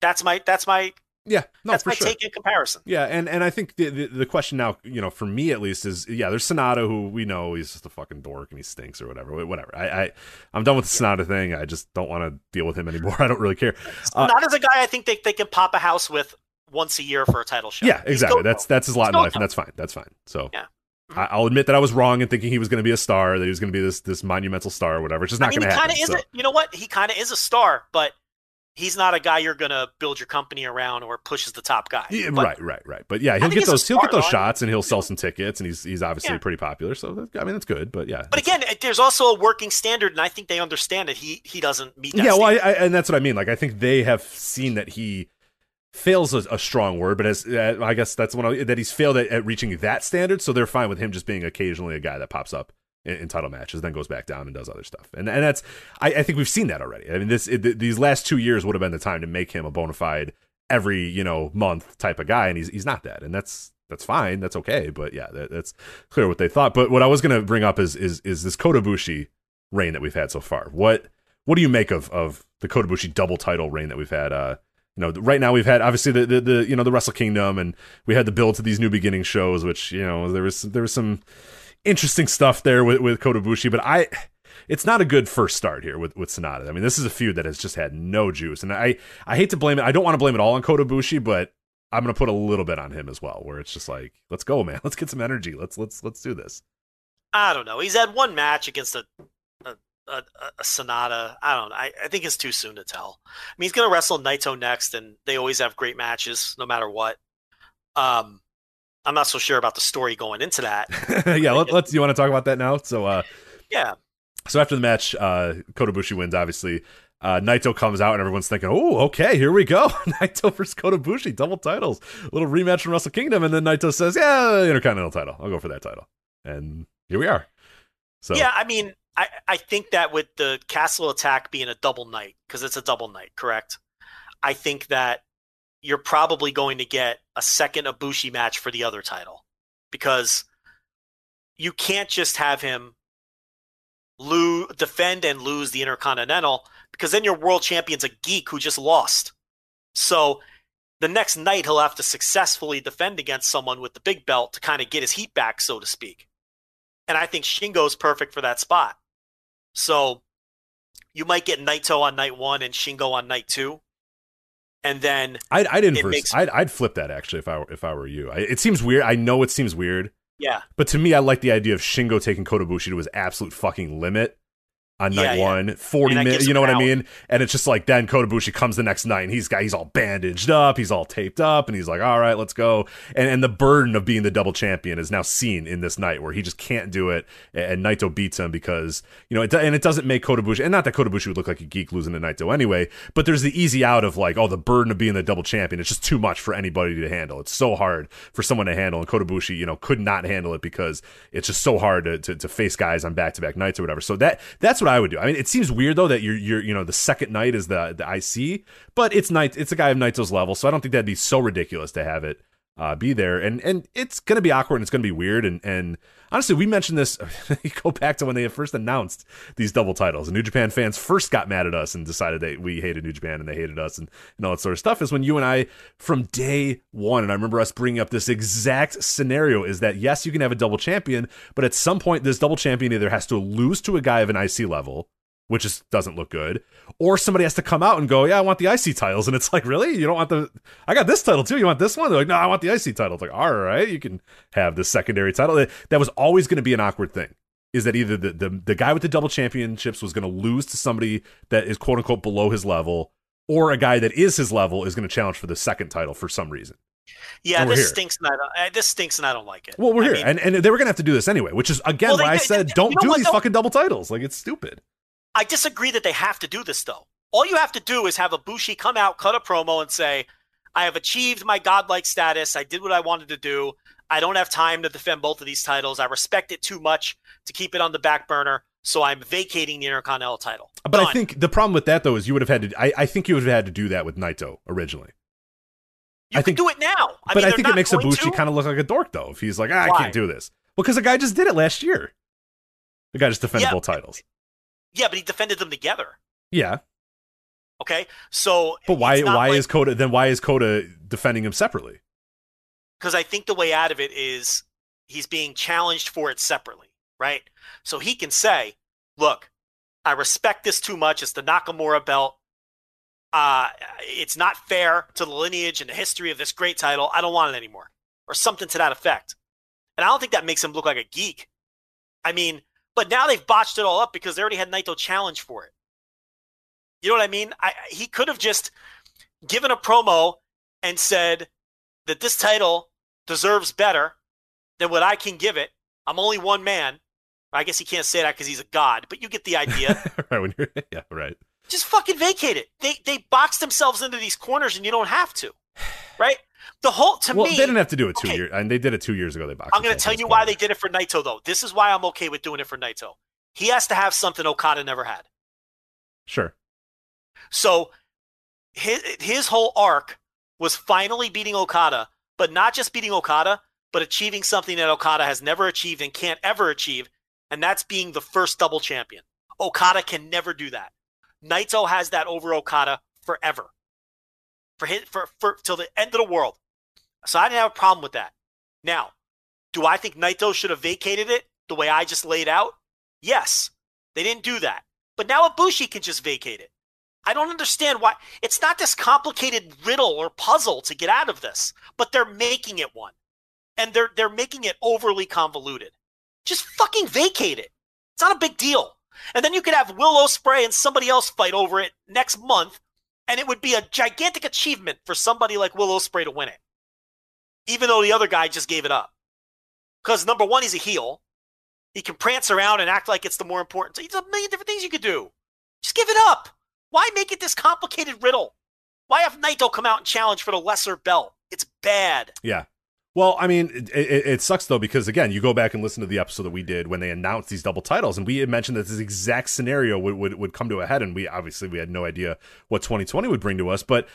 That's my that's my Yeah. No, that's for my sure. take in comparison. Yeah, and and I think the, the the question now, you know, for me at least is yeah, there's Sanada who we know he's just a fucking dork and he stinks or whatever. Whatever. I, I I'm done with the Sanada thing. I just don't want to deal with him anymore. *laughs* I don't really care. Uh, Not as a guy I think they, they can pop a house with once a year for a title shot. yeah, exactly. That's that's his lot in life, and that's fine. That's fine. So Yeah. I, I'll admit that I was wrong in thinking he was going to be a star, that he was going to be this this monumental star or whatever. It's just not I mean, going he to kind happen. of is. so. A, you know what? He kind of is a star, but he's not a guy you're gonna build your company around or pushes the top guy. Yeah, But right, right, right. But yeah, he'll get those. He'll get those shots, and he'll sell some tickets, and he's he's obviously Yeah. pretty popular. So that, I mean, that's good. But yeah, But again, there's also a working standard, and I think they understand that he he doesn't meet that. yeah. Well, I. I, and that's what I mean. Like, I think they have seen that he fails a, a strong word, but as uh, I guess that's one of, that he's failed at, at reaching that standard. So they're fine with him just being occasionally a guy that pops up in, in title matches, then goes back down and does other stuff. And and that's I, I think we've seen that already. I mean, this it, th- these last two years would have been the time to make him a bona fide every you know month type of guy, and he's he's not that, and that's. That's fine. That's okay. But yeah, that, that's clear what they thought. But what I was to bring up is is is this Kota Ibushi reign that we've had so far. What what do you make of of the Kota Ibushi double title reign that we've had? Uh, you know, right now we've had obviously the, the the you know the Wrestle Kingdom, and we had the build to these New Beginning shows, which you know there was there was some interesting stuff there with with Kota Ibushi, but I. It's not a good first start here with, with Sanada. I mean, this is a feud that has just had no juice, and I, I hate to blame it. I don't want to blame it all on Kota Ibushi, but I'm gonna put a little bit on him as well, where it's just like, let's go, man, *laughs* let's get some energy, let's let's let's do this. I don't know. He's had one match against a a, a, a Sanada. I don't know. I, I think it's too soon to tell. I mean, he's going to wrestle Naito next, and they always have great matches, no matter what. Um, I'm not so sure about the story going into that. *laughs* yeah, let, let's. You want to talk about that now? So, uh, Yeah, so after the match, uh, Kota Ibushi wins. Obviously, uh, Naito comes out, and everyone's thinking, "Oh, okay, here we go, *laughs* Naito versus Kota Ibushi, double titles, little rematch from Wrestle Kingdom." And then Naito says, "Yeah, Intercontinental title. I'll go for that title." And here we are. So yeah. I mean, I I think that with the Castle Attack being a double night because it's a double night, correct? I think that you're probably going to get a second Ibushi match for the other title because you can't just have him lose, defend and lose the Intercontinental because then your world champion's a geek who just lost. So the next night he'll have to successfully defend against someone with the big belt to kind of get his heat back, so to speak. And I think Shingo's perfect for that spot. So you might get Naito on night one and Shingo on night two. And then I'd, I'd inverse. makes- I'd, I'd flip that actually if I were if I were you. I, it seems weird. I know it seems weird, yeah, but to me, I like the idea of Shingo taking Kota Ibushi to his absolute fucking limit on Yeah, night yeah. one, 40 minutes. You know what I mean? And it's just like then Kota Ibushi comes the next night and he's got he's all bandaged up, he's all taped up, and he's like, all right, let's go. And and the burden of being the double champion is now seen in this night where he just can't do it, and Naito beats him because you know, it, and it doesn't make Kota Ibushi, and not that Kota Ibushi would look like a geek losing to Naito anyway, but there's the easy out of like, oh, the burden of being the double champion. It's just too much for anybody to handle. It's so hard for someone to handle, and Kota Ibushi, you know, could not handle it because it's just so hard to, to, to face guys on back to back nights or whatever. So that that's what I would do. I mean, it seems weird though that you're you're you know the second night is the the IC, but it's night it's a guy of Naito's level, so I don't think that'd be so ridiculous to have it uh, be there. And and it's gonna be awkward and it's gonna be weird. And and honestly, we mentioned this. *laughs* go back to when they first announced these double titles, and New Japan fans first got mad at us and decided that we hated New Japan and they hated us and, and all that sort of stuff. Is when you and I from day one, and I remember us bringing up this exact scenario: is that yes, you can have a double champion, but at some point, this double champion either has to lose to a guy of an IC level which just doesn't look good. Or somebody has to come out and go, "Yeah, I want the IC titles," and it's like, really, you don't want the? I got this title too. You want this one? They're like, "No, I want the IC title." It's like, all right, you can have the secondary title. That, was always going to be an awkward thing. Is that either the, the the guy with the double championships was going to lose to somebody that is quote unquote below his level, or a guy that is his level is going to challenge for the second title for some reason. yeah, this here. stinks, and I don't, uh, this stinks, and I don't like it. Well, we're I here, mean, and and they were going to have to do this anyway, which is again Well, they why I said they- don't do what, these fucking double titles. Like it's stupid. I disagree that they have to do this though. All you have to do is have a Bushi come out, cut a promo, and say, I have achieved my godlike status. I did what I wanted to do. I don't have time to defend both of these titles. I respect it too much to keep it on the back burner. So I'm vacating the Intercontinental title. But Done. I think the problem with that though is you would have had to. I, I think you would have had to do that with Naito originally. you I can think- do it now. I but mean, I think it makes Ibushi kind of look like a dork though if he's like, ah, I can't do this. Well, because the guy just did it last year. The guy just defended Yeah. both titles. Yeah, but he defended them together. Yeah, Okay, so but why? Why like- is Kota then? Why is Kota defending him separately? because I think the way out of it is he's being challenged for it separately, right? So he can say, "Look, I respect this too much. It's the Nakamura belt. Uh, it's not fair to the lineage and the history of this great title. I don't want it anymore," or something to that effect. And I don't think that makes him look like a geek. I mean, but now they've botched it all up because they already had Naito challenge for it. You know what I mean? I, he could have just given a promo and said that this title deserves better than what I can give it. I'm only one man. I guess he can't say that because he's a god, but you get the idea. *laughs* right when you're *laughs* yeah right. Just fucking vacate it. They they box themselves into these corners, and you don't have to, right? The whole to Well, me, they didn't have to do it two okay. years, and they did it two years ago. They boxed. I'm going to tell you why they did it for Naito, though. This is why I'm okay with doing it for Naito. He has to have something Okada never had. Sure. So his his whole arc was finally beating Okada, but not just beating Okada, but achieving something that Okada has never achieved and can't ever achieve, and that's being the first double champion. Okada can never do that. Naito has that over Okada forever. For his, for for till the end of the world. So I didn't have a problem with that. Now, do I think Naito should have vacated it the way I just laid out? Yes. They didn't do that. But now Ibushi can just vacate it. I don't understand why. It's not this complicated riddle or puzzle to get out of this, but they're making it one. And they're they're making it overly convoluted. Just fucking vacate it. It's not a big deal. And then you could have Will Ospreay and somebody else fight over it next month, and it would be a gigantic achievement for somebody like Will Ospreay to win it. Even though the other guy just gave it up. Because number one, he's a heel. He can prance around and act like it's the more important. There's a million different things you could do. Just give it up. Why make it this complicated riddle? Why have Naito come out and challenge for the lesser belt? It's bad. Yeah. Well, I mean, it, it, it sucks though because again, you go back and listen to the episode that we did when they announced these double titles, and we had mentioned that this exact scenario would, would, would come to a head, and we obviously we had no idea what 2020 would bring to us, but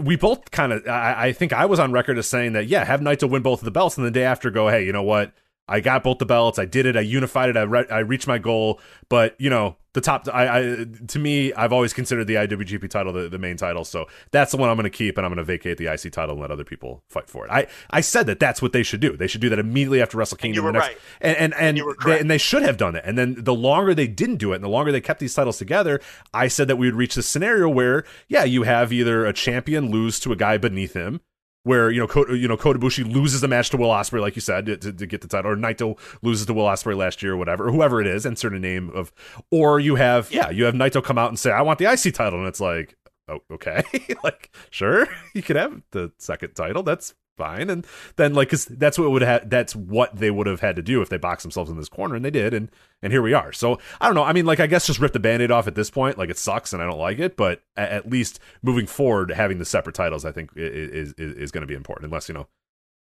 we both kind of, I, I think I was on record as saying that yeah, have Naito win both of the belts, and the day after go, hey, you know what? I got both the belts. I did it. I unified it. I re- I reached my goal. But you know, the top. I, I to me, I've always considered the IWGP title the, the main title. So that's the one I'm going to keep, and I'm going to vacate the IC title and let other people fight for it. I I said that that's what they should do. They should do that immediately after Wrestle Kingdom. you were next- right. And and and, were they, and they should have done it. And then the longer they didn't do it, and the longer they kept these titles together, I said that we would reach this scenario where yeah, you have either a champion lose to a guy beneath him where you know you know Kota Ibushi loses a match to Will Ospreay, like you said, to, to get the title, or Naito loses to Will Ospreay last year, or whatever, or whoever it is, insert a name of, or you have yeah, you have Naito come out and say, "I want the IC title," and it's like, oh, okay, *laughs* like sure, *laughs* you could have the second title, that's fine, and then like because that's what would have that's what they would have had to do if they boxed themselves in this corner, and they did, and and here we are. So I don't know. I mean, like I guess just rip the band-aid off at this point. Like it sucks, and I don't like it, but at, least moving forward, having the separate titles, I think is is, is going to be important. Unless you know,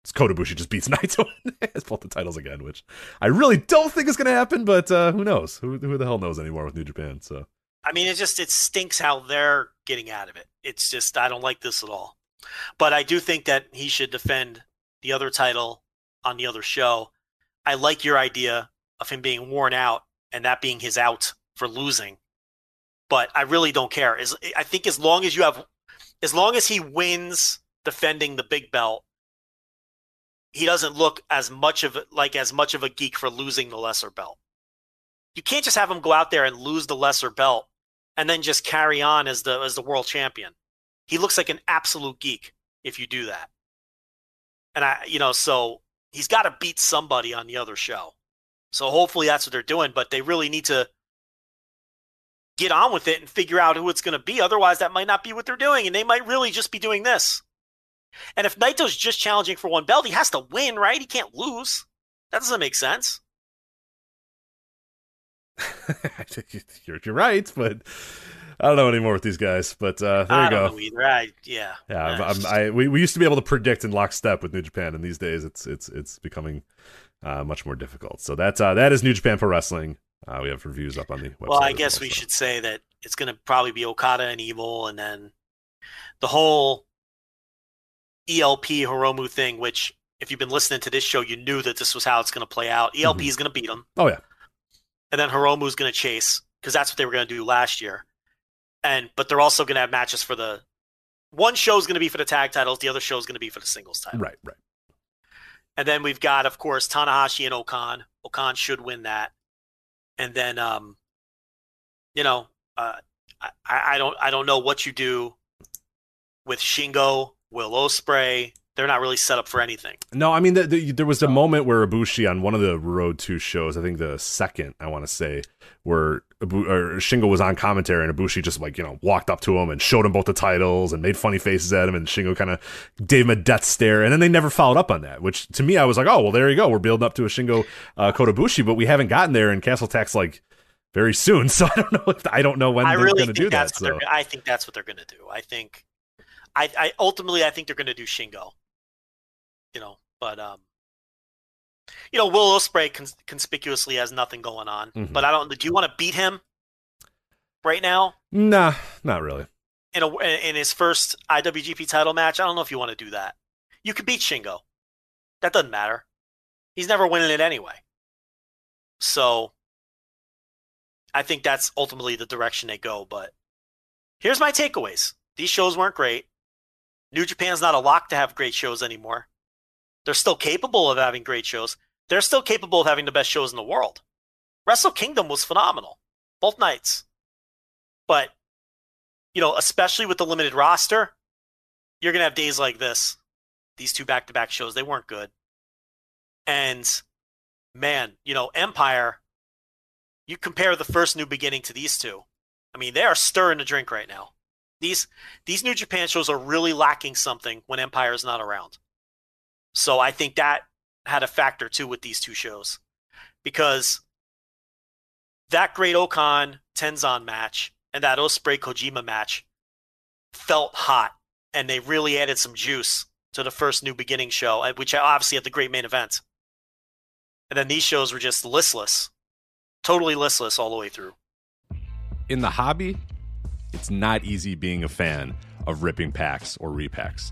it's Kota Ibushi just beats *laughs* Naito and has both the titles again, which I really don't think is going to happen. But uh, who knows? Who who the hell knows anymore with New Japan? So I mean, it just it stinks how they're getting out of it. It's just I don't like this at all. But I do think that he should defend the other title on the other show. I like your idea of him being worn out and that being his out for losing. But I really don't care. As I think as long as you have as long as he wins defending the big belt, he doesn't look as much of like as much of a geek for losing the lesser belt. You can't just have him go out there and lose the lesser belt and then just carry on as the as the world champion. He looks like an absolute geek if you do that. And I you know, so he's got to beat somebody on the other show. So hopefully that's what they're doing, but they really need to get on with it and figure out who it's going to be. Otherwise, that might not be what they're doing, and they might really just be doing this. And if Naito's just challenging for one belt, he has to win, right? He can't lose. That doesn't make sense. *laughs* you're, you're right, but I don't know anymore with these guys, but uh, there I you don't go. know either. I, yeah. Yeah, I'm, I'm, I we, we used to be able to predict in lockstep with New Japan, and these days it's it's it's becoming uh, much more difficult. So that's uh, that is New Japan Pro Wrestling. Uh, we have reviews up on the website. well, I guess well, we so. should say that it's going to probably be Okada and Evil, and then the whole ELP Hiromu thing. Which, if you've been listening to this show, you knew that this was how it's going to play out. ELP Mhm. is going to beat him, Oh yeah, and then Hiromu's going to chase because that's what they were going to do last year. And but they're also going to have matches for the one show is going to be for the tag titles, the other show is going to be for the singles title. right, right. And then we've got, of course, Tanahashi and O-Khan. O-Khan should win that. And then, um, you know, uh, I, I don't, I don't know what you do with Shingo, Will Ospreay. They're not really set up for anything. No, I mean the, the, there was a moment where Ibushi on one of the Road Two shows, I think the second, I want to say, where Ibu, or Shingo was on commentary and Ibushi just like you know walked up to him and showed him both the titles and made funny faces at him, and Shingo kind of gave him a death stare, and then they never followed up on that. Which to me, I was like, oh well, there you go, we're building up to a Shingo uh, Kota Ibushi, but we haven't gotten there, and Castle Attack like very soon, *laughs* so I don't know if I don't know when I they're really going to do that. So. I think that's what they're going to do. I think, I, I ultimately, I think they're going to do Shingo. You know, but um, you know, Will Ospreay cons- conspicuously has nothing going on. Mhm. But I don't. Do you want to beat him right now? nah, not really. in a in his first IWGP title match. I don't know if you want to do that. You could beat Shingo. That doesn't matter. He's never winning it anyway. So I think that's ultimately the direction they go. But here's my takeaways. These shows weren't great. New Japan's not a lock to have great shows anymore. They're still capable of having great shows. They're still capable of having the best shows in the world. Wrestle Kingdom was phenomenal, both nights. But you know, especially with the limited roster, you're gonna have days like this. These two back-to-back shows, they weren't good. And man, you know, Empire. You compare the first New Beginning to these two. I mean, they are stirring the drink right now. These these New Japan shows are really lacking something when Empire is not around. So I think that had a factor too with these two shows, because that great O-Khan Tenzan match and that Ospreay Kojima match felt hot, and they really added some juice to the first New Beginning show, uh, which obviously had the great main event. And then these shows were just listless, totally listless all the way through. in the hobby, it's not easy being a fan of ripping packs or repacks.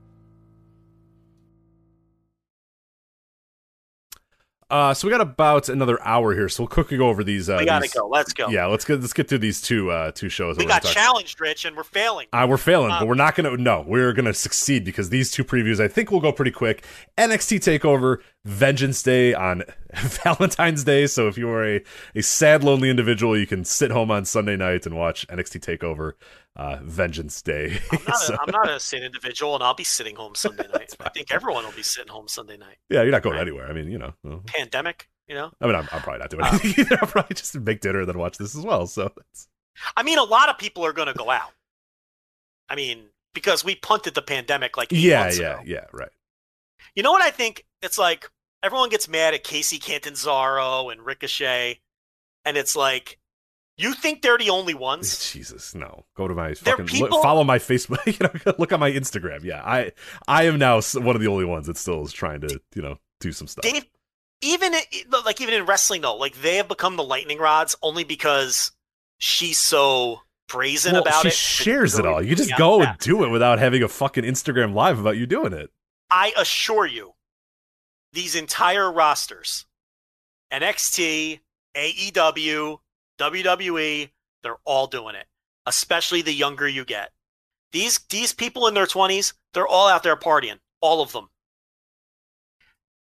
Uh, so we got about another hour here, so we'll quickly go over these. Uh, we gotta these- go. Let's go. Yeah, let's get let's get through these two uh, two shows. we got gonna talk- challenged, Rich, and we're failing. uh, we're failing, but Um, we're not going to. No, we're going to succeed because these two previews, I think, will go pretty quick. NXT Takeover, Vengeance Day on *laughs* Valentine's Day. So if you are a, a sad, lonely individual, you can sit home on Sunday night and watch NXT Takeover, uh, Vengeance Day. I'm not, *laughs* So- a, I'm not a sad individual, and I'll be sitting home Sunday *laughs* night. I think everyone will be sitting home Sunday night. yeah, you're not going anywhere. I mean, you know. well, Pandemic, you know. I mean, I'm, I'm probably not doing Uh, anything either. I'll probably just make dinner and then watch this as well. So that's, I mean, a lot of people are going to go out. I mean, because we punted the pandemic like eight yeah, months yeah, ago. yeah, right. You know what I think? It's like everyone gets mad at Kacy Catanzaro and Ricochet, and it's like, you think they're the only *laughs* ones? Jesus, no. Go to my fucking people- look, follow my Facebook. *laughs* You know, look on my Instagram. Yeah, I I am now one of the only ones that still is trying to you know do some stuff. Dave, even like even in wrestling though, like they have become the lightning rods only because she's so brazen well, about she it. shares it all. You just go and do it without having a fucking Instagram live about you doing it. I assure you, these entire rosters, NXT, AEW, WWE, they're all doing it. Especially the younger you get. These these people in their twenties, they're all out there partying, all of them.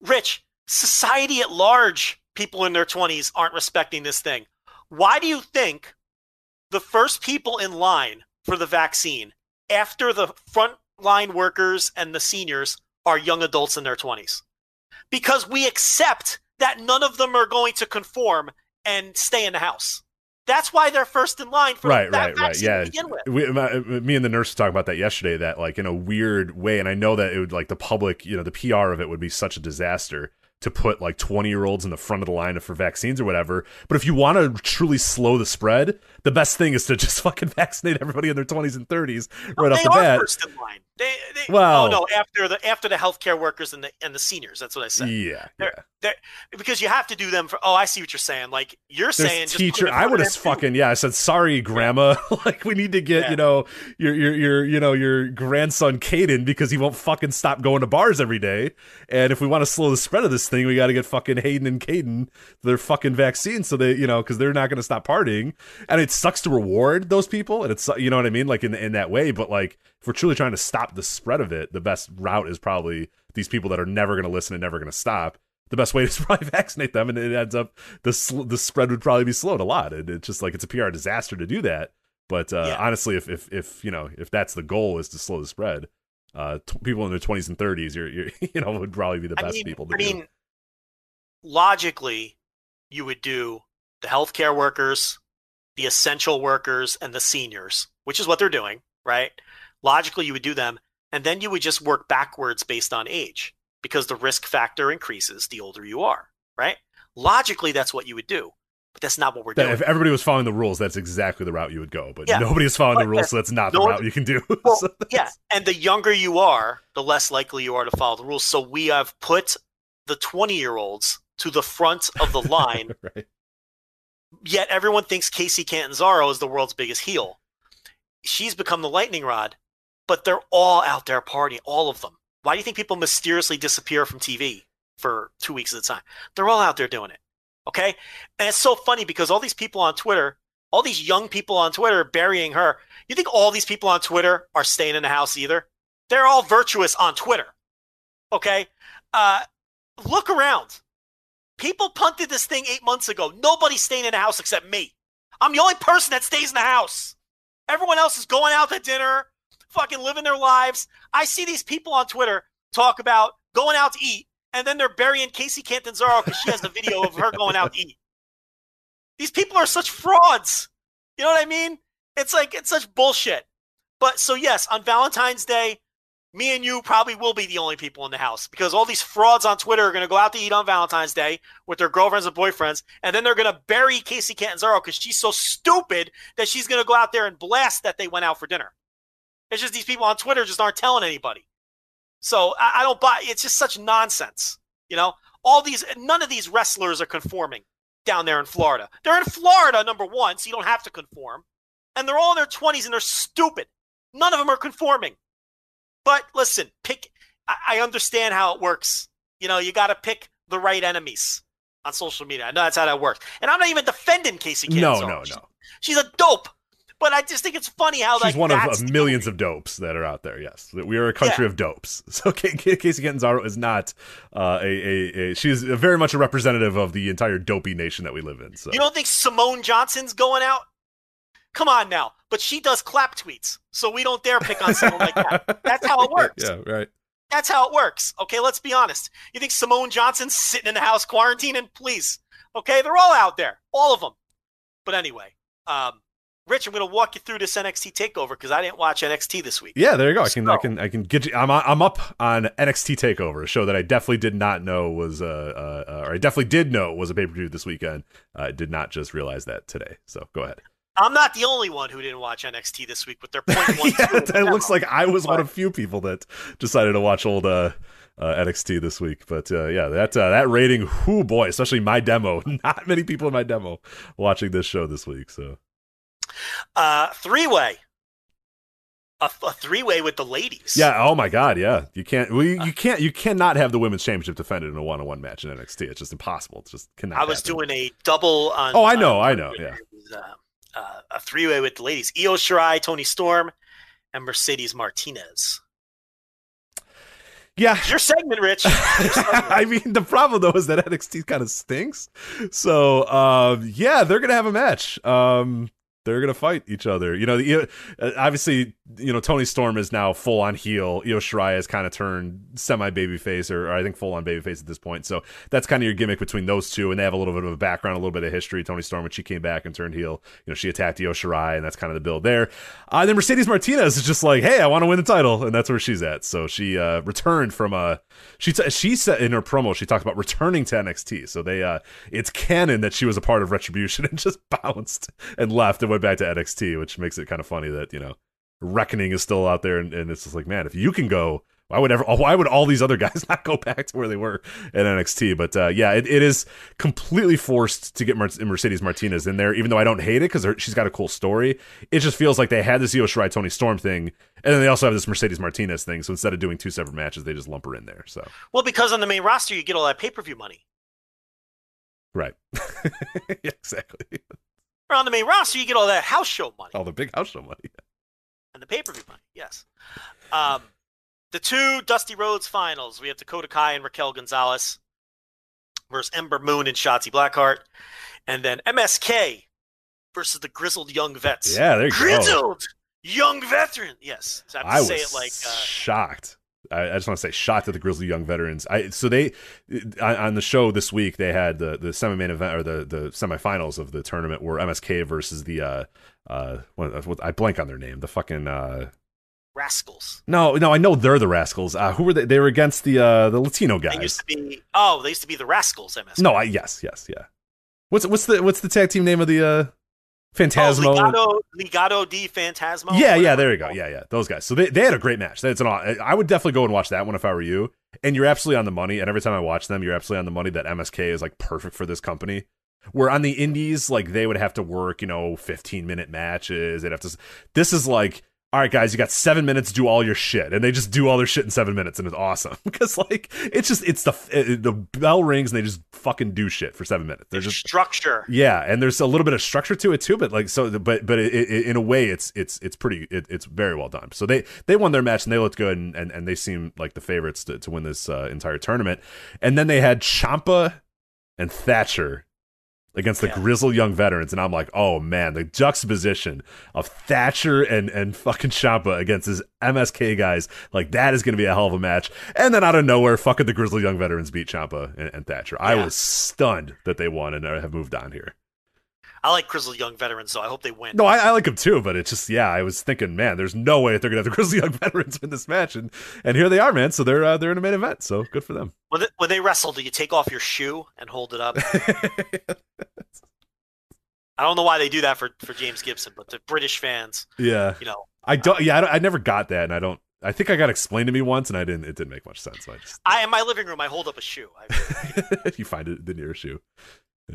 Rich, society at large, people in their twenties aren't respecting this thing. Why do you think the first people in line for the vaccine after the frontline workers and the seniors are young adults in their 20s because we accept that none of them are going to conform and stay in the house. That's why they're first in line for Right, that right, right. vaccine Yeah, to begin with. we, my, me and the nurse were talking about that yesterday. That like in a weird way, and I know that it would like the public, you know, the PR of it would be such a disaster to put like 20 year olds in the front of the line for vaccines or whatever. But if you want to truly slow the spread, the best thing is to just *laughs* fucking vaccinate everybody in their 20s and 30s right off they the bat. They, they, Well- oh no, after the after the healthcare workers and the and the seniors. That's what I said. Yeah, yeah. They're- they're- because you have to do them for. Oh, I see what you're saying. Like you're There's saying, teacher. I would have fucking yeah. I said sorry, grandma. *laughs* like we need to get Yeah. you know your your your you know your grandson Caden because he won't fucking stop going to bars every day. And if we want to slow the spread of this thing, we got to get fucking Hayden and Caden their fucking vaccine so they you know because they're not going to stop partying. And it sucks to reward those people, and it's you know what I mean, like in in that way. But like if we're truly trying to stop the spread of it, the best route is probably these people that are never going to listen and never going to stop the best way *laughs* is to probably vaccinate them, and it ends up the sl- the spread would probably be slowed a lot. And it's just like it's a PR disaster to do that. But uh, Yeah. honestly, if if if you know if that's the goal is to slow the spread, uh, t- people in their twenties and thirties, you're, you're *laughs* you know would probably be the I best mean, people to I do. mean, logically, you would do the healthcare workers, the essential workers, and the seniors, which is what they're doing, right? Logically, you would do them, and then you would just work backwards based on age because the risk factor increases the older you are, right? Logically, that's what you would do, but that's not what we're That doing. if everybody was following the rules, that's exactly the route you would go. But Yeah. nobody is following the rules, so that's not the route you can do. *laughs* Well, So yeah, and the younger you are, the less likely you are to follow the rules. So we have put the 20 year olds to the front of the line *laughs* right. yet everyone thinks Kacy Catanzaro is the world's biggest heel. She's become the lightning rod, but they're all out there partying, all of them. Why do you think people mysteriously disappear from TV for two weeks at a time? They're all out there doing it. Okay? And it's so funny because all these people on Twitter, all these young people on Twitter burying her. You think all these people on Twitter are staying in the house either? They're all virtuous on Twitter. Okay? Uh, look around. People punted this thing eight months ago. Nobody's staying in the house except me. I'm the only person that stays in the house. Everyone else is going out to dinner, fucking living their lives. I see these people on Twitter talk about going out to eat, and then they're burying Kacy Catanzaro because she has a video of her going out to eat. These people are such frauds. You know what I mean? It's like it's such bullshit. But so yes, on Valentine's Day, me and you probably will be the only people in the house because all these frauds on Twitter are going to go out to eat on Valentine's Day with their girlfriends and boyfriends, and then they're going to bury Kacy Catanzaro because she's so stupid that she's going to go out there and blast that they went out for dinner. It's just these people on Twitter just aren't telling anybody. So I, I don't buy. It's just such nonsense. You know, all these none of these wrestlers are conforming down there in Florida. They're in Florida, number one, so you don't have to conform. And they're all in their 20s and they're stupid. None of them are conforming. But listen, pick. I, I understand how it works. You know, you got to pick the right enemies on social media. I know that's how that works. And I'm not even defending Kacy No, no, no. She's a dope. But I just think it's funny how She's like one of uh, millions of dopes that are out there. Yes, we are a country of dopes. *laughs* So Kacy Catanzaro is not uh, a, a, a. She's very much a representative of the entire dopey nation that we live in. So You don't think Simone Johnson's going out? Come on now. But she does clap tweets, so we don't dare pick on someone like that. *laughs* That's how it works. yeah, right. That's how it works. Okay, let's be honest. You think Simone Johnson's sitting in the house quarantining? Please. Okay, they're all out there, all of them. But anyway, um, Rich, I'm going to walk you through this NXT takeover because I didn't watch NXT this week. Yeah, there you go. I can, I can, I can get you. I'm, I'm up on NXT Takeover, a show that I definitely did not know was, uh, uh, uh or I definitely did know was a pay per view this weekend. I did not just realize that today. So go ahead. I'm not the only one who didn't watch NXT this week with their point *laughs* one. yeah, that looks like I was one of few people that decided to watch old uh, uh, NXT this week. But uh, yeah, that uh, that rating, whoo boy, especially my demo. *laughs* Not many people in my demo watching this show this week. So uh, three way. A, a three way with the ladies. yeah, oh my god, yeah, you can't, we, you can't, you cannot have the women's championship defended in a one on one match in NXT. It's just impossible. It's just cannot. I was happen. doing a double on. Oh, I know, uh, I know, yeah. was, uh, uh, a three way with the ladies: Io Shirai, Toni Storm, and Mercedes Martinez. Yeah, Your segment, Rich. Your *laughs* segment. I mean, the problem though is that NXT kind of stinks. So, um, yeah, they're gonna have a match. Um, they're gonna fight each other. You know, the, uh, obviously, you know, Toni Storm is now full on heel. Io Shirai has kind of turned semi babyface, or, or I think full on babyface at this point. So that's kind of your gimmick between those two, and they have a little bit of a background, a little bit of history. Toni Storm, when she came back and turned heel, you know, she attacked Io Shirai, and that's kind of the build there. Uh, then Mercedes Martinez is just like, hey, I want to win the title, and that's where she's at. So she uh, returned from a she t- she said in her promo she talked about returning to NXT. So they uh, it's canon that she was a part of Retribution *laughs* and just bounced and left and went back to NXT, which makes it kind of funny that you know Reckoning is still out there, and, and it's just like, man, if you can go. Why would ever? *laughs* Why would all these other guys *laughs* not go back to where they were at NXT? But uh, yeah, it, it is completely forced to get Mer- Mercedes Martinez in there. Even though I don't hate it because she's got a cool story, it just feels like they had this Io Shirai Toni Storm thing, and then they also have this Mercedes Martinez thing. So instead of doing two separate matches, they just lump her in there. So well, because on the main roster, you get all that pay per view money. right, *laughs* yeah, exactly. Or on the main roster, you get all that house show money All the big house show money. *laughs* and the pay per view money. Yes. Um, the two Dusty Rhodes finals. We have Dakota Kai and Raquel Gonzalez versus Ember Moon and Shotzi Blackheart, and then MSK versus the grizzled young vets. Yeah, there you go. grizzled young veteran. Yes, so I have to I say it like uh, shocked. I, I just want to say shocked at the Grizzly Young veterans. I so they on, the show this week they had the the semi main event or the the semifinals of the tournament were MSK versus the uh uh what, what I blank on their name the fucking uh rascals. no no I know they're the Rascals. Uh, who were they? They were against the uh the Latino They used guys. to be oh, they used to be the rascals. MSK. No, I yes yes yeah. What's what's the what's the tag team name of the uh Phantasmo? Oh, Legado, Legado del Fantasma. Yeah, yeah, there you go. Yeah, yeah, those guys. So they, they had a great match. That's an. I would definitely go and watch that one if I were you. And you're absolutely on the money. And every time I watch them, you're absolutely on the money that MSK is like perfect for this company. Where on the indies, like they would have to work, you know, 15 minute matches. They'd have to. This is like, all right, guys, you got seven minutes to do all your shit, and they just do all their shit in seven minutes, and it's awesome *laughs* because like it's just it's the it, the bell rings and they just fucking do shit for seven minutes. There's just structure. yeah, and there's a little bit of structure to it too, but like so, but but it, it, in a way, it's it's it's pretty it, it's very well done. So they they won their match and they looked good and and, and they seem like the favorites to, to win this uh, entire tournament. And then they had Ciampa and Thatcher against the Yeah. grizzled young veterans, and I'm like, oh man, the juxtaposition of Thatcher and and fucking Ciampa against his MSK guys, like that is going to be a hell of a match. And then out of nowhere, fucking the grizzled young veterans beat Ciampa and, and Thatcher. I was stunned that they won and have moved on here. I like Grizzled Young Veterans, so I hope they win. No, I, I like them too, but it's just yeah. I was thinking, man, there's no way that they're gonna have the *laughs* Grizzly Young Veterans win this match, and and here they are, man. So they're uh, they're in a main event, so good for them. When they, when they wrestle, do you take off your shoe and hold it up? *laughs* I don't know why they do that for, for James Gibson, but the British fans, yeah, you know, I don't. Yeah, I, don't, I never got that, and I don't. I think I got explained to me once, and I didn't. It didn't make much sense. So I just I in my living room, I hold up a shoe. I, *laughs* you find it the nearest shoe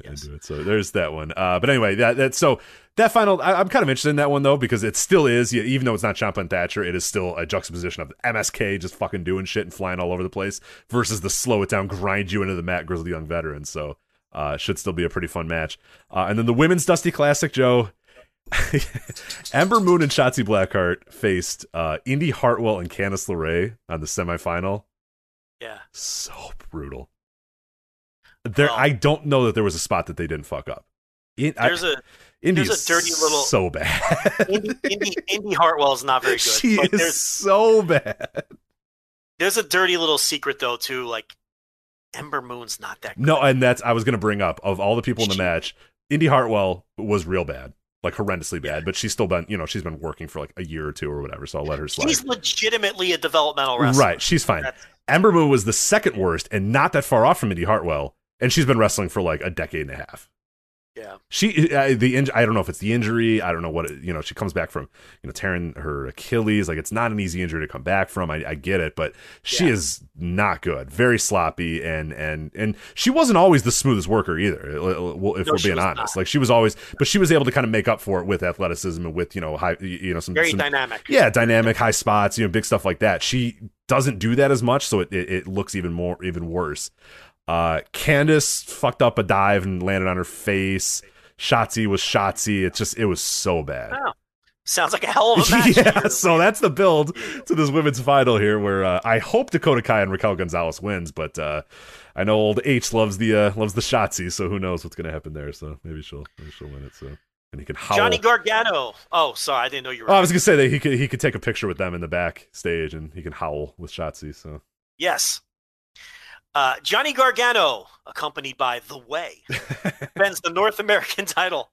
Yes. do it. So there's that one. Uh, but anyway, that that so that final, I, I'm kind of interested in that one though because it still is, even though it's not Ciampa and Thatcher, it is still a juxtaposition of MSK just fucking doing shit and flying all over the place versus the slow it down, grind you into the mat, grizzled young veterans. So uh, should still be a pretty fun match. Uh, and then the women's Dusty Classic, Joe. *laughs* Ember Moon and Shotzi Blackheart faced uh, Indi Hartwell and Candice LeRae on the semifinal. yeah. So brutal. There, Well- I don't know that there was a spot that they didn't fuck up. In, There's a Indy there's a dirty little- so bad. Indy, Indy, Indi Hartwell is not very *laughs* good. she but is there's so bad. there's a dirty little secret though too. Like Ember Moon's not that good. No, and that's I was gonna bring up of all the people in the She- match. Indi Hartwell was real bad, like horrendously bad, but she's still been, you know, she's been working for like a year or two or whatever. So I'll let her slide. She's legitimately a developmental wrestler. Right, she's fine. That's- Ember Moon was the second worst, and not that far off from Indi Hartwell, and she's been wrestling for like a decade and a half. Yeah. She uh, the inj- I don't know if it's the injury. I don't know what it, you know. She comes back from you know tearing her Achilles. Like it's not an easy injury to come back from. I, I get it, but she Yeah. is not good. Very sloppy, and and and she wasn't always the smoothest worker either. uh, If No, we're being honest, not. like she was always, but she was able to kind of make up for it with athleticism and with you know high you know some Very some, dynamic. yeah, dynamic high spots, you know, big stuff like that. She doesn't do that as much, so it, it, it looks even more even worse. Uh Candice fucked up a dive and landed on her face. Shotzi was Shotzi. It's just it was so bad. Oh, Sounds like a hell of a *laughs* match. yeah, so that's the build to this women's final here, where uh, I hope Dakota Kai and Raquel Gonzalez wins, but uh, I know old H loves the uh, loves the Shotzi, so who knows what's gonna happen there? So maybe she'll maybe she'll win it. So and he can howl. Johnny Gargano. Oh, sorry, I didn't know you were. Oh, I was gonna say that he could he could take a picture with them in the backstage and he can howl with Shotzi. So Yes. Uh, Johnny Gargano, accompanied by The Way, *laughs* defends the North American title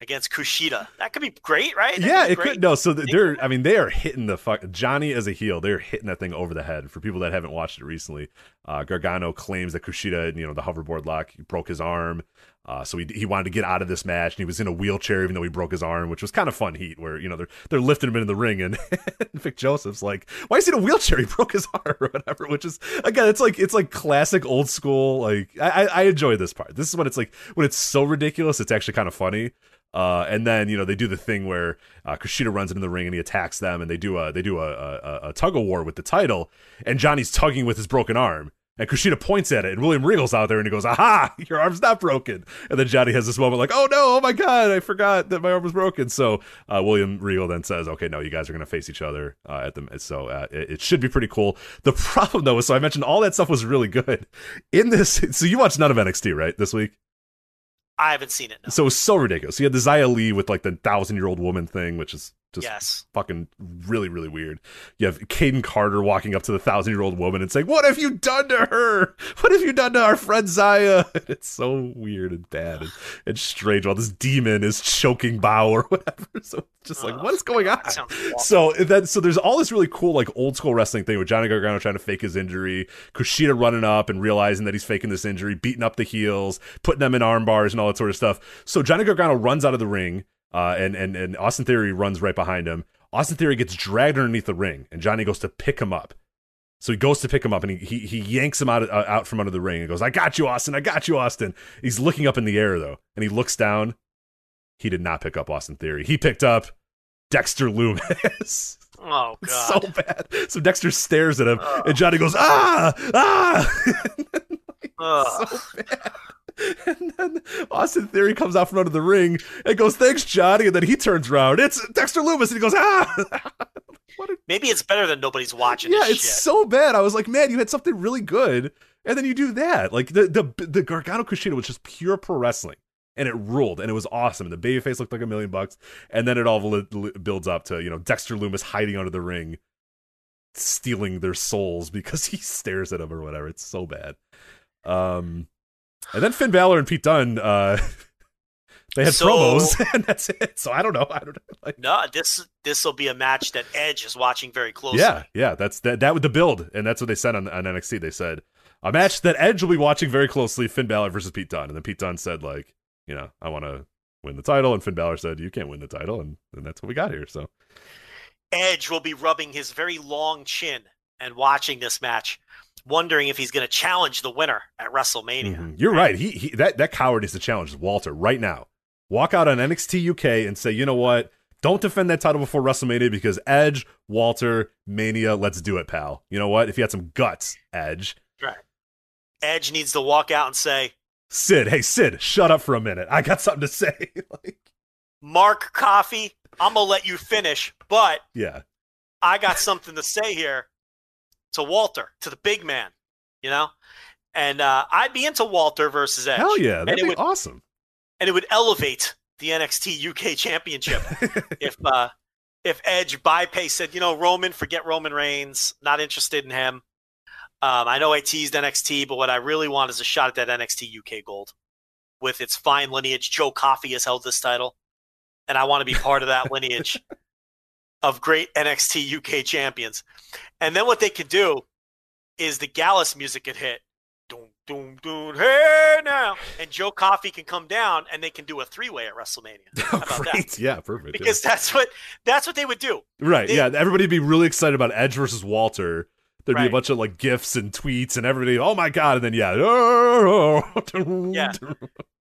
against Kushida. That could be great, right? That yeah, could it great. could no. So th- they're I mean they are hitting the fuck Johnny as a heel. They're hitting that thing over the head. For people that haven't watched it recently, uh, Gargano claims that Kushida, you know, the hoverboard lock broke his arm. Uh, so he, he wanted to get out of this match, and he was in a wheelchair even though he broke his arm, which was kind of fun heat. Where you know they're they're lifting him into the ring, *laughs* and Vic Joseph's like, "Why is he in a wheelchair? He broke his *laughs* arm or whatever." Which is again, it's like it's like classic old school. Like I, I I enjoy this part. This is when it's like when it's so ridiculous, it's actually kind of funny. Uh, and then you know they do the thing where uh, Kushida runs into the ring and he attacks them, and they do a they do a, a, a tug of war with the title, and Johnny's tugging with his broken arm, and Kushida points at it, and William Regal's out there, and he goes, "Aha, your arm's not broken." And then Johnny has this moment like, "Oh no, oh my god, I forgot that my arm was broken." So uh, William Regal then says, "Okay, no, you guys are gonna face each other uh, at the so uh, it, it should be pretty cool." The *laughs* problem though is, so I mentioned all that stuff was really good in this. *laughs* So you watched none of NXT right this week? I haven't seen it. No. So it was so ridiculous. You had the Xia Li with like the thousand year old woman thing, which is just yes. fucking really, really weird. You have Kayden Carter walking up to the thousand year old woman and saying, What have you done to her? What have you done to our friend Xia? *laughs* It's so weird and bad and, and strange while this demon is choking Boa or *laughs* whatever. So just like, Ugh, what is going on? That sounds awful. So then, so there's all this really cool like old school wrestling thing with Johnny Gargano trying to fake his injury, Kushida running up and realizing that he's faking this injury, beating up the heels, putting them in arm bars and all that sort of stuff. So Johnny Gargano runs out of the ring, uh, and and and Austin Theory runs right behind him. Austin Theory gets dragged underneath the ring, and Johnny goes to pick him up. So he goes to pick him up, and he he, he yanks him out uh, out from under the ring and goes, "I got you, Austin. I got you, Austin." He's looking up in the air though, and he looks down. He did not pick up Austin Theory. He picked up Dexter Lumis. *laughs* Oh *laughs* god. so bad. So Dexter stares at him, and Johnny goes, "Ah, ah!" *laughs* So bad. *laughs* And then Austin Theory comes out from under the ring and goes, "Thanks, Johnny." And then he turns around. It's Dexter Lumis, and he goes, "Ah!" *laughs* what a, *laughs* Maybe it's better than nobody's watching. yeah, it's shit. so bad. I was like, "Man, you had something really good, and then you do that." Like the the the Gargano Kushida was just pure pro wrestling. And it ruled, and it was awesome. And the baby face looked like a million bucks. And then it all li- li- builds up to you know Dexter Lumis hiding under the ring, stealing their souls because he stares at him or whatever. It's so bad. Um, and then Finn Balor and Pete Dunne. Uh, *laughs* They had So- promos, *laughs* and that's it. So I don't know. I don't know. Like, No, this this will be a match that Edge is watching very closely. yeah, yeah. That's that. That was the build, and that's what they said on, on NXT. They said a match that Edge will be watching very closely: Finn Balor versus Pete Dunne. And then Pete Dunne said, like, you know, I want to win the title, and Finn Balor said, you can't win the title, and, and that's what we got here. So Edge will be rubbing his very long chin and watching this match, wondering if he's going to challenge the winner at WrestleMania. Mhm. you're right. He, he that that coward needs to challenge Walter right now. Walk out on NXT UK and say, you know what? Don't defend that title before WrestleMania because Edge, Walter, Mania, let's do it, pal. You know what? If you had some guts, Edge. Right. Edge needs to walk out and say, Sid, hey Sid, shut up for a minute. I got something to say. *laughs* like, Mark Coffey, I'm going to let you finish, but yeah. I got something to say here to Walter, to the big man, you know? And uh, I'd be into Walter versus Edge. Hell yeah, And that'd it be would- awesome. and it would elevate the NXT UK Championship *laughs* if uh, if Edge bypass said, you know, Roman, forget Roman Reigns, not interested in him. Um, I know I teased NXT, but what I really want is a shot at that NXT UK Gold with its fine lineage. Joe Coffey has held this title, and I want to be part of that lineage *laughs* of great NXT UK champions. And then what they could do is the Gallus music could hit. Doom, doom, doom, hey now. And Joe Coffey can come down and they can do a three way at WrestleMania. *laughs* How about that? Great. Yeah, perfect. yeah. Because that's what that's what they would do. Right. They- yeah. Everybody'd be really excited about Edge versus Walter. There'd be a bunch of like gifs and tweets and everybody, oh my god, and then yeah, *laughs* oh, oh, oh, Yeah. *laughs*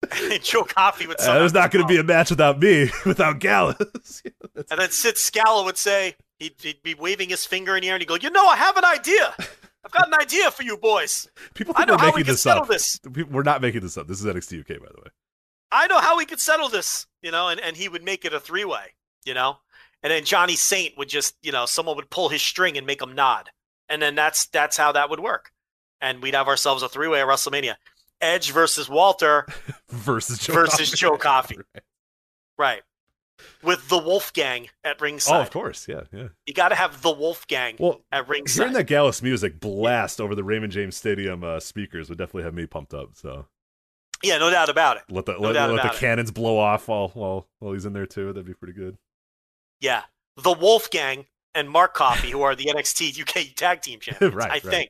*laughs* And Joe Coffey would Uh, there's not going to be a match without me, *laughs* without Gallus. And then Sid Scala would say, he'd, he'd be waving his finger in the air and he'd go, You know, I have an idea. I've got an idea for you boys. People I think know we're how we making can this up. this. We're not making this up. This is NXT UK, by the way. I know how we could settle this, you know, and, and he would make it a three way, you know? And then Johnny Saint would just, you know, someone would pull his string and make him nod. And then that's that's how that would work. And we'd have ourselves a three way at WrestleMania. Edge versus Walter, *laughs* Versus Joe Versus Coffey. Joe Coffey. *laughs* Right. right. With the Wolfgang at ringside. Oh, of course. Yeah, yeah. You got to have the Wolfgang Well, at ringside. hearing that Gallus music blast over the Raymond James Stadium uh, speakers would definitely have me pumped up. So yeah, no doubt about it. let the No let, let the it. cannons blow off while while while he's in there too. That'd be pretty good. Yeah. The Wolfgang and Mark Coffey, who are the NXT UK tag team *laughs* champions, Right, I right. think.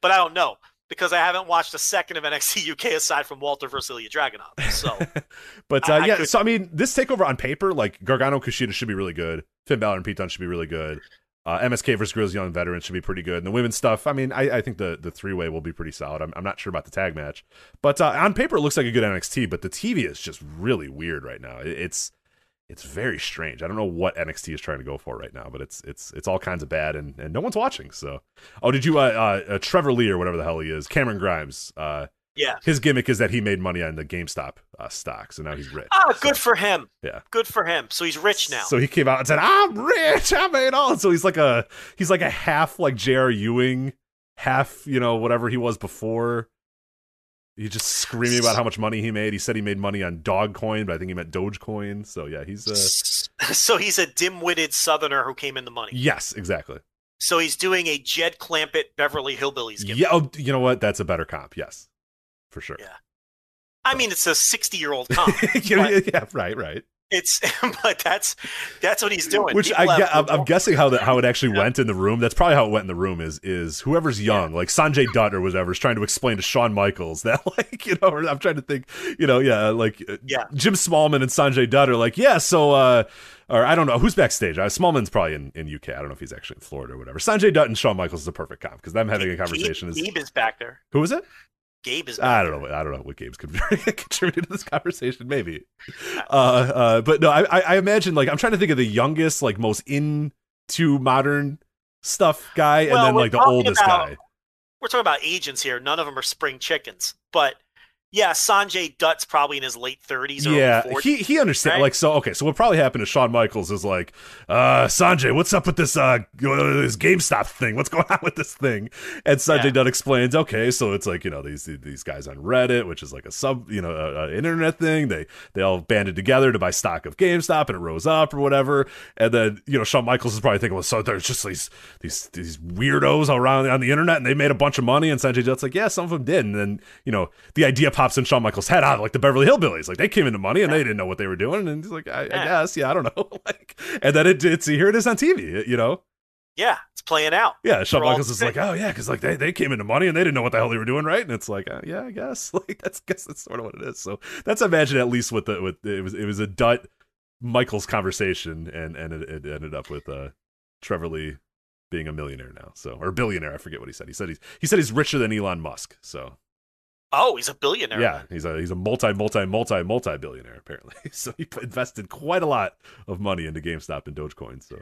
But I don't know because I haven't watched a second of NXT UK aside from Walter versus Ilya Dragunov. So, *laughs* But uh, I- I yeah, could- so I mean, this takeover on paper, like Gargano Kushida should be really good. Finn Balor and Pete Dunne should be really good. Uh, MSK versus Grizzled Young Veterans should be pretty good. And the women's stuff, I mean, I, I think the, the three way will be pretty solid. I'm, I'm not sure about the tag match, but uh, on paper it looks like a good NXT. But the TV is just really weird right now. It, it's it's very strange. I don't know what NXT is trying to go for right now, but it's it's it's all kinds of bad, and, and no one's watching. So, oh, did you uh, uh, uh Trevor Lee or whatever the hell he is, Cameron Grimes? Uh, yeah. his gimmick is that he made money on the GameStop uh, stock, so now he's rich. Ah, So- good for him. Yeah. Good for him. So he's rich now. So he came out and said, "I'm rich. I made all." So he's like a he's like a half like J.R. Ewing, half you know whatever he was before. He's just screaming about how much money he made. He said he made money on Dogcoin, but I think he meant Dogecoin. So yeah, he's uh, a *laughs* so he's a dim-witted Southerner who came in the money. yes, exactly. So he's doing a Jed Clampett Beverly Hillbillies gimmick. Yeah, oh, you know what? That's a better comp. Yes, for sure. Yeah. I mean, it's a 60-year-old comp. *laughs* yeah, yeah, right, right. It's, *laughs* but that's that's what he's doing. Which People I I'm, I'm guessing how that how it actually Yeah. went in the room. That's probably how it went in the room. Is is whoever's young, like Sanjay Dutt or whatever, is trying to explain to Shawn Michaels that *laughs* like you know, or I'm trying to think, you know, yeah, like uh, Yeah. Jim Smallman and Sanjay Dutt are like, yeah, so uh, or I don't know who's backstage. Uh, Smallman's probably in, in UK. I don't know if he's actually in Florida or whatever. Sanjay Dutt and Shawn Michaels is a perfect comp because them having a conversation Gabe, is Gabe is back there. who is it? Gabe is. I don't know. I don't know what games could *laughs* contribute to this conversation. Maybe, uh, uh, but no. I, I I imagine like I'm trying to think of the youngest, like most into modern stuff guy, Well, and then like the oldest about- guy. We're talking about agents here. None of them are spring chickens. But yeah, Sanjay Dutt's probably in his late 30s or Yeah, 40s. he he understands. right? Like so, okay. So what probably happened to Shawn Michaels is like, uh, Sanjay, what's up with this uh this GameStop thing? What's going *laughs* on with this thing? And Sanjay Yeah. Dutt explains, okay, so it's like you know these these guys on Reddit, which is like a sub you know a, a internet thing. They they all banded together to buy stock of GameStop, and it rose up or whatever. And then you know Shawn Michaels is probably thinking, well, so there's just these these these weirdos around on the internet, and they made a bunch of money. And Sanjay Dutt's like, yeah, some of them did. And then you know the idea pops in Shawn Michaels' head, ah, like the Beverly Hillbillies, like they came into money and they didn't know what they were doing, and he's like, I, I guess, yeah, I don't know, *laughs* like, and then it, it's here it is on TV, you know, Yeah, it's playing out. yeah, Shawn Michaels is like, oh yeah, because like they, they came into money and they didn't know what the hell they were doing, right? And it's like, uh, yeah, I guess, *laughs* like that's guess that's sort of what it is. So that's imagine at least what the with it was it was a Dutt Michaels conversation, and and it, it ended up with uh Trevor Lee being a millionaire now, so or billionaire, I forget what he said. He said he's he said he's richer than Elon Musk, so Oh, he's a billionaire. yeah, he's a he's a multi multi multi multi billionaire apparently. *laughs* So he invested quite a lot of money into GameStop and Dogecoin. So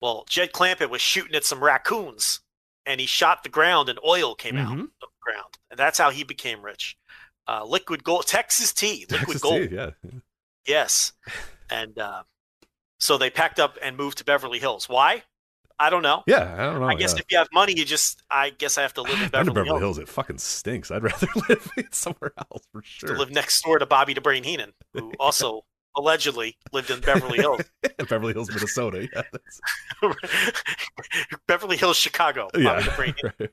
Well, Jed Clampett was shooting at some raccoons, and he shot the ground, and oil came out of the ground, and that's how he became rich. Uh, liquid gold, Texas tea, *laughs* liquid Texas gold. tea, yeah, Yes. And uh, so they packed up and moved to Beverly Hills. Why? I don't know. yeah. I don't know. I guess yeah. if you have money, you just, I guess I have to live in I've been to Beverly, Beverly Hills. Hills. It fucking stinks. I'd rather *laughs* live somewhere else for To sure. live next door to Bobby the Brain Heenan, who *laughs* also allegedly lived in Beverly Hills. *laughs* Beverly Hills, Minnesota. Yeah, Beverly Hills, Chicago. Yeah. Heenan. right.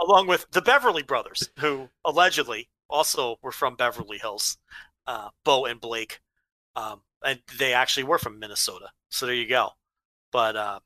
along with the Beverly brothers, who allegedly also were from Beverly Hills, uh, Bo and Blake, um, and they actually were from Minnesota. So there you go. But uh,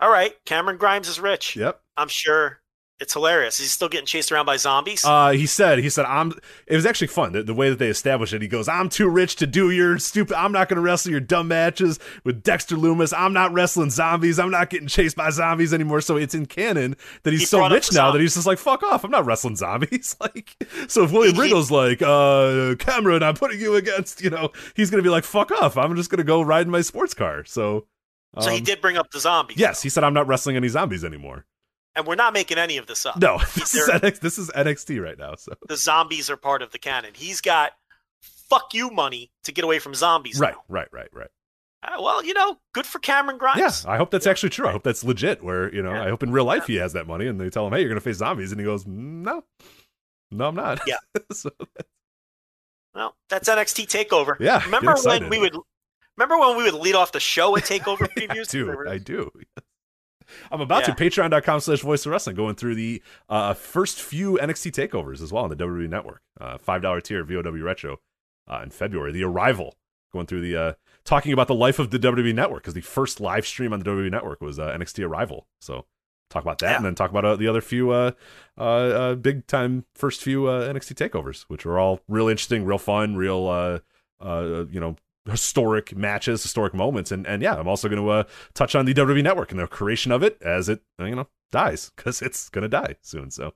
all right, Cameron Grimes is rich. Yep. I'm sure it's hilarious. He's still getting chased around by zombies. Uh, he said, he said, I'm, it was actually fun. The, the way that they established it, he goes, I'm too rich to do your stupid, I'm not going to wrestle your dumb matches with Dexter Lumis. I'm not wrestling zombies. I'm not getting chased by zombies anymore. So it's in canon that he's He so rich now that he's just like, fuck off. I'm not wrestling zombies. *laughs* like, so if William Regal's like, uh, Cameron, I'm putting you against, you know, he's going to be like, fuck off. I'm just going to go ride in my sports car. So, so he um, did bring up the zombies. Yes, he said, I'm not wrestling any zombies anymore. and we're not making any of this up. No, *laughs* this is, NXT, this is NXT right now. So, The zombies are part of the canon. He's got fuck you money to get away from zombies. right, now. right, right, right. Uh, well, you know, good for Cameron Grimes. Yeah, I hope that's actually true. I hope that's legit. Where you know, Yeah. I hope in real life he has that money, and they tell him, "Hey, you're gonna face zombies," and he goes, "No, no, I'm not." Yeah. *laughs* so, Well, that's NXT Takeover. Yeah, Remember when we would? Remember when we would lead off the show at *laughs* Takeover I previews? do, I do. *laughs* I'm about Yeah. to patreon.com slash voice of wrestling going through the uh, first few NXT takeovers as well on the WWE network. Uh, $5 tier VOW Retro uh, in February. The Arrival going through the uh, talking about the life of the WWE network because the first live stream on the WWE network was uh, NXT Arrival. So talk about that Yeah. and then talk about uh, the other few uh, uh, uh, big time first few uh, NXT takeovers, which were all real interesting, real fun, real uh, uh, you know historic matches, historic moments, and and yeah, I'm also going to uh, touch on the WWE Network and the creation of it as it you know dies because it's going to die soon. So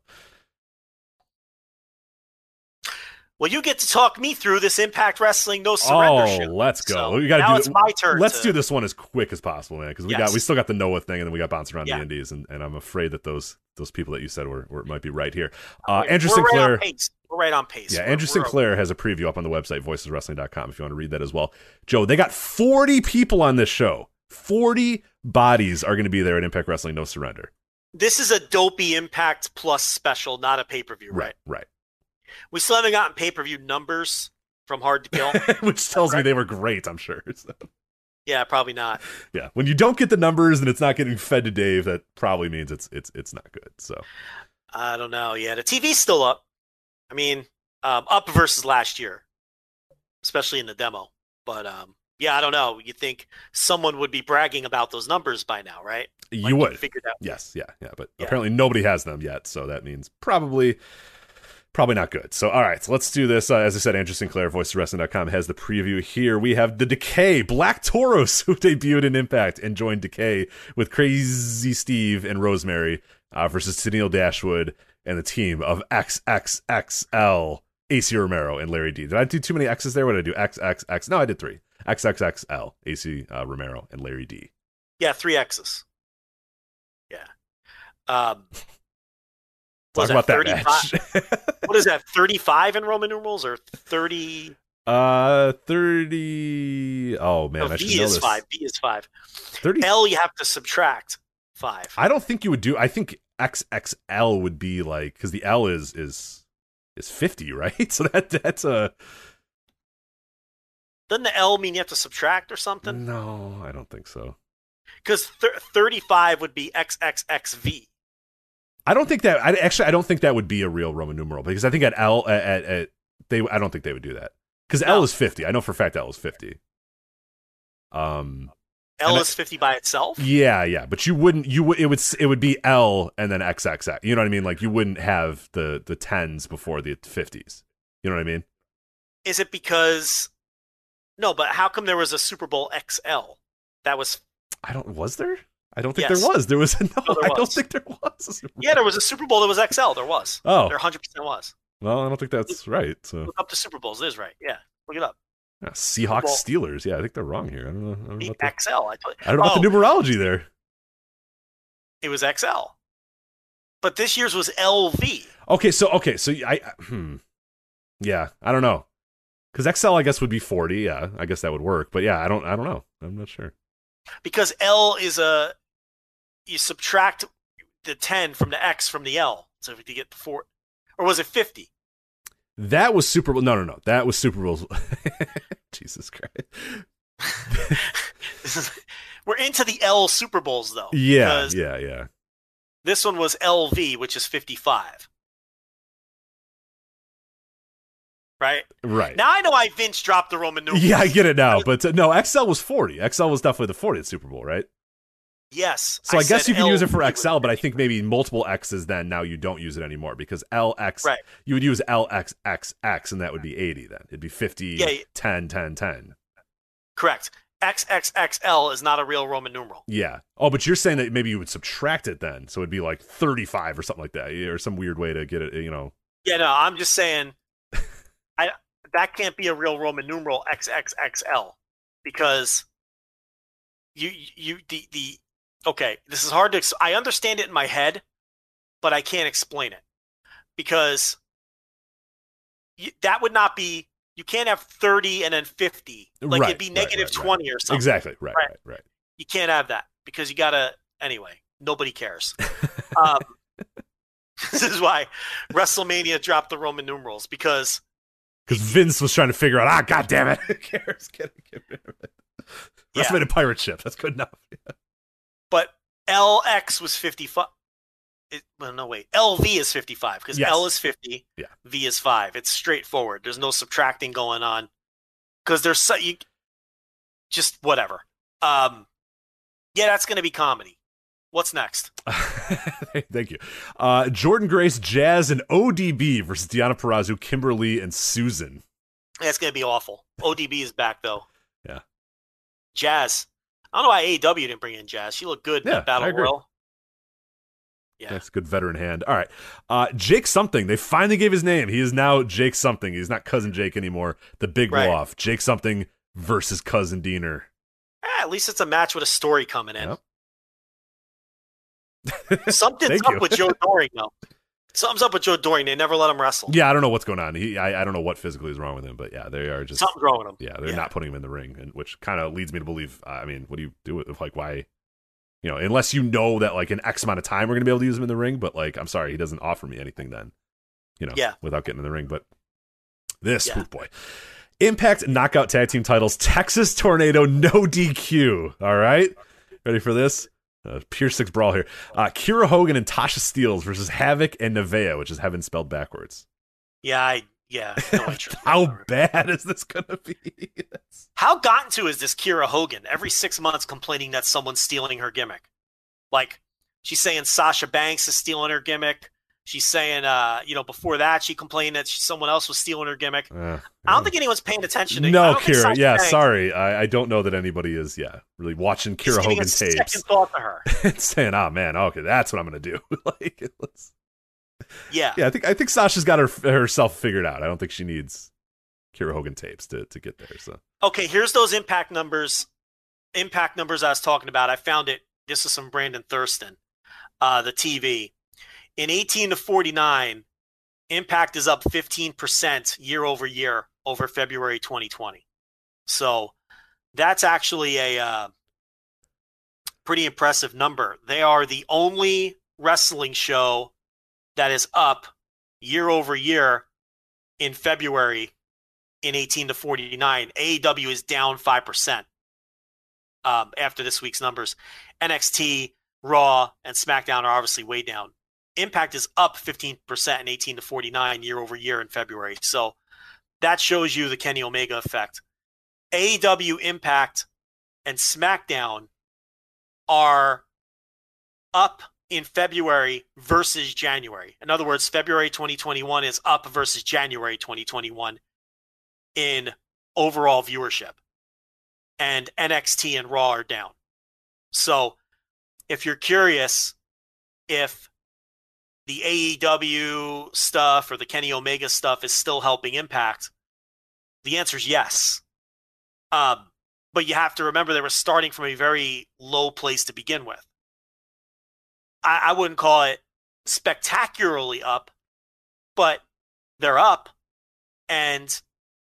Well, you get to talk me through this Impact Wrestling No Surrender oh, show. let's go. So we got now to it's my turn. Let's to- do this one as quick as possible, man, because we got we still got the Noah thing, and then we got bouncing around Yeah. the Indies, and, and I'm afraid that those those people that you said were, were might be right here. Uh, Andrew We're Sinclair. Right on pace. We're right on pace. Yeah, We're- Andrew we're- Sinclair has a preview up on the website, voiceswrestling.com, if you want to read that as well. Joe, they got 40 people on this show. 40 bodies are going to be there at Impact Wrestling No Surrender. This is a dopey Impact Plus special, not a pay per view, right? right. We still haven't gotten pay per view numbers from Hard to Kill. *laughs* Which tells me they were great, I'm sure. So, yeah, probably not. yeah, when you don't get the numbers and it's not getting fed to Dave, that probably means it's it's it's not good. So, I don't know. Yeah, the TV's still up. I mean, um, up versus last year, especially in the demo. But um, yeah, I don't know. You think someone would be bragging about those numbers by now, right? Like you would. figured out. Yes, yeah, yeah, but Yeah. apparently nobody has them yet, so that means probably probably not good. So all right, so let's do this. Uh, as I said, Andrew Sinclair, voicewrestling.com has the preview here. We have the Decay Black Taurus *laughs* who debuted in Impact and joined Decay with Crazy Steve and Rosemary uh, versus Tenille Dashwood and the team of XXXL. Acey Romero and Larry D. Did I do too many X's there? What did I do? XXX? No, I did three. XXXL. Acey uh, Romero and Larry D. Yeah, three X's. Yeah. Um, Talk about that 35 match. *laughs* what is that? Thirty-five in Roman numerals or thirty? Uh, thirty. Oh man, no, I know is this. five. V is five. Thirty. L you have to subtract five. I don't think you would do. I think XXL would be like because the L is is is fifty, right? *laughs* So that that's a Doesn't the L mean you have to subtract or something? no. I don't think so. Because thir- thirty-five would be XXXV. I don't think that. I actually, I don't think that would be a real Roman numeral because I think at L, at, at, at they, I don't think they would do that because L is fifty. I know for a fact L is fifty. Um. L And I- is 50 by itself. Yeah, yeah, but you wouldn't. You would. It would. s- It would be L and then XXX. You know what I mean? Like you wouldn't have the the tens before the fifties. You know what I mean? Is it because no? But how come there was a Super Bowl XL? That was I don't. Was there? I don't think Yes. there was. There was no. *laughs* No, there I don't think there was. *laughs* yeah. There was a Super Bowl that was XL. There was. Oh. there 100 percent was. Well, I don't think that's right. So Look up the Super Bowls. It is right. Yeah, look it up. yeah, Seahawks Steelers. Yeah, I think they're wrong here. I don't know. I don't know The about XL. I, told I don't know about oh, the numerology there. It was XL. But this year's was LV. Okay, so okay, so I I- hmm. Yeah, I don't know. Cuz XL I guess would be 40. Yeah, I guess that would work. But yeah, I don't I don't know. I'm not sure. because L is a you subtract the 10 from the X from the L. So if you get the four, or was it 50? That was Super Bowl. No, no, no. That was Super Bowl. *laughs* Jesus Christ. Is- *laughs* We're into the L Super Bowls though. Yeah, yeah, yeah. This one was LV, which is 55. Right Right. now, I know I Vince dropped the Roman numerals. yeah, I get it now. But uh, no, XL was 40. XL was definitely the 40th Super Bowl, right? Yes. So I, guess you can use it for XL, but I think maybe multiple X's then now you don't use it anymore because LX, Right. you would use LXXX and that would be 80 then. It'd be 50, Yeah, yeah. 10, 10, 10. correct. XXXL is not a real Roman numeral. Yeah. Oh, but you're saying that maybe you would subtract it then. So it'd be like 35 or something like that, or some weird way to get it, you know. Yeah, no, I'm just saying, *laughs* I that can't be a real Roman numeral XXXL because you you the the okay. This is hard to. ex- I understand it in my head, but I can't explain it because you, that would not be. You can't have 30 and then 50. Like Right, it'd be negative right, right. 20 or something. Exactly. Right, Right. right. You can't have that because you gotta. Anyway, nobody cares. *laughs* um, *laughs* this is why WrestleMania dropped the Roman numerals because Because Vince was trying to figure out, ah, god damn it. Who cares? *laughs* Get get rid of it. Yeah. WrestleMania pirate ship. That's good enough. But LX was 55. It, well, no, wait. LV is 55 because Yes. L is 50, Yeah. V is 5. It's straightforward. There's no subtracting going on because there's so, you, just whatever. Um, yeah, that's going to be comedy. What's next? *laughs* Thank you. Uh, Jordynne Grace, Jazz, and ODB versus Deonna Purrazzo, Kimberly, and Susan. That's going to be awful. ODB is back, though. Yeah. Jazz. I don't know why AEW didn't bring in Jazz. She looked good in Yeah, that Battle. Royal. Yeah. That's a good veteran hand. All right. Uh, Jake something. They finally gave his name. He is now Jake something. He's not cousin Jake anymore. The big Right. blow off. Jake something versus cousin Deaner. Eh, at least it's a match with a story coming in. Yep. Something's *laughs* up you. with Joe *laughs* Doering, though. Something's up with Joe Doering. They never let him wrestle. Yeah, I don't know what's going on. He, I, I don't know what physically is wrong with him, but yeah, they are just. Something's wrong with him. Yeah, they're Yeah. not putting him in the ring, and which kind of leads me to believe. Uh, I mean, what do you do with like why? You know, unless you know that like an X amount of time we're gonna be able to use him in the ring, but like I'm sorry, he doesn't offer me anything then. You know, Yeah. without getting in the ring. But this Yeah. boy, Impact Knockout Tag Team Titles, Texas Tornado, no DQ. All right, ready for this? Uh, Pure Six Brawl here. Uh, Kiera Hogan and Tasha Steelz versus Havok and Nevaeh, which is heaven spelled backwards. Yeah, I yeah. No *laughs* How bad is this gonna be? How gotten to is this Kiera Hogan? Every six months complaining that someone's stealing her gimmick. Like she's saying Sasha Banks is stealing her gimmick. She's saying, uh, you know, before that she complained that she, someone else was stealing her gimmick. uh, I don't think anyone's paying attention. to No, Kiera. Yeah, Banks sorry. I, I don't know that anybody is, yeah, really watching Kiera Hogan a tapes Second thought to her. *laughs* and saying, "Oh man, okay, that's what I'm gonna do." *laughs* like, let's, Yeah. yeah, I think I think Sasha's got her herself figured out. I don't think she needs Kiera Hogan tapes to to get there. So Okay, here's those impact numbers. Impact numbers I was talking about. I found it. This is from Brandon Thurston, uh, the TV. In 18 to 49, Impact is up 15% year over year over February 2020. So that's actually a uh, pretty impressive number. They are the only wrestling show that is up year over year in February in 18 to 49. AEW is down 5% um, after this week's numbers. NXT, Raw, and SmackDown are obviously way down. Impact is up 15% in 18 to 49 year over year in February. So that shows you the Kenny Omega effect. AEW Impact and SmackDown are up in February versus January. In other words, February 2021 is up versus January 2021 in overall viewership. And NXT and Raw are down. So if you're curious if the AEW stuff or the Kenny Omega stuff is still helping Impact, the answer is yes. Um, but you have to remember they were starting from a very low place to begin with. I, I wouldn't call it spectacularly up, but they're up. And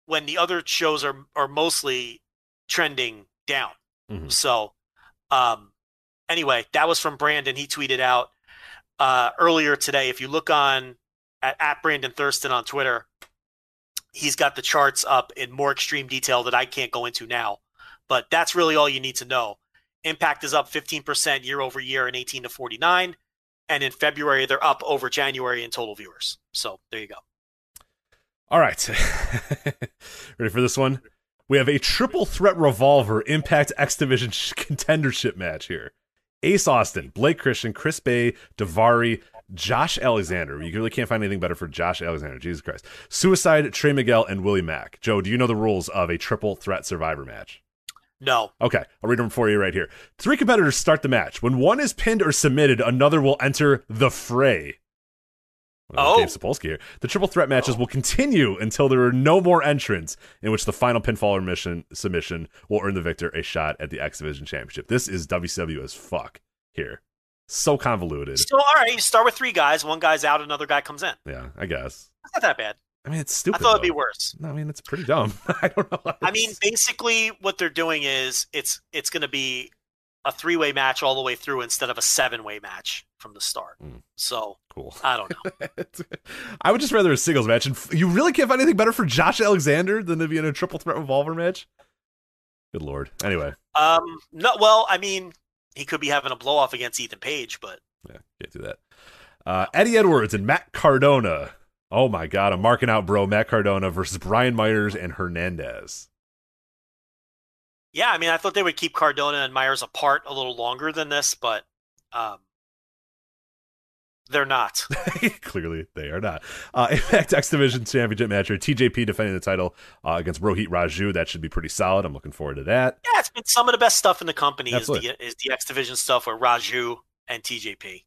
when the other shows are are mostly trending down. Mhm. So, um, anyway, that was from Brandon. He tweeted out uh, earlier today. If you look on at, at Brandon Thurston on Twitter, he's got the charts up in more extreme detail that I can't go into now. But that's really all you need to know. Impact is up 15% year over year in 18 to 49. And in February, they're up over January in total viewers. So there you go. All right. *laughs* Ready for this one? We have a triple threat revolver Impact X Division *laughs* contendership match here. Ace Austin, Blake Christian, Chris Bey, Daivari, Josh Alexander. You really can't find anything better for Josh Alexander. Jesus Christ. Suicide, Trey Miguel, and Willie Mack. Joe, do you know the rules of a triple threat survivor match? No. Okay, I'll read them for you right here. Three competitors start the match. When one is pinned or submitted, another will enter the fray. Oh. Gabe Sapolsky here. The triple threat matches will continue until there are no more entrants, in which the final pinfall or mission submission will earn the victor a shot at the X Division Championship. This is WCW as fuck here. So convoluted. So, all right, you start with three guys. One guy's out, another guy comes in. Yeah, I guess. That's not that bad. I mean, it's stupid. I thought it'd be worse. No, I mean, it's pretty dumb. *laughs* I don't know. I mean, basically, what they're doing is it's it's going to be a three way match all the way through instead of a seven way match from the start. Mm. So cool. I don't know. *laughs* I would just rather a singles match. And you really can't find anything better for Josh Alexander than to be in a triple threat revolver match. Good lord. Anyway, um, no, well, I mean, he could be having a blow off against Ethan Page, but yeah, can't do that. Uh, Eddie Edwards and Matt Cardona. Oh my god, I'm marking out, bro. Matt Cardona versus Brian Myers and Hernandez. Yeah, I mean, I thought they would keep Cardona and Myers apart a little longer than this, but um, they're not. *laughs* Clearly, they are not. Uh, Impact X Division Championship match here. TJP defending the title uh, against Rohit Raju. That should be pretty solid. I'm looking forward to that. Yeah, it's been some of the best stuff in the company is the is the X Division stuff with Raju and TJP.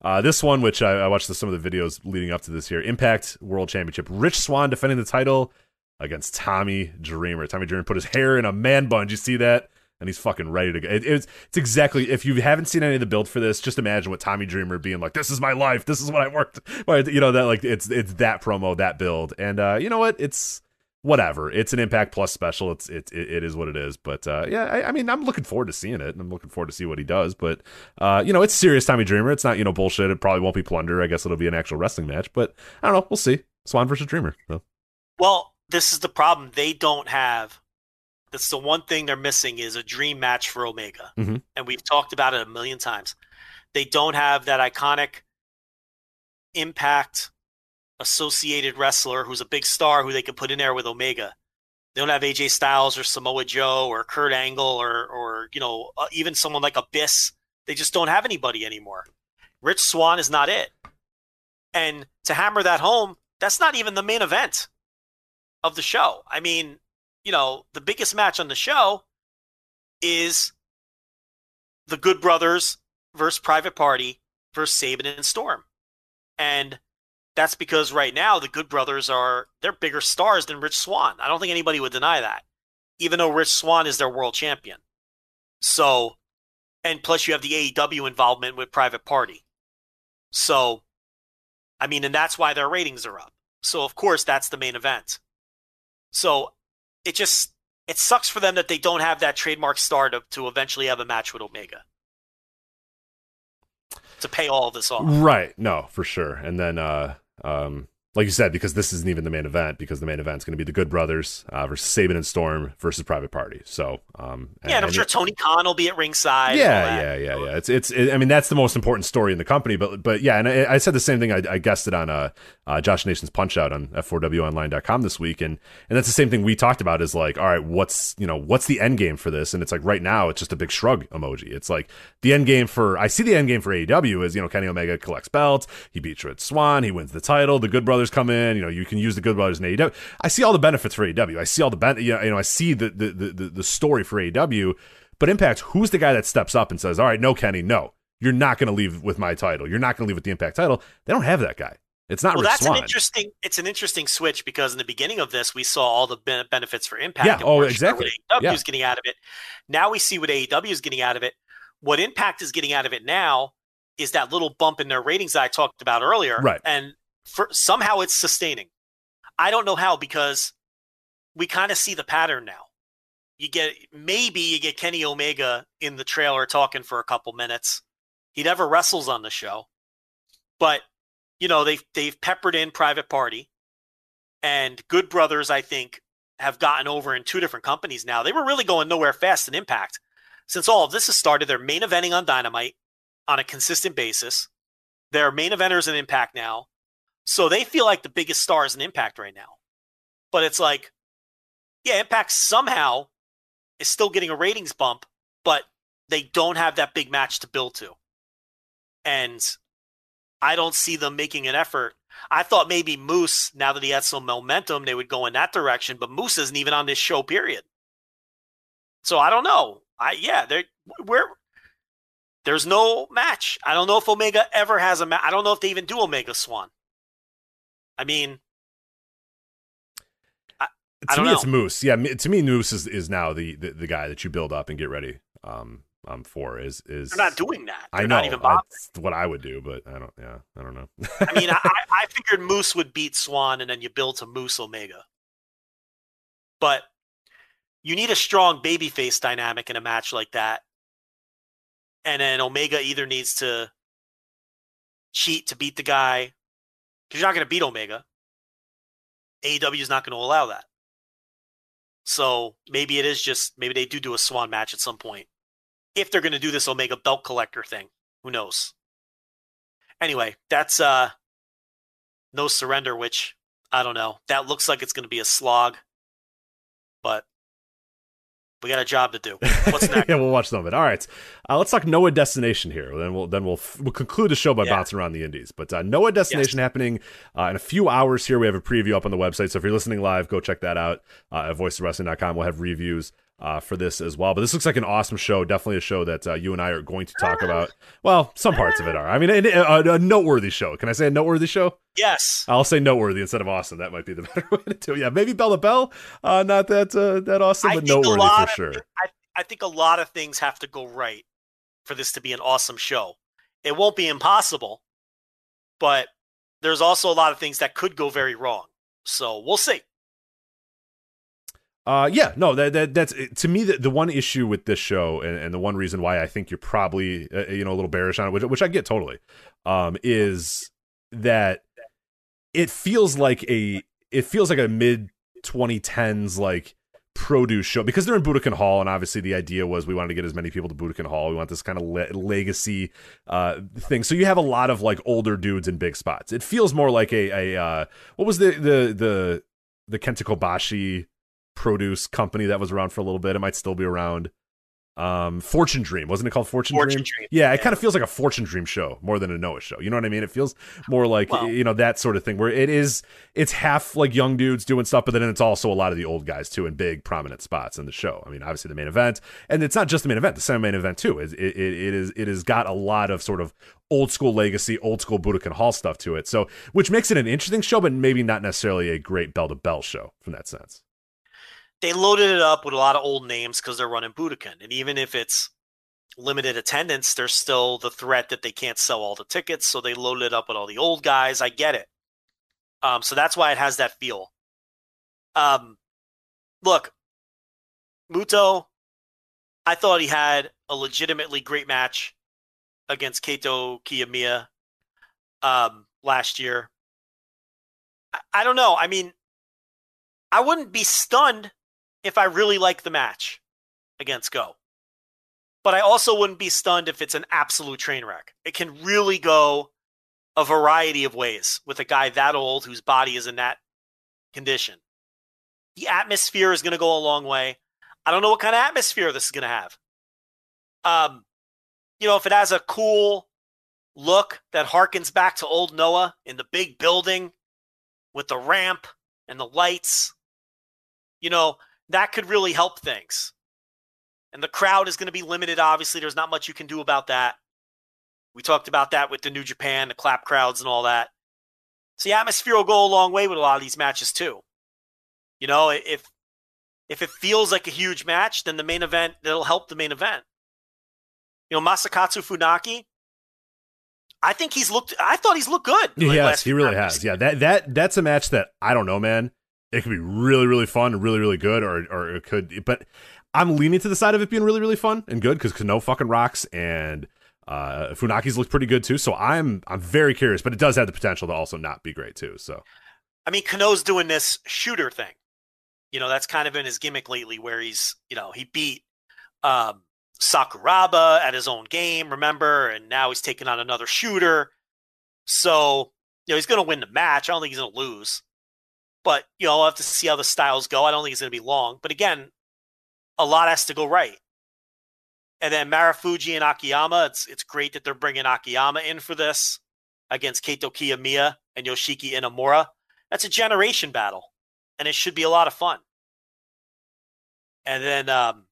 Uh, this one, which I, I watched the, some of the videos leading up to this here, Impact World Championship. Rich Swann defending the title against Tommy Dreamer. Tommy Dreamer put his hair in a man bun. Did you see that? And he's fucking ready to go. It, it's, it's exactly, if you haven't seen any of the build for this, just imagine what Tommy Dreamer being like, this is my life. This is what I worked. *laughs* You know, that like, it's, it's that promo, that build. And, uh, you know what? It's, whatever. It's an Impact Plus special. It's it it, it is what it is. But uh, yeah, I, I mean, I'm looking forward to seeing it. and I'm looking forward to see what he does. But uh, you know, it's serious Tommy Dreamer. It's not you know bullshit. It probably won't be plunder. I guess it'll be an actual wrestling match. But I don't know. We'll see. Swann versus Dreamer. So, Well, this is the problem. They don't have. That's the one thing they're missing is a dream match for Omega, Mhm. and we've talked about it a million times. They don't have that iconic Impact associated wrestler who's a big star who they can put in there with Omega. They don't have AJ Styles or Samoa Joe or Kurt Angle or or you know uh, even someone like Abyss. They just don't have anybody anymore. Rich Swann is not it. And to hammer that home, that's not even the main event of the show. I mean, you know, the biggest match on the show is the Good Brothers versus Private Party versus Sabin and Storm. And that's because right now the Good Brothers are they're bigger stars than Rich Swann. I don't think anybody would deny that. Even though Rich Swann is their world champion. So and plus you have the AEW involvement with Private Party. So I mean, and that's why their ratings are up. So of course that's the main event. So it just it sucks for them that they don't have that trademark star to, to eventually have a match with Omega. To pay all of this off. right. No, for sure. And then uh, um, like you said, because this isn't even the main event, because the main event is going to be the Good Brothers uh, versus Sabin and Storm versus Private Party. So, um, yeah, and I'm sure it, Tony Khan will be at ringside. Yeah, yeah, yeah, yeah. It's it's. It, I mean, that's the most important story in the company. But but yeah, and I, I said the same thing. I, I guessed it on uh, uh, Josh Nason's Punch Out on f4wonline.com this week, and and that's the same thing we talked about. Is like, all right, what's you know what's the end game for this? And it's like right now, it's just a big shrug emoji. It's like the end game for I see the end game for AEW is you know Kenny Omega collects belts, he beats Rich Swann, he wins the title, the Good Brothers come in, you know you can use the Good Brothers in AEW. I see all the benefits for AEW. I see all the ben- you know I see the the the, the story for AEW. But Impact, who's the guy that steps up and says, "All right, no, Kenny, no, you're not going to leave with my title. You're not going to leave with the Impact title." They don't have that guy. It's not well, Rich that's Swann. an interesting. It's an interesting switch because in the beginning of this, we saw all the ben- benefits for Impact. Yeah. and Oh, sure exactly. What AEW Yeah. is getting out of it. Now we see what AEW is getting out of it. What Impact is getting out of it now is that little bump in their ratings that I talked about earlier. Right. And for somehow it's sustaining. I don't know how because we kind of see the pattern now. You get maybe you get Kenny Omega in the trailer talking for a couple minutes. He never wrestles on the show, but you know they've they've peppered in Private Party and Good Brothers. I think have gotten over in two different companies now. They were really going nowhere fast in Impact since all of this has started. They're main eventing on Dynamite on a consistent basis. They're main eventers in Impact now, so they feel like the biggest stars in Impact right now. But it's like, yeah, Impact somehow is still getting a ratings bump, but they don't have that big match to build to. And I don't see them making an effort. I thought maybe Moose, now that he had some momentum, they would go in that direction, but Moose isn't even on this show, period. So I don't know. I yeah, there where there's no match. I don't know if Omega ever has a match. I don't know if they even do Omega Swann. I mean, I to don't me, know. it's Moose. Yeah, to me, Moose is, is now the, the the guy that you build up and get ready um um for. Is is they're not doing that. They're I know not even bothering. that's what I would do, but I don't. Yeah, I don't know. I mean, I, I figured Moose would beat Swann, and then you build to Moose Omega. But you need a strong babyface dynamic in a match like that, and then Omega either needs to cheat to beat the guy because you're not going to beat Omega. AEW is not going to allow that. So maybe it is just maybe they do do a Swann match at some point if they're going to do this Omega belt collector thing. Who knows? Anyway, that's uh no surrender, which I don't know. That looks like it's going to be a slog, but we got a job to do. *laughs* What's next? yeah, we'll watch some of it. All right, uh, let's talk Noah Destination here. Then we'll then we'll we'll conclude the show by Yeah. bouncing around the Indies. But uh, Noah Destination happening uh, in a few hours here. We have a preview up on the website, so if you're listening live, go check that out uh, at voicesofwrestling.com. We'll have reviews. Uh, for this as well, but this looks like an awesome show. Definitely a show that uh, you and I are going to talk about. Well, some parts of it are. I mean, a, a, a noteworthy show. Can I say a noteworthy show? yes. I'll say noteworthy instead of awesome. That might be the *laughs* better way to do it. Yeah, maybe Bella Bell. Uh, not that uh, that awesome, but noteworthy for of- sure. I, I think a lot of things have to go right for this to be an awesome show. It won't be impossible, but there's also a lot of things that could go very wrong. So we'll see. Uh, yeah, no, that, that that's to me the, the one issue with this show, and, and the one reason why I think you're probably uh, you know a little bearish on it, which which I get totally, um, is that it feels like a it feels like a mid 2010s like produce show because they're in Budokan Hall, and obviously the idea was we wanted to get as many people to Budokan Hall. We want this kind of le- legacy uh, thing. So you have a lot of like older dudes in big spots. It feels more like a a uh, what was the the the the Kenta Kobashi produce company that was around for a little bit. It might still be around. Um, Fortune Dream wasn't it called Fortune, Fortune Dream? Dream, Yeah, it yeah. kind of feels like a Fortune Dream show more than a Noah show. You know what I mean? It feels more like you know that sort of thing where it is. It's half like young dudes doing stuff, but then it's also a lot of the old guys too in big prominent spots in the show. I mean, obviously the main event, and it's not just the main event. The semi main event too. It, it, it is it has got a lot of sort of old school legacy, old school Budokan Hall stuff to it. So, which makes it an interesting show, but maybe not necessarily a great bell to bell show from that sense. They loaded it up with a lot of old names because they're running Budokan. And even if it's limited attendance, there's still the threat that they can't sell all the tickets. So they loaded it up with all the old guys. I get it. Um, so that's why it has that feel. Um, look, Muto, I thought he had a legitimately great match against Kaito Kiyomiya um, last year. I don't know. I mean, I wouldn't be stunned if I really like the match against Go. But I also wouldn't be stunned if it's an absolute train wreck. It can really go a variety of ways with a guy that old whose body is in that condition. The atmosphere is going to go a long way. I don't know what kind of atmosphere this is going to have. Um, you know, if it has a cool look that harkens back to old Noah in the big building with the ramp and the lights, you know, that could really help things. And the crowd is going to be limited. Obviously, there's not much you can do about that. We talked about that with the New Japan, the clap crowds, and all that. So the atmosphere will go a long way with a lot of these matches too. You know, if if it feels like a huge match, then the main event it'll help the main event. You know, Masakatsu Funaki. I think he's looked. I thought he's looked good. Yes, he really has. Yeah, that that that's a match that I don't know, man. It could be really, really fun and really, really good, or or it could. But I'm leaning to the side of it being really, really fun and good because Kenoh fucking rocks and uh, Funaki's looked pretty good too. So I'm I'm very curious, but it does have the potential to also not be great too. So, I mean, Kenoh's doing this shooter thing. You know, that's kind of in his gimmick lately, where he's you know he beat um, Sakuraba at his own game, remember? And now he's taking on another shooter. So, you know, he's going to win the match. I don't think he's going to lose. But, you know, I'll have to see how the styles go. I don't think it's going to be long. But again, a lot has to go right. And then Marufuji and Akiyama, it's it's great that they're bringing Akiyama in for this against Kaito Kiyomiya and Yoshiki Inamura. That's a generation battle, and it should be a lot of fun. And then um,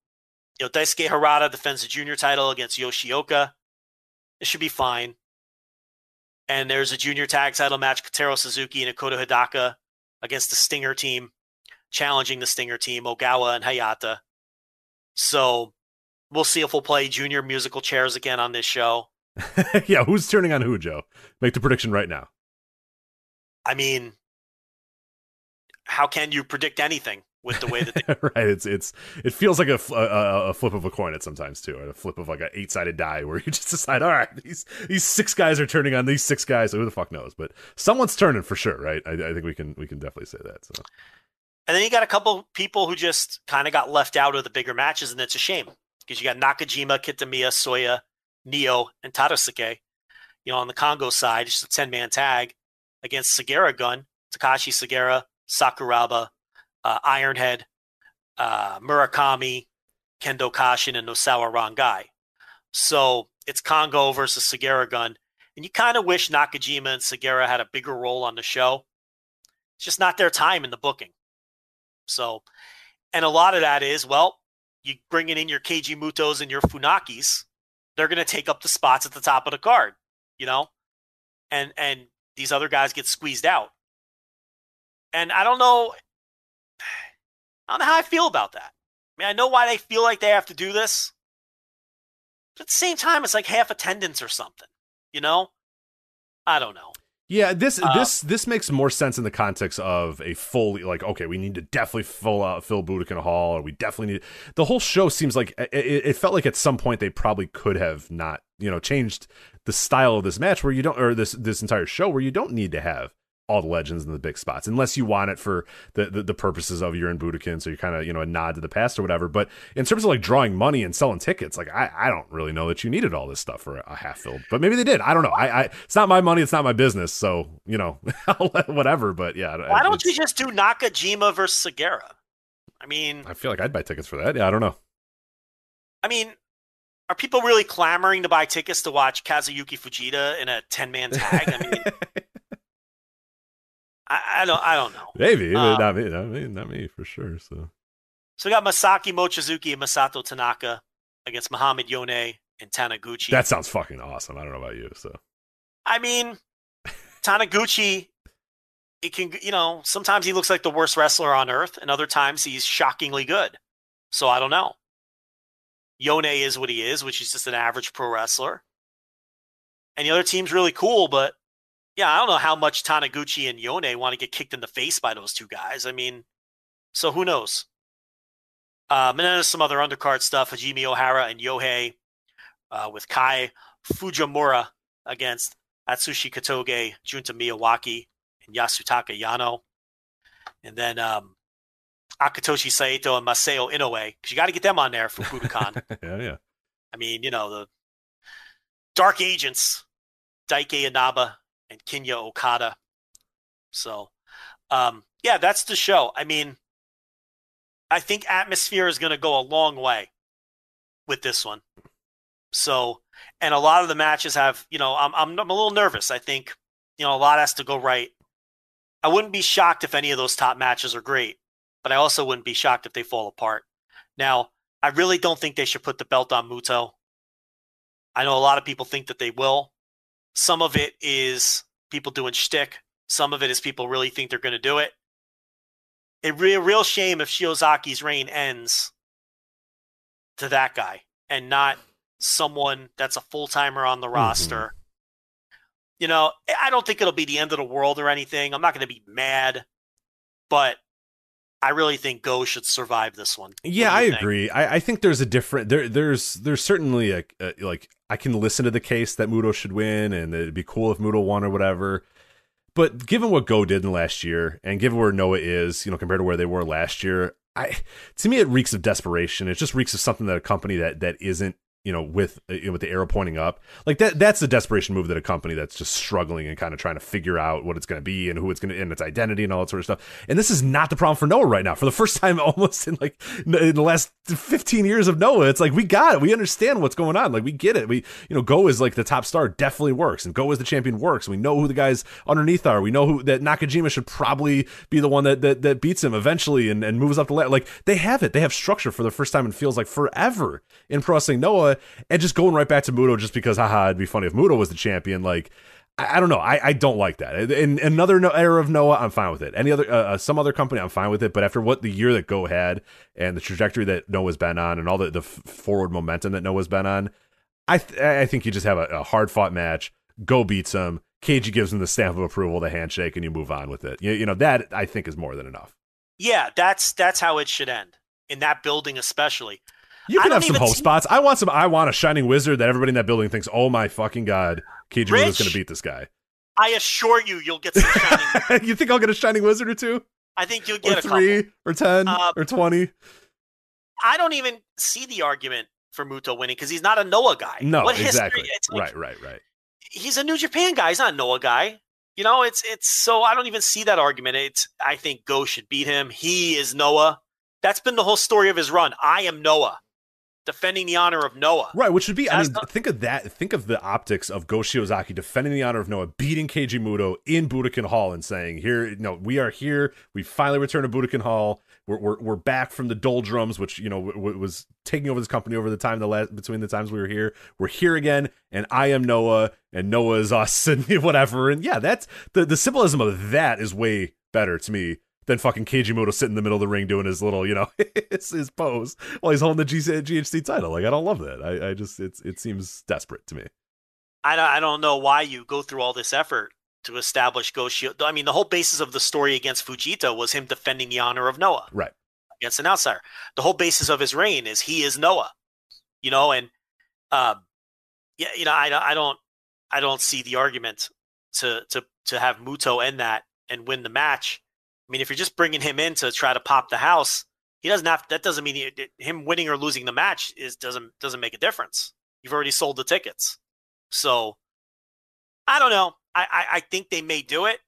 you know, Daisuke Harada defends the junior title against Yoshioka. It should be fine. And there's a junior tag title match, Kotaro Suzuki and Ikuto Hidaka against the Stinger team, challenging the Stinger team, Ogawa and Hayata. So we'll see if we'll play junior musical chairs again on this show. *laughs* yeah, who's turning on who, Joe? Make the prediction right now. I mean, how can you predict anything? With the way that *laughs* they right it's it's it feels like a, a, a flip of a coin at sometimes too or a flip of like an eight sided die where you *laughs* just decide all right these these six guys are turning on these six guys so who the fuck knows but someone's turning for sure right? I, I think we can we can definitely say that so. And then you got a couple people who just kind of got left out of the bigger matches and it's a shame because you got Nakajima Kitamiya Soya Neo and Tadasuke you know on the Kongo side just a 10 man tag against Sugiura Gun Takashi Sugiura Sakuraba uh, Ironhead, uh, Murakami, Kendo Kashin, and Nosawa Rongai. So it's Kongo versus Sugiura Gun. And you kind of wish Nakajima and Sugiura had a bigger role on the show. It's just not their time in the booking. So, and a lot of that is, well, you bringing in your Keiji Mutos and your Funakis, they're going to take up the spots at the top of the card, you know? And, and these other guys get squeezed out. And I don't know I don't know how I feel about that. I mean, I know why they feel like they have to do this. But at the same time, it's like half attendance or something. You know? I don't know. Yeah, this uh, this this makes more sense in the context of a fully like okay, we need to definitely fill out fill Budokan Hall, or we definitely need the whole show seems like it, it, felt like at some point they probably could have not you know changed the style of this match where you don't or this this entire show where you don't need to have all the legends in the big spots, unless you want it for the the, the purposes of you're in Budokan, so you're kind of you know a nod to the past or whatever. But in terms of like drawing money and selling tickets, like I, I don't really know that you needed all this stuff for a, half filled, but maybe they did. I don't know. I, I it's not my money, it's not my business, so you know *laughs* whatever. But yeah, why don't you just do Nakajima versus Sugiura? I mean, I feel like I'd buy tickets for that. Yeah, I don't know. I mean, are people really clamoring to buy tickets to watch Kazuyuki Fujita in a ten man tag? I mean. *laughs* I, I don't. I don't know. Maybe um, not me. Not me. Not me for sure. So. So we got Masaaki Mochizuki and Masato Tanaka against Muhammad Yone and Taniguchi. That sounds fucking awesome. I don't know about you, so. I mean, Taniguchi, it can you know sometimes he looks like the worst wrestler on earth, and other times he's shockingly good. So I don't know. Yone is what he is, which is just an average pro wrestler. And the other team's really cool, but yeah, I don't know how much Taniguchi and Yone want to get kicked in the face by those two guys. I mean, so who knows? Um, and then there's some other undercard stuff. Hajime Ohara and Yohei uh, with Kai Fujimura against Atsushi Kotoge, Junta Miyawaki, and Yasutaka Yano. and then um, Akitoshi Saito and Masao Inoue, because you got to get them on there for Budokan. *laughs* yeah, yeah. I mean, you know, the Dark Agents, Daiki Inaba and Kinya Okada. So, um, yeah, that's the show. I mean, I think atmosphere is going to go a long way with this one. So, and a lot of the matches have, you know, I'm, I'm, I'm a little nervous. I think, you know, a lot has to go right. I wouldn't be shocked if any of those top matches are great, but I also wouldn't be shocked if they fall apart. Now, I really don't think they should put the belt on Muto. I know a lot of people think that they will. Some of it is people doing shtick. Some of it is people really think they're going to do it. A real shame if Shiozaki's reign ends to that guy and not someone that's a full timer on the Mm-hmm. roster. You know, I don't think it'll be the end of the world or anything. I'm not going to be mad, but I really think Go should survive this one. Yeah, I think? agree. I, I think there's a different there. There's there's certainly a, a like I can listen to the case that Muto should win, and it'd be cool if Muto won or whatever. But given what Go did in last year, and given where Noah is, you know, compared to where they were last year, I to me it reeks of desperation. It just reeks of something that a company that that isn't you know with uh, you know, with the arrow pointing up. Like that that's the desperation move that a company that's just struggling and kind of trying to figure out what it's going to be and who it's going to and its identity and all that sort of stuff. And this is not the problem for noah right now. For the first time *laughs* almost in like in the last 15 years of noah it's like we got it. We understand what's going on. Like we get it. We you know go is like the top star definitely works. And go as the champion works. We know who the guys underneath are. We know who that nakajima should probably be the one that that, that beats him eventually and, and moves up the ladder like they have it. They have structure for the first time and feels like forever in pro wrestling noah and just going right back to Muto just because, haha, it'd be funny if Muto was the champion. Like, I, I don't know. I, I don't like that. In another no- era of Noah, I'm fine with it. Any other, uh, uh, some other company, I'm fine with it. But after what the year that Go had and the trajectory that Noah's been on and all the, the forward momentum that Noah's been on, I th- I think you just have a, a hard fought match. Go beats him. KG gives him the stamp of approval, the handshake, and you move on with it. You, you know that I think is more than enough. Yeah, that's that's how it should end in that building, especially. You can have some hope see- spots. I want some. I want a shining wizard that everybody in that building thinks, "Oh my fucking god, KG is going to beat this guy." I assure you, you'll get some shining. *laughs* you think I'll get a shining wizard or two, I think you'll or get a three, couple. or ten, Uh, or twenty? I don't even see the argument for Muto winning because he's not a Noah guy. No, what exactly. it's like- right, right, right. He's a New Japan guy. He's not a Noah guy. You know, it's it's so I don't even see that argument. It's I think Go should beat him. He is Noah. That's been the whole story of his run. I am Noah, defending the honor of Noah. Right, which would be. I mean, not- think of that. Think of the optics of Go Shiozaki defending the honor of Noah, beating Keiji Muto in Budokan Hall, and saying, "Here, no, we are here. We finally returned to Budokan Hall. We're we're, we're back from the doldrums, which you know w- w- was taking over this company over the time the last between the times we were here. We're here again, and I am Noah, and Noah is us, *laughs* and whatever. And yeah, that's the the symbolism of that is way better to me." Than fucking Keiji sitting in the middle of the ring doing his little, you know, *laughs* his, his pose while he's holding the G- GHC title. Like I don't love that. I, I just it's it seems desperate to me. I don't, I don't know why you go through all this effort to establish Go Shio. I mean, the whole basis of the story against Fujita was him defending the honor of Noah Right. against an outsider. The whole basis of his reign is he is Noah, you know, and um, yeah, you know, I, don't- I don't, I don't see the argument to to to have Muto end that and win the match. I mean, if you're just bringing him in to try to pop the house, he doesn't have. That doesn't mean he, him winning or losing the match is doesn't doesn't make a difference. You've already sold the tickets, so I don't know. I, I, I think they may do it.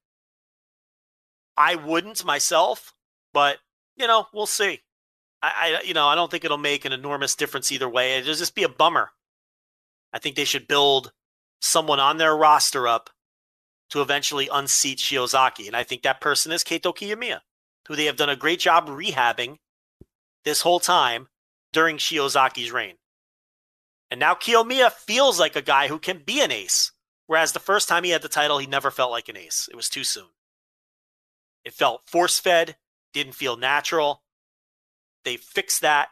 I wouldn't myself, but you know, we'll see. I, I you know, I don't think it'll make an enormous difference either way. It'll just be a bummer. I think they should build someone on their roster up to eventually unseat Shiozaki, and I think that person is Kaito Kiyomiya, who they have done a great job rehabbing this whole time during Shiozaki's reign. And now Kiyomiya feels like a guy who can be an ace. Whereas the first time he had the title, he never felt like an ace. It was too soon. It felt force fed, didn't feel natural. They fixed that.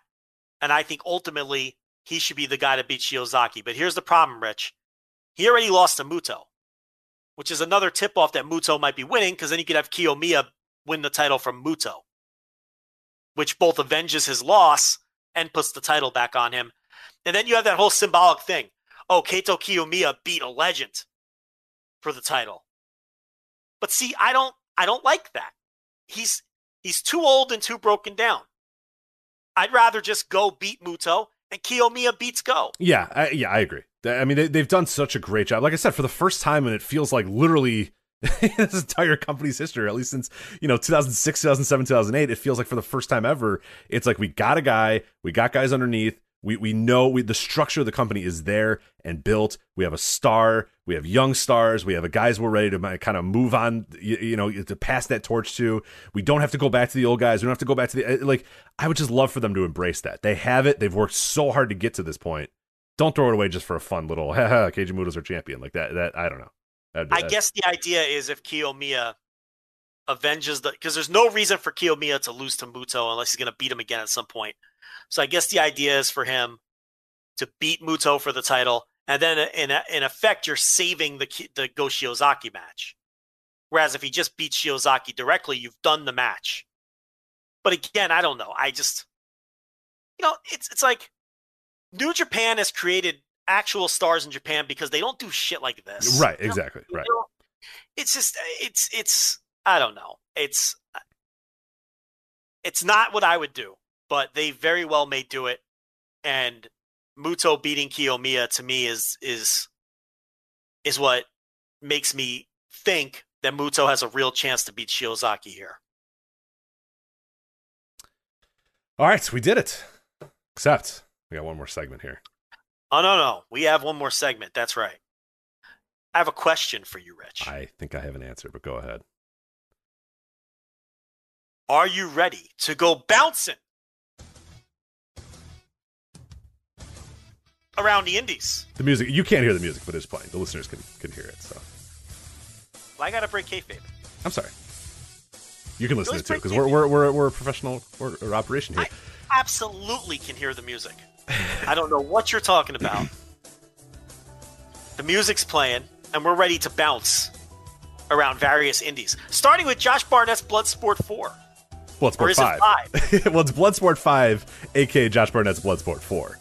And I think ultimately he should be the guy to beat Shiozaki. But here's the problem, Rich. He already lost to Muto, which is another tip off that Muto might be winning because then you could have Kiyomiya win the title from Muto, which both avenges his loss and puts the title back on him. And then you have that whole symbolic thing. Oh, Kaito Kiyomiya beat a legend for the title. But see, I don't I don't like that. He's He's too old and too broken down. I'd rather just go beat Muto and Kiyomiya beats Go. Yeah, I, yeah, I agree. I mean, they, they've done such a great job. Like I said, for the first time, and it feels like literally *laughs* this entire company's history, at least since you know 2006, 2007, 2008, it feels like for the first time ever, it's like we got a guy, we got guys underneath. We we know we, the structure of the company is there and built. We have a star, we have young stars, we have a guys we're ready to kind of move on, you, you know, to pass that torch to. We don't have to go back to the old guys. We don't have to go back to the uh, like. I would just love for them to embrace that. They have it. They've worked so hard to get to this point. Don't throw it away just for a fun little *laughs* haha. Keiji Muto's our champion like that. That I don't know. That'd I guess the idea is if Kiyomiya avenges the because there's no reason for Kiyomiya to lose to Muto unless he's going to beat him again at some point. So I guess the idea is for him to beat Muto for the title, and then in in effect you're saving the the Go Shiozaki match. Whereas if he just beats Shiozaki directly, you've done the match. But again, I don't know. I just you know it's it's like New Japan has created actual stars in Japan because they don't do shit like this. right, You know? exactly, You right. know, It's just it's it's I don't know. It's it's not what I would do, but they very well may do it. And Muto beating Kiyomiya to me is is is what makes me think that Muto has a real chance to beat Shiozaki here. All right, we did it. Except we got one more segment here. Oh no no, we have one more segment. That's right. I have a question for you, Rich. I think I have an answer, but go ahead. Are you ready to go bouncing around the Indies? The music you can't hear the music, but it's playing. The listeners can can hear it. So Well, I gotta break kayfabe. I'm sorry. You can listen to it too because we're, we're we're we're a professional or, or operation here. I absolutely can hear the music. I don't know what you're talking about. The music's playing, and we're ready to bounce around various indies, starting with Josh Barnett's Bloodsport 4. Or Bloodsport is it five. *laughs* well, it's Bloodsport five, aka Josh Barnett's Bloodsport four.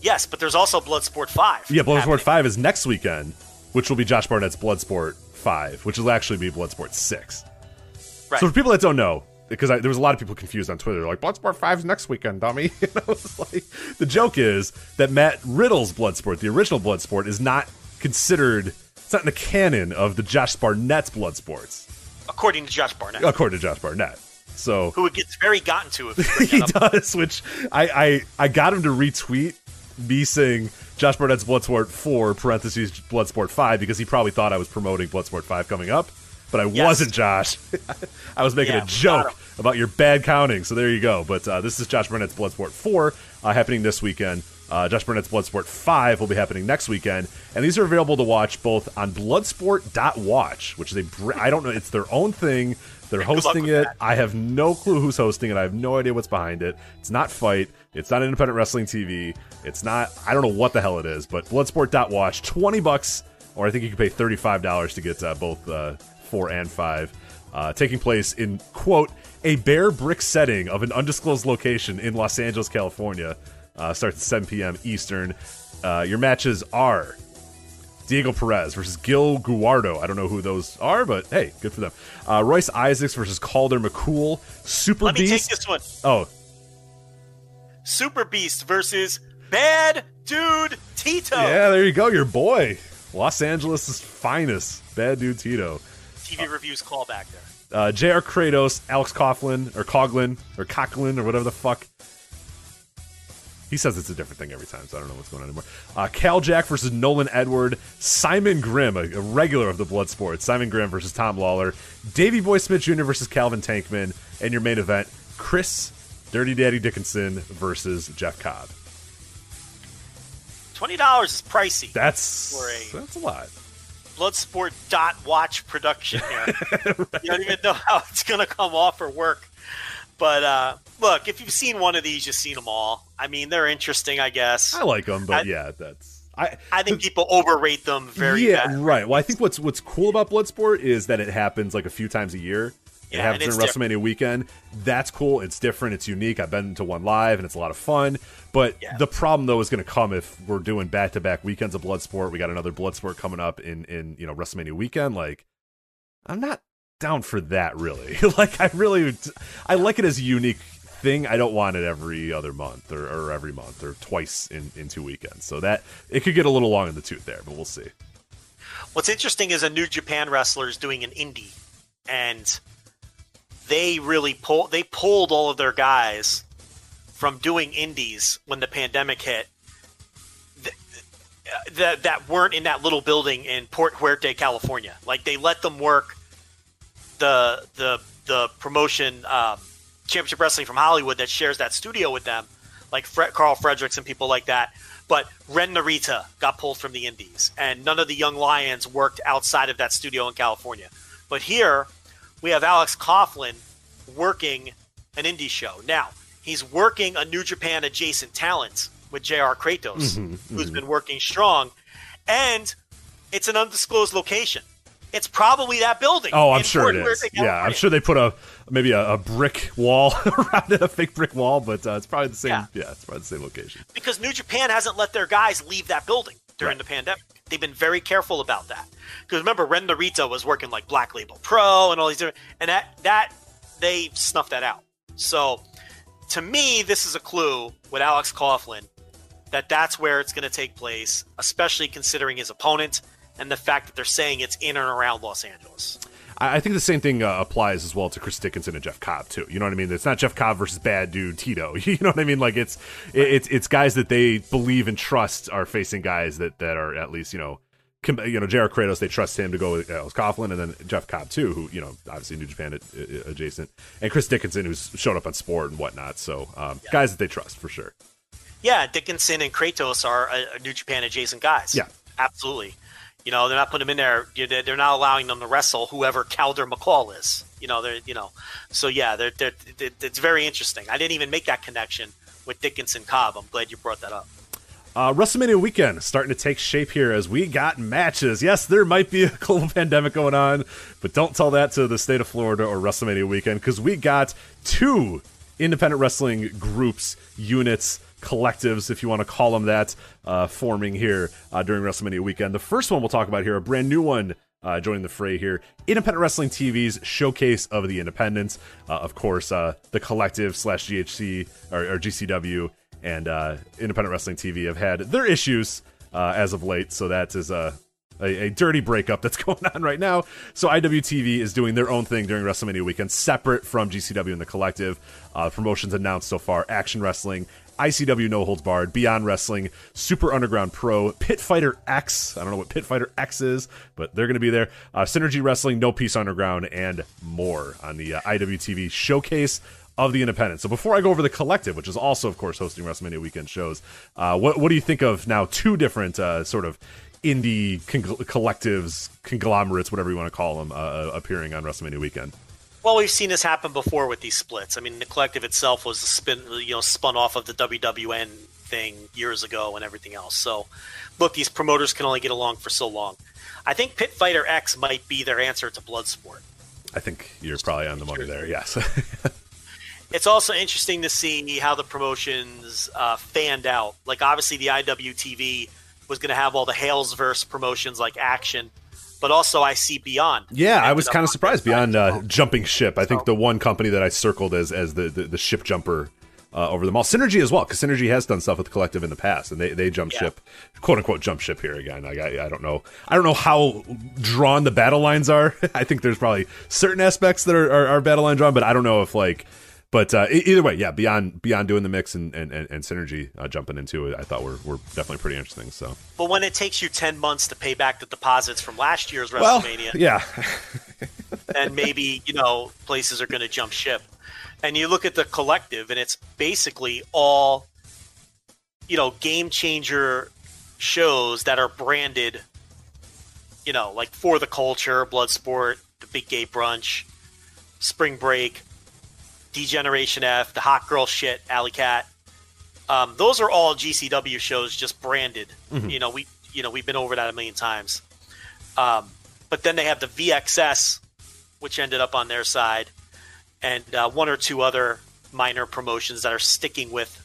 Yes, but there's also Bloodsport 5. Yeah, Bloodsport happening. five is next weekend, which will be Josh Barnett's Bloodsport five, which will actually be Bloodsport six. Right. So for people that don't know, because there was a lot of people confused on Twitter, like Bloodsport 5's next weekend, dummy. *laughs* You know, it's like the joke is that Matt Riddle's Bloodsport, the original Bloodsport, is not considered. It's not in the canon of the Josh Barnett's Bloodsports, According to Josh Barnett, according to Josh Barnett. So who it gets very gotten to if *laughs* he does, which I, I I got him to retweet me saying Josh Barnett's Bloodsport 4 parentheses Bloodsport 5 because he probably thought I was promoting Bloodsport 5 coming up, but I Yes. wasn't, Josh. *laughs* I was making Yeah, a joke about your bad counting, so there you go. But uh, this is Josh Barnett's Bloodsport 4 uh, happening this weekend. Uh, Josh Barnett's Bloodsport 5 will be happening next weekend, and these are available to watch both on Bloodsport.watch, which is a br- I don't know, it's their own thing. They're hosting it. that. I have no clue who's hosting it. I have no idea what's behind it. It's not Fight. It's not Independent Wrestling TV. It's not. I don't know what the hell it is. But Bloodsport.watch, twenty bucks, or I think you can pay thirty five dollars to get uh, both uh, four and five. Uh, taking place in quote a bare brick setting of an undisclosed location in Los Angeles, California. Uh, starts at 7 p.m. Eastern. Uh, your matches are Diego Perez versus Gil Guardo. I don't know who those are, but hey, good for them. Uh, Royce Isaacs versus Calder McColl. Super Beast Let me take this one. Oh, Super Beast versus Bad Dude Tito. yeah, there you go. Your boy. Los Angeles' finest. Bad dude Tito. TV reviews callback there. Uh, J.R. Kratos, Alex Coughlin, or Coughlin, or Cochlin, or whatever the fuck. He says it's a different thing every time, so I don't know what's going on anymore. Uh, Cal Jack versus Nolan Edward. Simon Grimm, a, a regular of the Bloodsport. Simon Grimm versus Tom Lawlor. Davey Boy Smith Jr. versus Calvin Tankman. And your main event, Chris Dirty Daddy Dickinson versus Jeff Cobb. Twenty dollars is pricey. That's a- that's a lot. Bloodsport dot watch production here. *laughs* You don't even know how it's gonna come off or work. But uh, look, if you've seen one of these, you've seen them all. I mean, they're interesting, I guess. I like them, but I- yeah, that's I. I think people overrate them very yeah, right. Well, I think what's what's cool about Bloodsport is that it happens like a few times a year. It Yeah, happens during it's WrestleMania weekend. That's cool. It's different. It's unique. I've been to one live, and it's a lot of fun. But Yeah. the problem though is going to come if we're doing back to back weekends of Bloodsport. We got another Bloodsport coming up in in you know WrestleMania weekend. Like, I'm not down for that. Really, *laughs* like I really, I like it as a unique thing. I don't want it every other month or, or every month or twice in, in two weekends. So that it could get a little long in the tooth there, but we'll see. What's interesting is a New Japan wrestler is doing an indie, and they really pull they pulled all of their guys from doing indies when the pandemic hit that that weren't in that little building in Port Hueneme, California. Like they let them work the the the promotion um, Championship Wrestling from Hollywood that shares that studio with them, like Karl Fredericks and people like that. But Ren Narita got pulled from the Indies, and none of the young lions worked outside of that studio in California. But here we have Alex Coughlin working an indie show. Now he's working a New Japan adjacent talent with JR Kratos, Mm-hmm, who's been working strong, and it's an undisclosed location. It's probably that building. Oh, I'm sure Fort it is. Yeah, I'm sure they put a maybe a, a brick wall *laughs* around it, a fake brick wall, but uh, it's probably the same. Yeah. Yeah. it's probably the same location. because New Japan hasn't let their guys leave that building during Right. the pandemic. They've been very careful about that. Because remember, Ren Narita was working like Black Label Pro and all these different, and that that they snuffed that out. So, to me, this is a clue with Alex Coughlin that that's where it's going to take place, especially considering his opponent and the fact that they're saying it's in and around Los Angeles. I, I think the same thing uh, applies as well to Chris Dickinson and Jeff Cobb too. You know what I mean? It's not Jeff Cobb versus bad dude Tito. *laughs* You know what I mean? Like it's it, it's it's guys that they believe and trust are facing guys that that are at least you know. You know, Jared Kratos, they trust him to go with Alex Coughlin, and then Jeff Cobb too, who you know, obviously New Japan uh, uh, adjacent, and Chris Dickinson, who's showed up on Sport and whatnot. So, um, guys that they trust for sure. Yeah, Dickinson and Kratos are a New Japan adjacent guys. Yeah. absolutely. You know, they're not putting them in there. they're not allowing them to wrestle whoever Calder McColl is. You know, they're you know. So yeah, they're, they're, they're- it's very interesting. I didn't even make that connection with Dickinson Cobb. I'm glad you brought that up. Uh, WrestleMania weekend starting to take shape here as we got matches. Yes, there might be a *laughs* global pandemic going on, but don't tell that to the state of Florida or WrestleMania weekend because we got two independent wrestling groups, units, collectives, if you want to call them that, uh, forming here uh, during WrestleMania weekend. The first one we'll talk about here, a brand new one uh, joining the fray here. Independent Wrestling TV's showcase of the independents. Uh, of course, uh, the collective slash GHC or, or GCW and uh, Independent Wrestling TV have had their issues uh, as of late. So that is a, a, a dirty breakup that's *laughs* going on right now. So IWTV is doing their own thing during WrestleMania weekend, separate from GCW and the collective. Uh, promotions announced so far Action Wrestling. ICW No Holds Barred, Beyond Wrestling, Super Underground Pro, Pit Fighter X. I don't know what Pit Fighter X is, but they're going to be there. Uh, Synergy Wrestling, No Peace Underground, and more on the uh, IWTV showcase of the independents. So before I go over the collective, which is also, of course, hosting WrestleMania weekend shows, uh, what what do you think of now two different uh, sort of indie congl- collectives, conglomerates, whatever you want to call them, uh, uh, appearing on WrestleMania weekend? Well, we've seen this happen before with these splits. I mean, the collective itself was a spin, you know, spun off of the WWN thing years ago and everything else. So, look, these promoters can only get along for so long. I think Pit Fighter X might be their answer to Bloodsport. I think you're probably on the money there. Yes. *laughs* It's also interesting to see how the promotions uh, fanned out. Like, obviously, the IWTV was going to have all the Halesverse promotions like Action, but also I see Beyond. Yeah, I was kind of surprised beyond uh, jumping ship. I think the one company that I circled as as the the, the ship jumper uh, over them all, Synergy as well, because Synergy has done stuff with collective in the past, and they they jump Yeah. ship, quote unquote jump ship here again. Like I, I don't know, I don't know how drawn the battle lines are. *laughs* I think there's probably certain aspects that are, are, are battle line drawn, but I don't know if like. But uh, either way, yeah, beyond beyond doing the mix and and, and, synergy uh, jumping into it, I thought were, were definitely pretty interesting. So But when it takes you 10 months to pay back the deposits from last year's well, WrestleMania, yeah, *laughs* and maybe you know places are going to jump ship. And you look at the collective, and it's basically all you know game changer shows that are branded, you know, like for the culture, Bloodsport, the Big Gay Brunch, Spring Break, Degeneration F, the Hot Girl Shit, Alley Cat. Um, those are all GCW shows, just branded. You know, we you know we've been over that a million times. Um, but then they have the VXS, which ended up on their side, and uh, one or two other minor promotions that are sticking with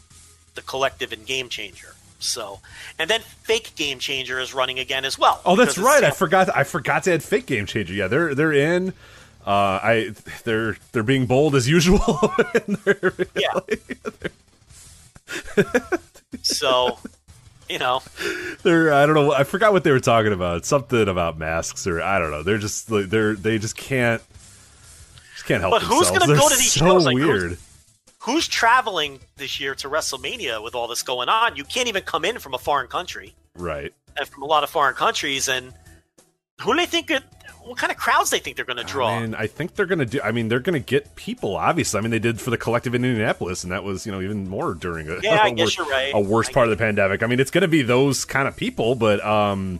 the collective and Game Changer. So, and then Fake Game Changer is running again as well. Oh, that's right. I forgot. I forgot to add fake game changer. Yeah, they're they're in. Uh, I they're they're being bold as usual. *laughs* Yeah. so, you know, they're I don't know I forgot what they were talking about. Something about masks or I don't know. They're just like they're they just can't just can't help But who's gonna go They're to these so shows? Like, who's- weird. who's traveling this year to WrestleMania with all this going on? You can't even come in from a foreign country Right. and from a lot of foreign countries. And who do they think? It, what kind of crowds they think they're going to draw? I mean, I think they're gonna do. I mean, they're gonna get people. Obviously, I mean, they did for the collective in Indianapolis, and that was you know even more during a, Yeah, I *laughs* a guess worse, you're right. a worse I part of the pandemic. I mean, it's gonna be those kind of people, but um,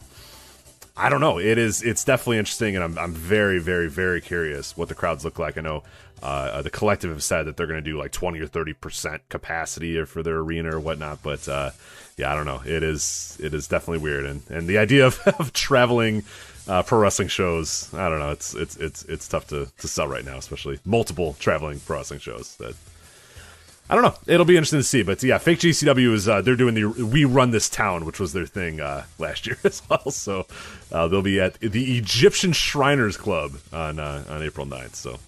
I don't know. It is. It's definitely interesting, and I'm I'm very very very curious what the crowds look like. I know. Uh, the collective have said that they're going to do like 20 or 30 percent capacity for their arena or whatnot, but uh, yeah, I don't know. It is it is definitely weird, and and the idea of, *laughs* of traveling uh, pro wrestling shows, I don't know. It's it's it's it's tough to, to sell right now, especially multiple traveling pro wrestling shows. That I don't know. It'll be interesting to see, but yeah, fake GCW is uh, they're doing the "We Run This Town," which was their thing uh, last *laughs* year as well. So uh, they'll be at the Egyptian Shriners Club on uh, on April 9th. So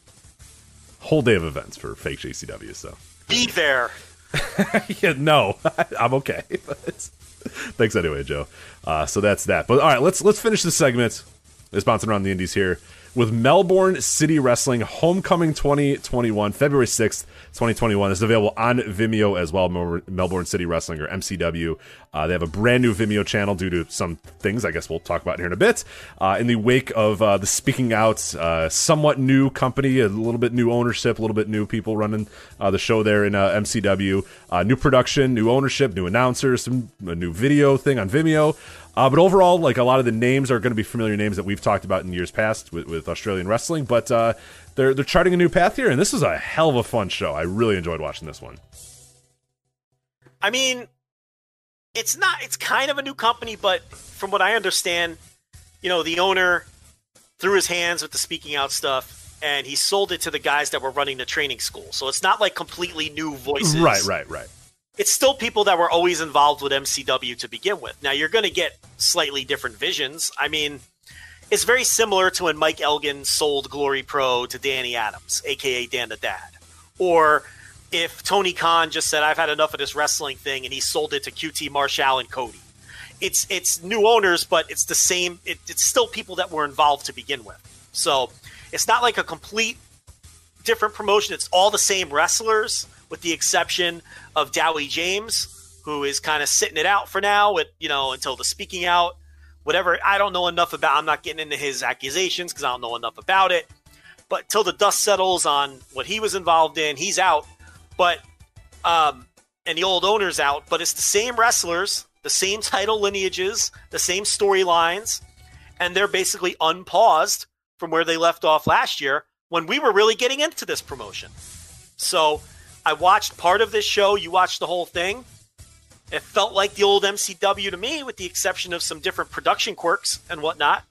whole day of events for fake GCW. So Be there. *laughs* yeah, no, *laughs* I'm okay. But *laughs* thanks anyway, Joe. Uh, so that's that. But all right, let's let's finish this segment. It's bouncing around the indies here with Melbourne City Wrestling Homecoming 2021, February 6th, 2021. This is available on Vimeo as well, Melbourne City Wrestling or MCW. Uh, they have a brand new Vimeo channel due to some things I guess we'll talk about here in a bit. Uh, in the wake of uh, the Speaking Out, uh, somewhat new company, a little bit new ownership, a little bit new people running uh, the show there in uh, MCW. New production, new ownership, new announcers, some a new video thing on Vimeo. Uh, but overall, like a lot of the names are going to be familiar names that we've talked about in years past with, with Australian wrestling. But uh, they're they're charting a new path here, and this is a hell of a fun show. I really enjoyed watching this one. I mean, it's not. It's kind of a new company, but from what I understand, you know, the owner threw his hands with the speaking out stuff, and he sold it to the guys that were running the training school. So it's not like completely new voices. Right, right, right. It's still people that were always involved with MCW to begin with. Now you're going to get slightly different visions. I mean, it's very similar to when Mike Elgin sold Glory Pro to Danny Adams, aka Dan the Dad, or if Tony Khan just said, "I've had enough of this wrestling thing," and he sold it to QT Marshall and Cody. It's it's new owners, but it's the same. It, it's still people that were involved to begin with. So it's not like a complete different promotion. It's all the same wrestlers, with the exception of Dowie James, who is kind of sitting it out for now, with you know until the speaking out, whatever. I don't know enough about. I'm not getting into his accusations because I don't know enough about it. But till the dust settles on what he was involved in, he's out. But um, and the old owner's out. But it's the same wrestlers, the same *laughs* title lineages, the same storylines, and they're basically unpaused from where they left off last year when we were really getting into this promotion. So I watched part of this show. You watched the whole thing. It felt like the old MCW to me, with the exception of some different production quirks and whatnot.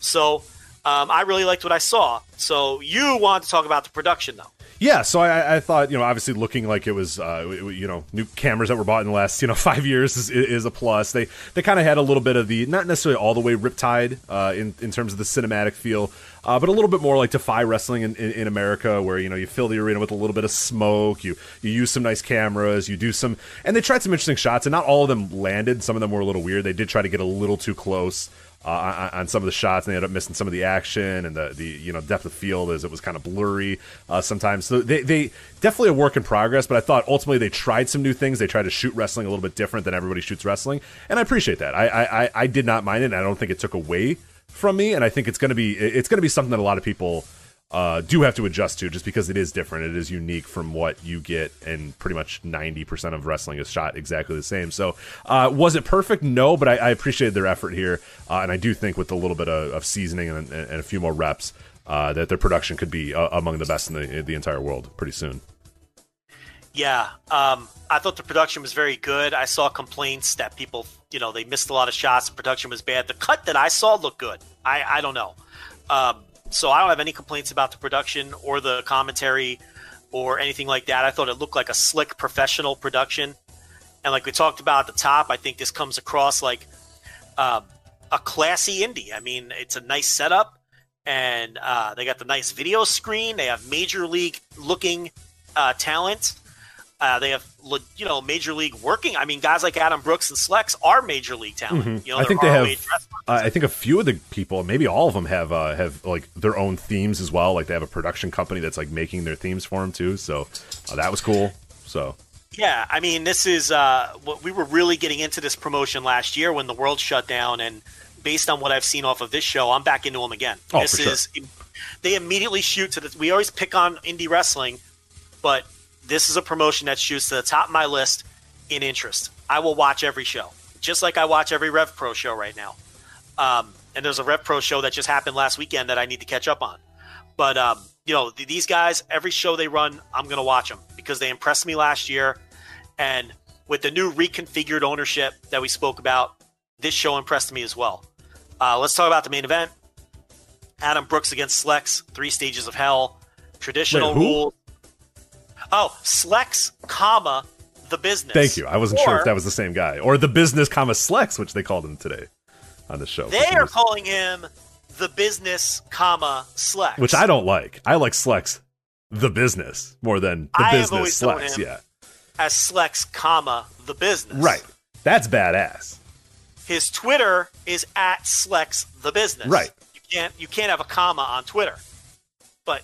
So um, I really liked what I saw. So you want to talk about the production, though? Yeah, so I, I thought, you know, obviously looking like it was, uh, you know, new cameras that were bought in the last, you know, *laughs* five years is, is a plus. They they kind of had a little bit of the, not necessarily all the way Riptide uh, in in terms of the cinematic feel, uh, but a little bit more like Defy Wrestling in, in, in America, where you know you fill the arena with a little bit of smoke, you you use some nice cameras, you do some, and they tried some interesting shots, and not all of them landed. Some of them were a little weird. They did try to get a little too close uh, on, on some of the shots, and they ended up missing some of the action and the, the you know depth of field as it was kind of blurry uh, sometimes. So they, they definitely a work in progress, but I thought ultimately they tried some new things. They tried to shoot wrestling a little bit different than everybody shoots wrestling, and I appreciate that. I I, I did not mind it. and I don't think it took away from me, and I think it's gonna be it's gonna be something that a lot of people uh, do have to adjust to just because it is different. It is unique from what you get, and pretty much 90% of wrestling is shot exactly the same. So, uh, was it perfect? No, but I, I appreciated their effort here. Uh, and I do think with a little bit of, of seasoning and, and, a few more reps, uh, that their production could be uh, among the best in the, in the entire world pretty soon. Yeah, um, I thought the production was very good. I saw complaints that people, you know, they missed a lot of shots. Production was bad. The cut that I saw looked good. I, I don't know. Um, so I don't have any complaints about the production or the commentary or anything like that. I thought it looked like a slick professional production. And like we talked about at the top, I think this comes across like um, a classy indie. I mean, it's a nice setup. and uh, they got the nice video screen. They have major league looking uh, talent. Uh, they have you know major league working. I mean, guys like Adam Brooks and Slex are major league talent. You know, Mm-hmm. I think they have. Uh, I think a few of the people, maybe all of them, have uh, have like their own themes as well. Like they have a production company that's like making their themes for them too. So uh, that was cool. So Yeah, I mean, this is uh, what we were really getting into this promotion last year when the world shut down, and based on what I've seen off of this show, I'm back into them again. Oh, this sure. is they immediately shoot to the. We always pick on indie wrestling, but this is a promotion that shoots to the top of my list in interest. I will watch every show, just like I watch every Rev Pro show right now. Um, and there's a Rev Pro show that just happened last weekend that I need to catch up on. But um, you know, th- these guys, every show they run, I'm going to watch them because they impressed me last year. And with the new reconfigured ownership that we spoke about, this show impressed me as well. Uh, let's talk about the main event: Adam Brooks against Slex, three stages of hell, traditional Wait, rules. Oh, Slex, comma the business. thank you. I wasn't sure if that was the same guy or the business comma Slex, which they called him today on the show. They are calling him the business, comma Slex, which I don't like. I like Slex, the business, more than the I business Slex. Yeah, as Slex, comma the business. right. That's badass. His Twitter is at Slex the business. Right. You can't you can't have a comma on Twitter. But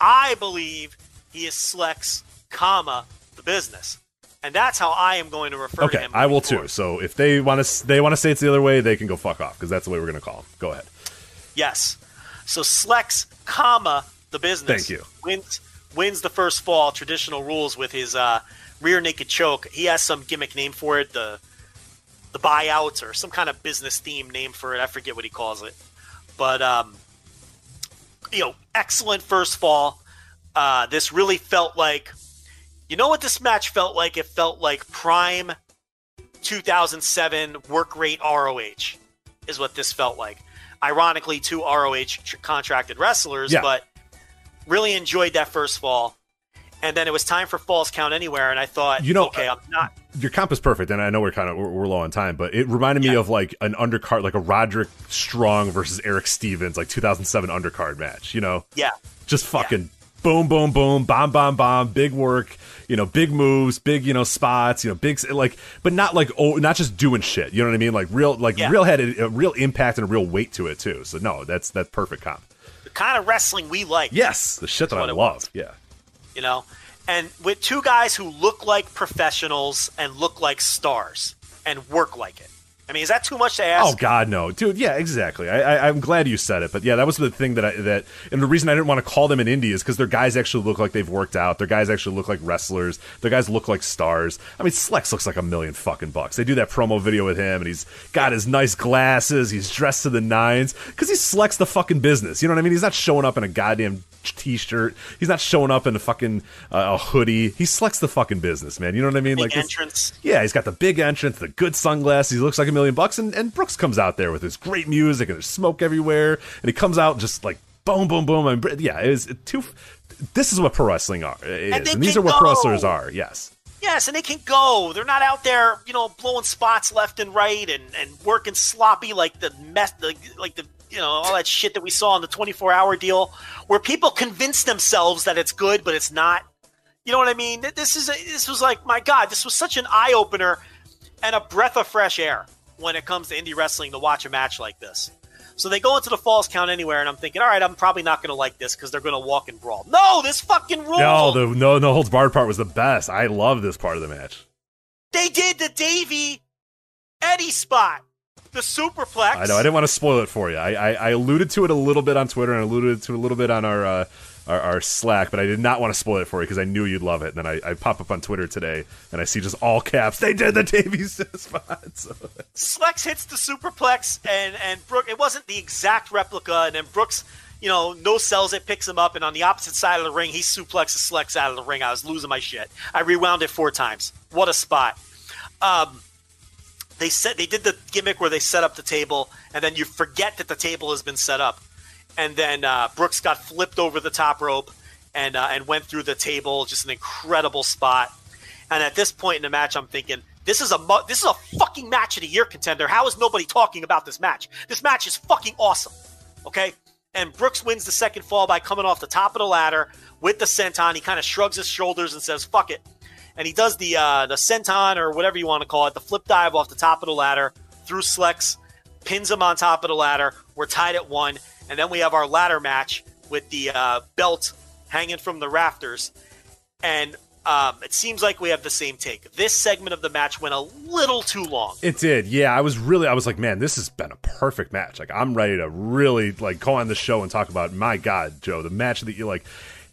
I believe he is Slex, comma the business, and that's how I am going to refer to Okay, him. I will moving too. So if they want to, they want to say it's the other way, they can go fuck off because that's the way we're gonna call him. Go ahead. Yes. So Slex, comma the business. Thank you. Wins wins the first fall. Traditional rules with his uh, rear naked choke. He has some gimmick name for it. The the buyout or some kind of business theme name for it. I forget what he calls it. But um, you know, excellent first fall. Uh, this really felt like, you know what this match felt like? It felt like prime 2007 work rate ROH is what this felt like. Ironically, two ROH tr- contracted wrestlers, Yeah. but really enjoyed that first fall. And then it was time for Falls Count Anywhere, and I thought, You know, okay, I'm not. Your comp is perfect, and I know we're kind of we're, we're low on time, but it reminded me Yeah. of like an undercard, like a Roderick Strong versus Eric Stevens, like 2007 undercard match. You know, Yeah, just fucking boom, boom, boom, bomb, bomb, bomb, big work. You know, big moves, big you know spots. You know, big like, but not like oh, not just doing shit. You know what I mean? Like real, like Yeah. real had a, a real impact and a real weight to it too. So no, that's that's perfect comp. the kind of wrestling we like. Yes, the shit that I love. was. Yeah. you know and with two guys who look like professionals and look like stars and work like it i mean is that too much to ask Oh God, no, dude. Yeah, exactly. I, I'm glad you said it, but yeah, that was the thing that I that, and the reason I didn't want to call them an indie is because their guys actually look like they've worked out. Their guys actually look like wrestlers. Their guys look like stars. I mean, Slex looks like a million fucking bucks. They do that promo video with him, and he's got his nice glasses. He's dressed to the nines because he's Slex the fucking business. You know what I mean? He's not showing up in a goddamn t-shirt. He's not showing up in a fucking uh, a hoodie. He Slex the fucking business, man. You know what I mean? Big like entrance yeah, he's got the big entrance, the good sunglasses. He looks like a million bucks, and, and Brooks comes out there with his great music and there's smoke everywhere, and he comes out just like boom, boom, boom. And yeah, it is two. This is what pro wrestling are. Is, And and these are what pro wrestlers are. Yes. yes and they can go they're not out there you know blowing spots left and right and, and working sloppy like the mess the, like the you know all that shit that we saw on the 24 hour deal where people convince themselves that it's good but it's not you know what i mean this is a, this was like my god this was such an eye-opener and a breath of fresh air when it comes to indie wrestling to watch a match like this. So they go into the falls count anywhere, and I'm thinking, all right, I'm probably not going to like this because they're going to walk and brawl. No, this fucking rule. No, the no no holds barred part was the best. I love this part of the match. they did the Davey Eddie spot, the superplex. I know. I didn't want to spoil it for you. I, I, I alluded to it a little bit on Twitter and I alluded to it a little bit on our uh, our, our Slack, but I did not want to spoil it for you because I knew you'd love it. And then I, I pop up on Twitter today and I see just all caps. They did the Davies *laughs* spot. So, Slex hits the superplex, and and Brooke. It wasn't the exact replica, and then Brooks, you know, no sells it, picks him up, and on the opposite side of the ring, he suplexes Slex out of the ring. I was losing my shit. I rewound it four times. What a spot! Um, they set they did the gimmick where they set up the table, and then you forget that the table has been set up, and then uh, Brooks got flipped over the top rope and uh, and went through the table. Just an incredible spot. And at this point in the match, I'm thinking, this is a mu- this is a fucking match of the year contender. How is nobody talking about this match? This match is fucking awesome. Okay, and Brooks wins the second fall by coming off the top of the ladder with the senton. He kind of shrugs his shoulders and says, "Fuck it," and he does the uh, the senton or whatever you want to call it, the flip dive off the top of the ladder through Slex, pins him on top of the ladder. We're tied at one, and then we have our ladder match with the uh, belt hanging from the rafters, and um, it seems like we have the same take. This segment of the match went a little too long. It did, yeah. I was really, I was like, man, this has been a perfect match. Like, I'm ready to really like go on the show and talk about, my God, Joe, the match that you like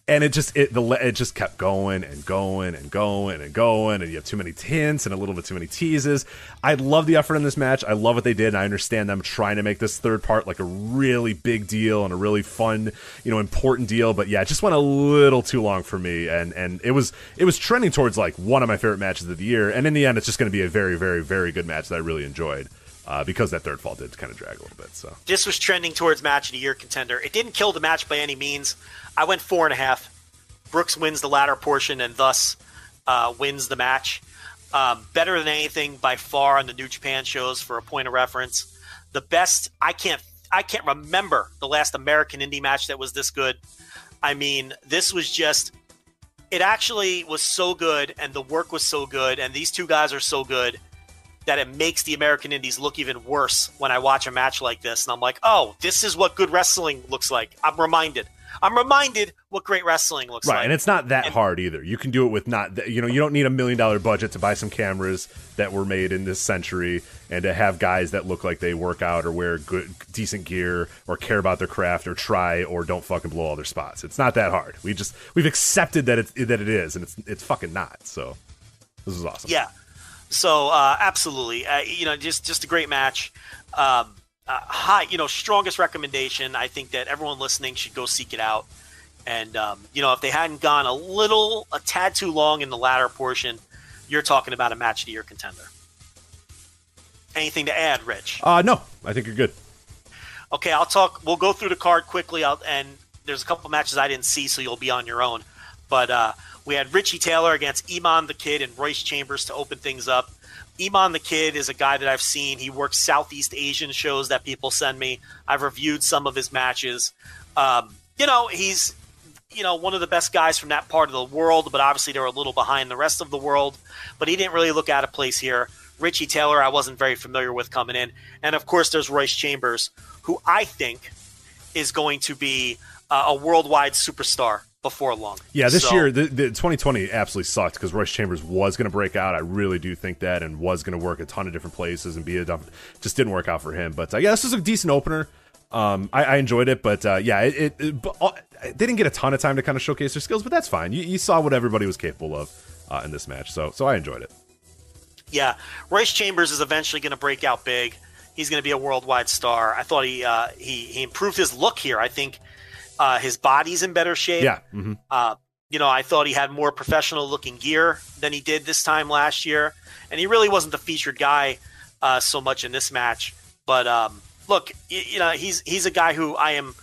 and it just it the it just kept going and going and going and going. And you have too many hints and a little bit too many teases. I love the effort in this match. I love what they did. And i understand them trying to make this third part like a really big deal and a really fun you know important deal. But yeah it just went a little too long for me. And and it was it was trending towards like one of my favorite matches of the year. And in the end it's just going to be a very very very good match that i really enjoyed uh, because that third fall did kind of drag a little bit. So this was trending towards match of the year contender. It didn't kill the match by any means. I went four and a half. Brooks wins the latter portion and thus uh, wins the match. Um, better than anything by far on the New Japan shows for a point of reference. The best I can't I can't remember the last American indie match that was this good. I mean, this was just it actually was so good and the work was so good and these two guys are so good that it makes the American Indies look even worse when I watch a match like this and I'm like, "Oh, this is what good wrestling looks like." I'm reminded. I'm reminded what great wrestling looks right, like. and it's not that And- hard either. You can do it with not, you know, you don't need a million dollar budget to buy some cameras that were made in this century and to have guys that look like they work out or wear good, decent gear or care about their craft or try or don't fucking blow all their spots. It's not that hard. We just we've accepted that it's that it is, and it's it's fucking not. So this is awesome. Yeah. So uh, absolutely, uh, you know, just just a great match. Um, uh, high, you know, strongest recommendation. I think that everyone listening should go seek it out. And um, you know, if they hadn't gone a little, a tad too long in the latter portion, you're talking about a match of the year contender. Anything to add, Rich? Uh, no, I think you're good. Okay, I'll talk. We'll go through the card quickly. I'll, and there's a couple matches I didn't see, so you'll be on your own. But uh, we had Richie Taylor against Iman the Kid and Royce Chambers to open things up. Iman the Kid is a guy that I've seen. He works Southeast Asian shows that people send me. I've reviewed some of his matches. Um, you know, he's you know one of the best guys from that part of the world, but obviously they're a little behind the rest of the world. But he didn't really look out of place here. Richie Taylor, I wasn't very familiar with coming in, and of course there's Royce Chambers, who I think is going to be uh, a worldwide superstar before long. Yeah, this So- year, the, the 2020 absolutely sucked because Royce Chambers was going to break out. I really do think that, and was going to work a ton of different places and be a dump. Just didn't work out for him. But uh, yeah, this was a decent opener. Um, I, I enjoyed it, but uh, yeah, it, it, it but, uh, they didn't get a ton of time to kind of showcase their skills, but that's fine. You, you saw what everybody was capable of uh, in this match, so so I enjoyed it. Yeah, Royce Chambers is eventually going to break out big. He's going to be a worldwide star. I thought he uh, he he improved his look here. I think uh, his body's in better shape. Yeah, hmm Uh, you know, I thought he had more professional looking gear than he did this time last year, and he really wasn't the featured guy uh, so much in this match. But um, look, y- you know, he's he's a guy who I am.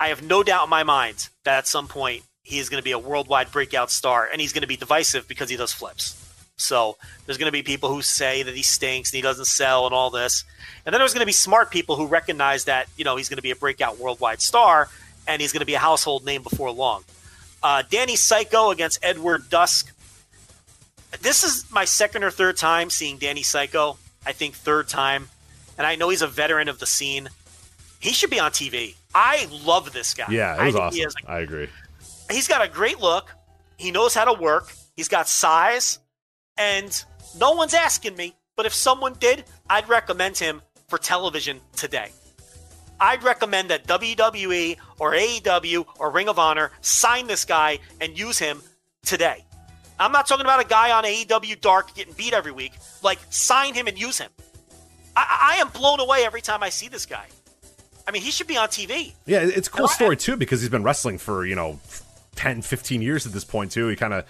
I have no doubt in my mind that at some point he is going to be a worldwide breakout star, and he's going to be divisive because he does flips. So there's going to be people who say that he stinks and he doesn't sell and all this, and then there's going to be smart people who recognize that you know he's going to be a breakout worldwide star and he's going to be a household name before long. Uh, Danny Psycho against Edward Dusk. This is my second or third time seeing Danny Psycho. I think third time, and I know he's a veteran of the scene. He should be on TV. I love this guy. yeah, it I was he awesome. I agree. he's got a great look. He knows how to work. He's got size, and no one's asking me. But if someone did, I'd recommend him for television today. I'd recommend that WWE or AEW or Ring of Honor sign this guy and use him today. I'm not talking about a guy on AEW Dark getting beat every week. Like, sign him and use him. I, I am blown away every time I see this guy. I mean, he should be on TV. Yeah, it's a cool No, I- story too because he's been wrestling for you know 10 15 years at this point too he kind of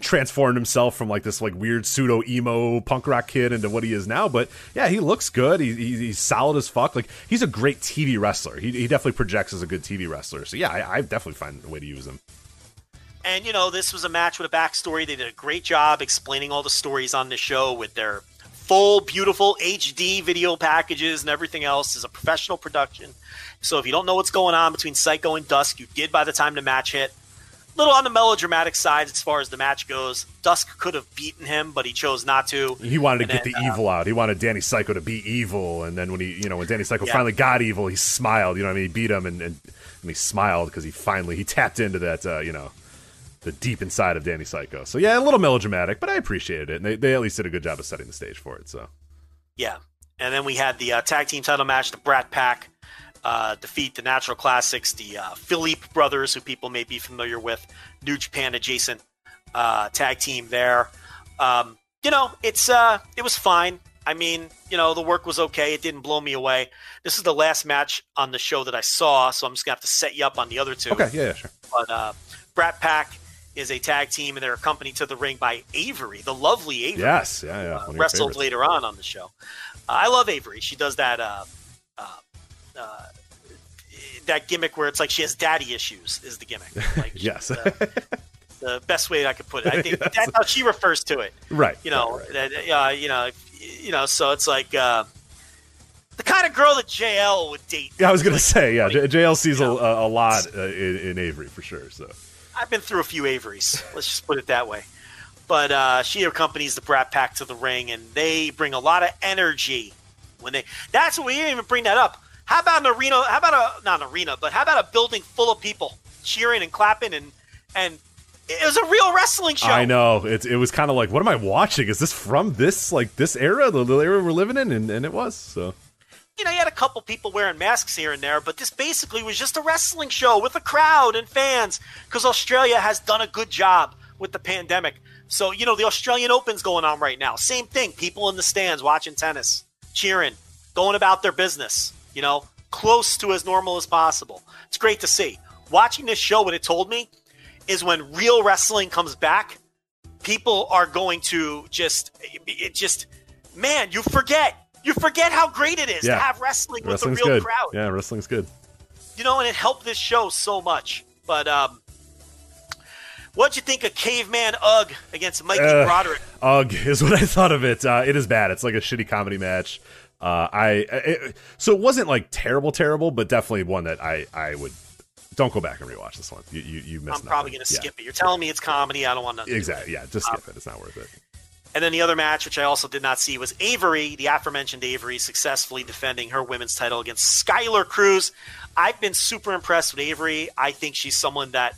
transformed himself from like this like weird pseudo emo punk rock kid into what he is now but yeah he looks good he, he, he's solid as fuck like he's a great tv wrestler he, he definitely projects as a good tv wrestler so yeah I, I definitely find a way to use him And you know, this was a match with a backstory. They did a great job explaining all the stories on the show with their full, beautiful HD video packages and everything else. is a professional production. So if you don't know what's going on between Psycho and Dusk, you did by the time the match hit. Little on the melodramatic side as far as the match goes. Dusk could have beaten him, but he chose not to. He wanted to And get then, the uh, evil out. He wanted Danny Psycho to be evil, and then when he, you know, when Danny Psycho Yeah. finally got evil, he smiled. You know, what I mean, he beat him, and and, and he smiled because he finally he tapped into that, uh, you know, the deep inside of Danny Psycho. So yeah, a little melodramatic, but I appreciated it, and they, they at least did a good job of setting the stage for it. So Yeah. And then we had the uh, tag team title match, the Brat Pack uh, defeat the Natural Classics, the uh, Philippe brothers, who people may be familiar with, New Japan adjacent uh, tag team there. Um, you know, it's uh, it was fine. I mean, you know, the work was okay. It didn't blow me away. This is the last match on the show that I saw, so I'm just gonna have to set you up on the other two. okay, yeah, yeah, sure. But uh, Brat Pack is a tag team, and they're accompanied to the ring by Avery, the lovely Avery Yes, yeah, yeah. Of wrestled favorites. later on on the show. Uh, I love Avery. She does that uh, uh, uh, that gimmick where it's like she has daddy issues is the gimmick. *laughs* Like Yes. uh, the best way I could put it. I think *laughs* that's how she refers to it. right. You know, right, right. that uh, you know, you know. So it's like uh, the kind of girl that JL would date. Yeah, I was gonna say, yeah, Like, J- JL sees you a, know. a, a lot uh, in, in Avery for sure. So I've been through a few Averys. Let's just put it that way. But uh, she accompanies the Brat Pack to the ring, and they bring a lot of energy when they. That's what we didn't even bring that up. How about an arena? How about a not an arena, but how about a building full of people cheering and clapping and and it was a real wrestling show. I know it. It was kind of like, what am I watching? Is this from this like this era, the, the era we're living in? And, and it was. So you know, you had a couple people wearing masks here and there, but this basically was just a wrestling show with a crowd and fans because Australia has done a good job with the pandemic. So, you know, the Australian Open's going on right now. Same thing. People in the stands watching tennis, cheering, going about their business, you know, close to as normal as possible. It's great to see. Watching this show, what it told me is when real wrestling comes back, people are going to just, it just, man, you forget. You forget how great it is Yeah. to have wrestling with a real good. crowd. Yeah, wrestling's good. You know, and it helped this show so much. But um, what'd you think of Caveman Ugg against Mikey Uh, Broderick? Ugh is *laughs* what I thought of it. Uh, it is bad. It's like a shitty comedy match. Uh, I it, so it wasn't like terrible, terrible, but definitely one that I I would don't go back and rewatch this one. You you, you missed. I'm probably nothing. going to Yeah. skip it. You're telling me it's comedy. I don't want to. Exactly. Yeah, just skip it. It's not worth it. And then the other match, which I also did not see, was Avery, the aforementioned Avery, successfully defending her women's title against Skylar Cruz. I've been super impressed with Avery. I think she's someone that,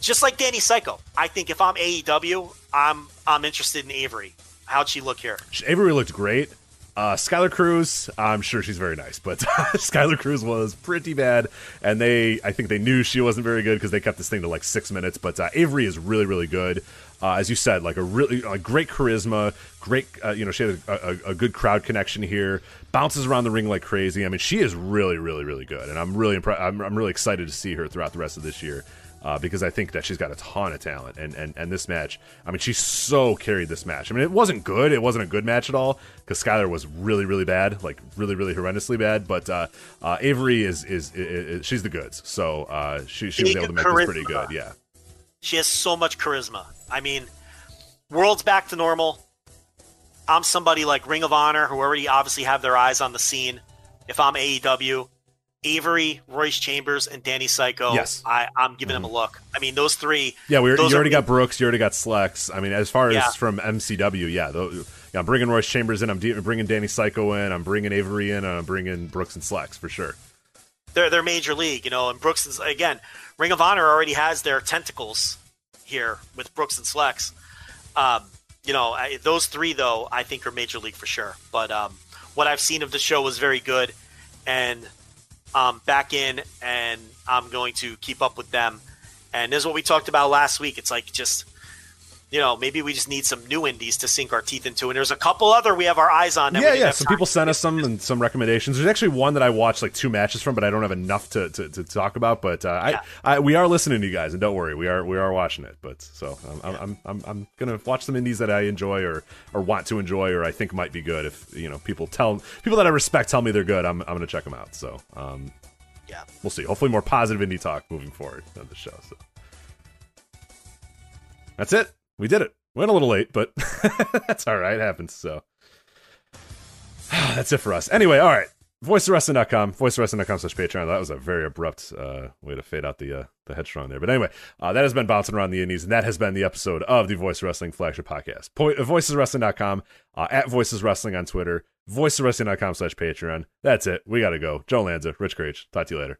just like Danny Psycho, I think if I'm AEW, I'm I'm interested in Avery. How'd she look here? Avery looked great. Uh, Skylar Cruz, I'm sure she's very nice, but *laughs* Skylar Cruz was pretty bad, and they, I think they knew she wasn't very good because they kept this thing to like six minutes. But uh, Avery is really, really good. Uh, as you said, like a really like great charisma, great, uh, you know, she had a, a, a good crowd connection here. Bounces around the ring like crazy. I mean, she is really, really, really good, and I'm really impressed. I'm, I'm really excited to see her throughout the rest of this year uh, because I think that she's got a ton of talent. And, and and this match, I mean, she so carried this match. I mean, it wasn't good. It wasn't a good match at all because Skylar was really, really bad, like really, really horrendously bad. But uh, uh, Avery is is, is, is she's the goods. So uh, she she was able to make this pretty good. Yeah. She has so much charisma. I mean, world's back to normal. I'm somebody like Ring of Honor who already obviously have their eyes on the scene. If I'm AEW, Avery, Royce Chambers, and Danny Psycho, Yes. Mm-hmm. I, I'm giving them a look. I mean, those three. Yeah, we those you already big- got Brooks. You already got Slex. I mean, as far as Yeah. from MCW, yeah, tho- yeah, I'm bringing Royce Chambers in. I'm de- bringing Danny Psycho in. I'm bringing Avery in. And I'm bringing Brooks and Slex for sure. They're they're major league, you know. And Brooks is again, Ring of Honor already has their tentacles here with Brooks and Slex. Um, you know, I, those three though, I think are major league for sure. But um, what I've seen of the show was very good, and um, back in, and I'm going to keep up with them. And this is what we talked about last week. It's like just, you know, maybe we just need some new indies to sink our teeth into. And there's a couple other we have our eyes on. That Yeah, yeah. Some people sent us some and some recommendations. There's actually one that I watched like two matches from, but I don't have enough to, to, to talk about. But uh, Yeah. I, I we are listening to you guys, and don't worry, we are we are watching it. But so I'm, I'm I'm I'm gonna watch some indies that I enjoy or or want to enjoy or I think might be good. If you know people tell people that I respect tell me they're good, I'm I'm gonna check them out. So um, Yeah. we'll see. Hopefully, more positive indie talk moving forward on the show. So that's it. We did it. Went a little late, but *laughs* that's all right. It happens. So *sighs* That's it for us. Anyway, all right. VoiceOfWrestling.com, VoiceOfWrestling.com slash Patreon. That was a very abrupt uh, way to fade out the uh, the headstrong there. But anyway, uh, that has been bouncing around the indies, and that has been the episode of the Voice Wrestling flagship podcast. Po- uh, VoicesWrestling.com, uh, at Voices Wrestling on Twitter, VoiceOfWrestling.com slash Patreon. That's it. We got to go. Joe Lanza, Rich Kraetsch. Talk to you later.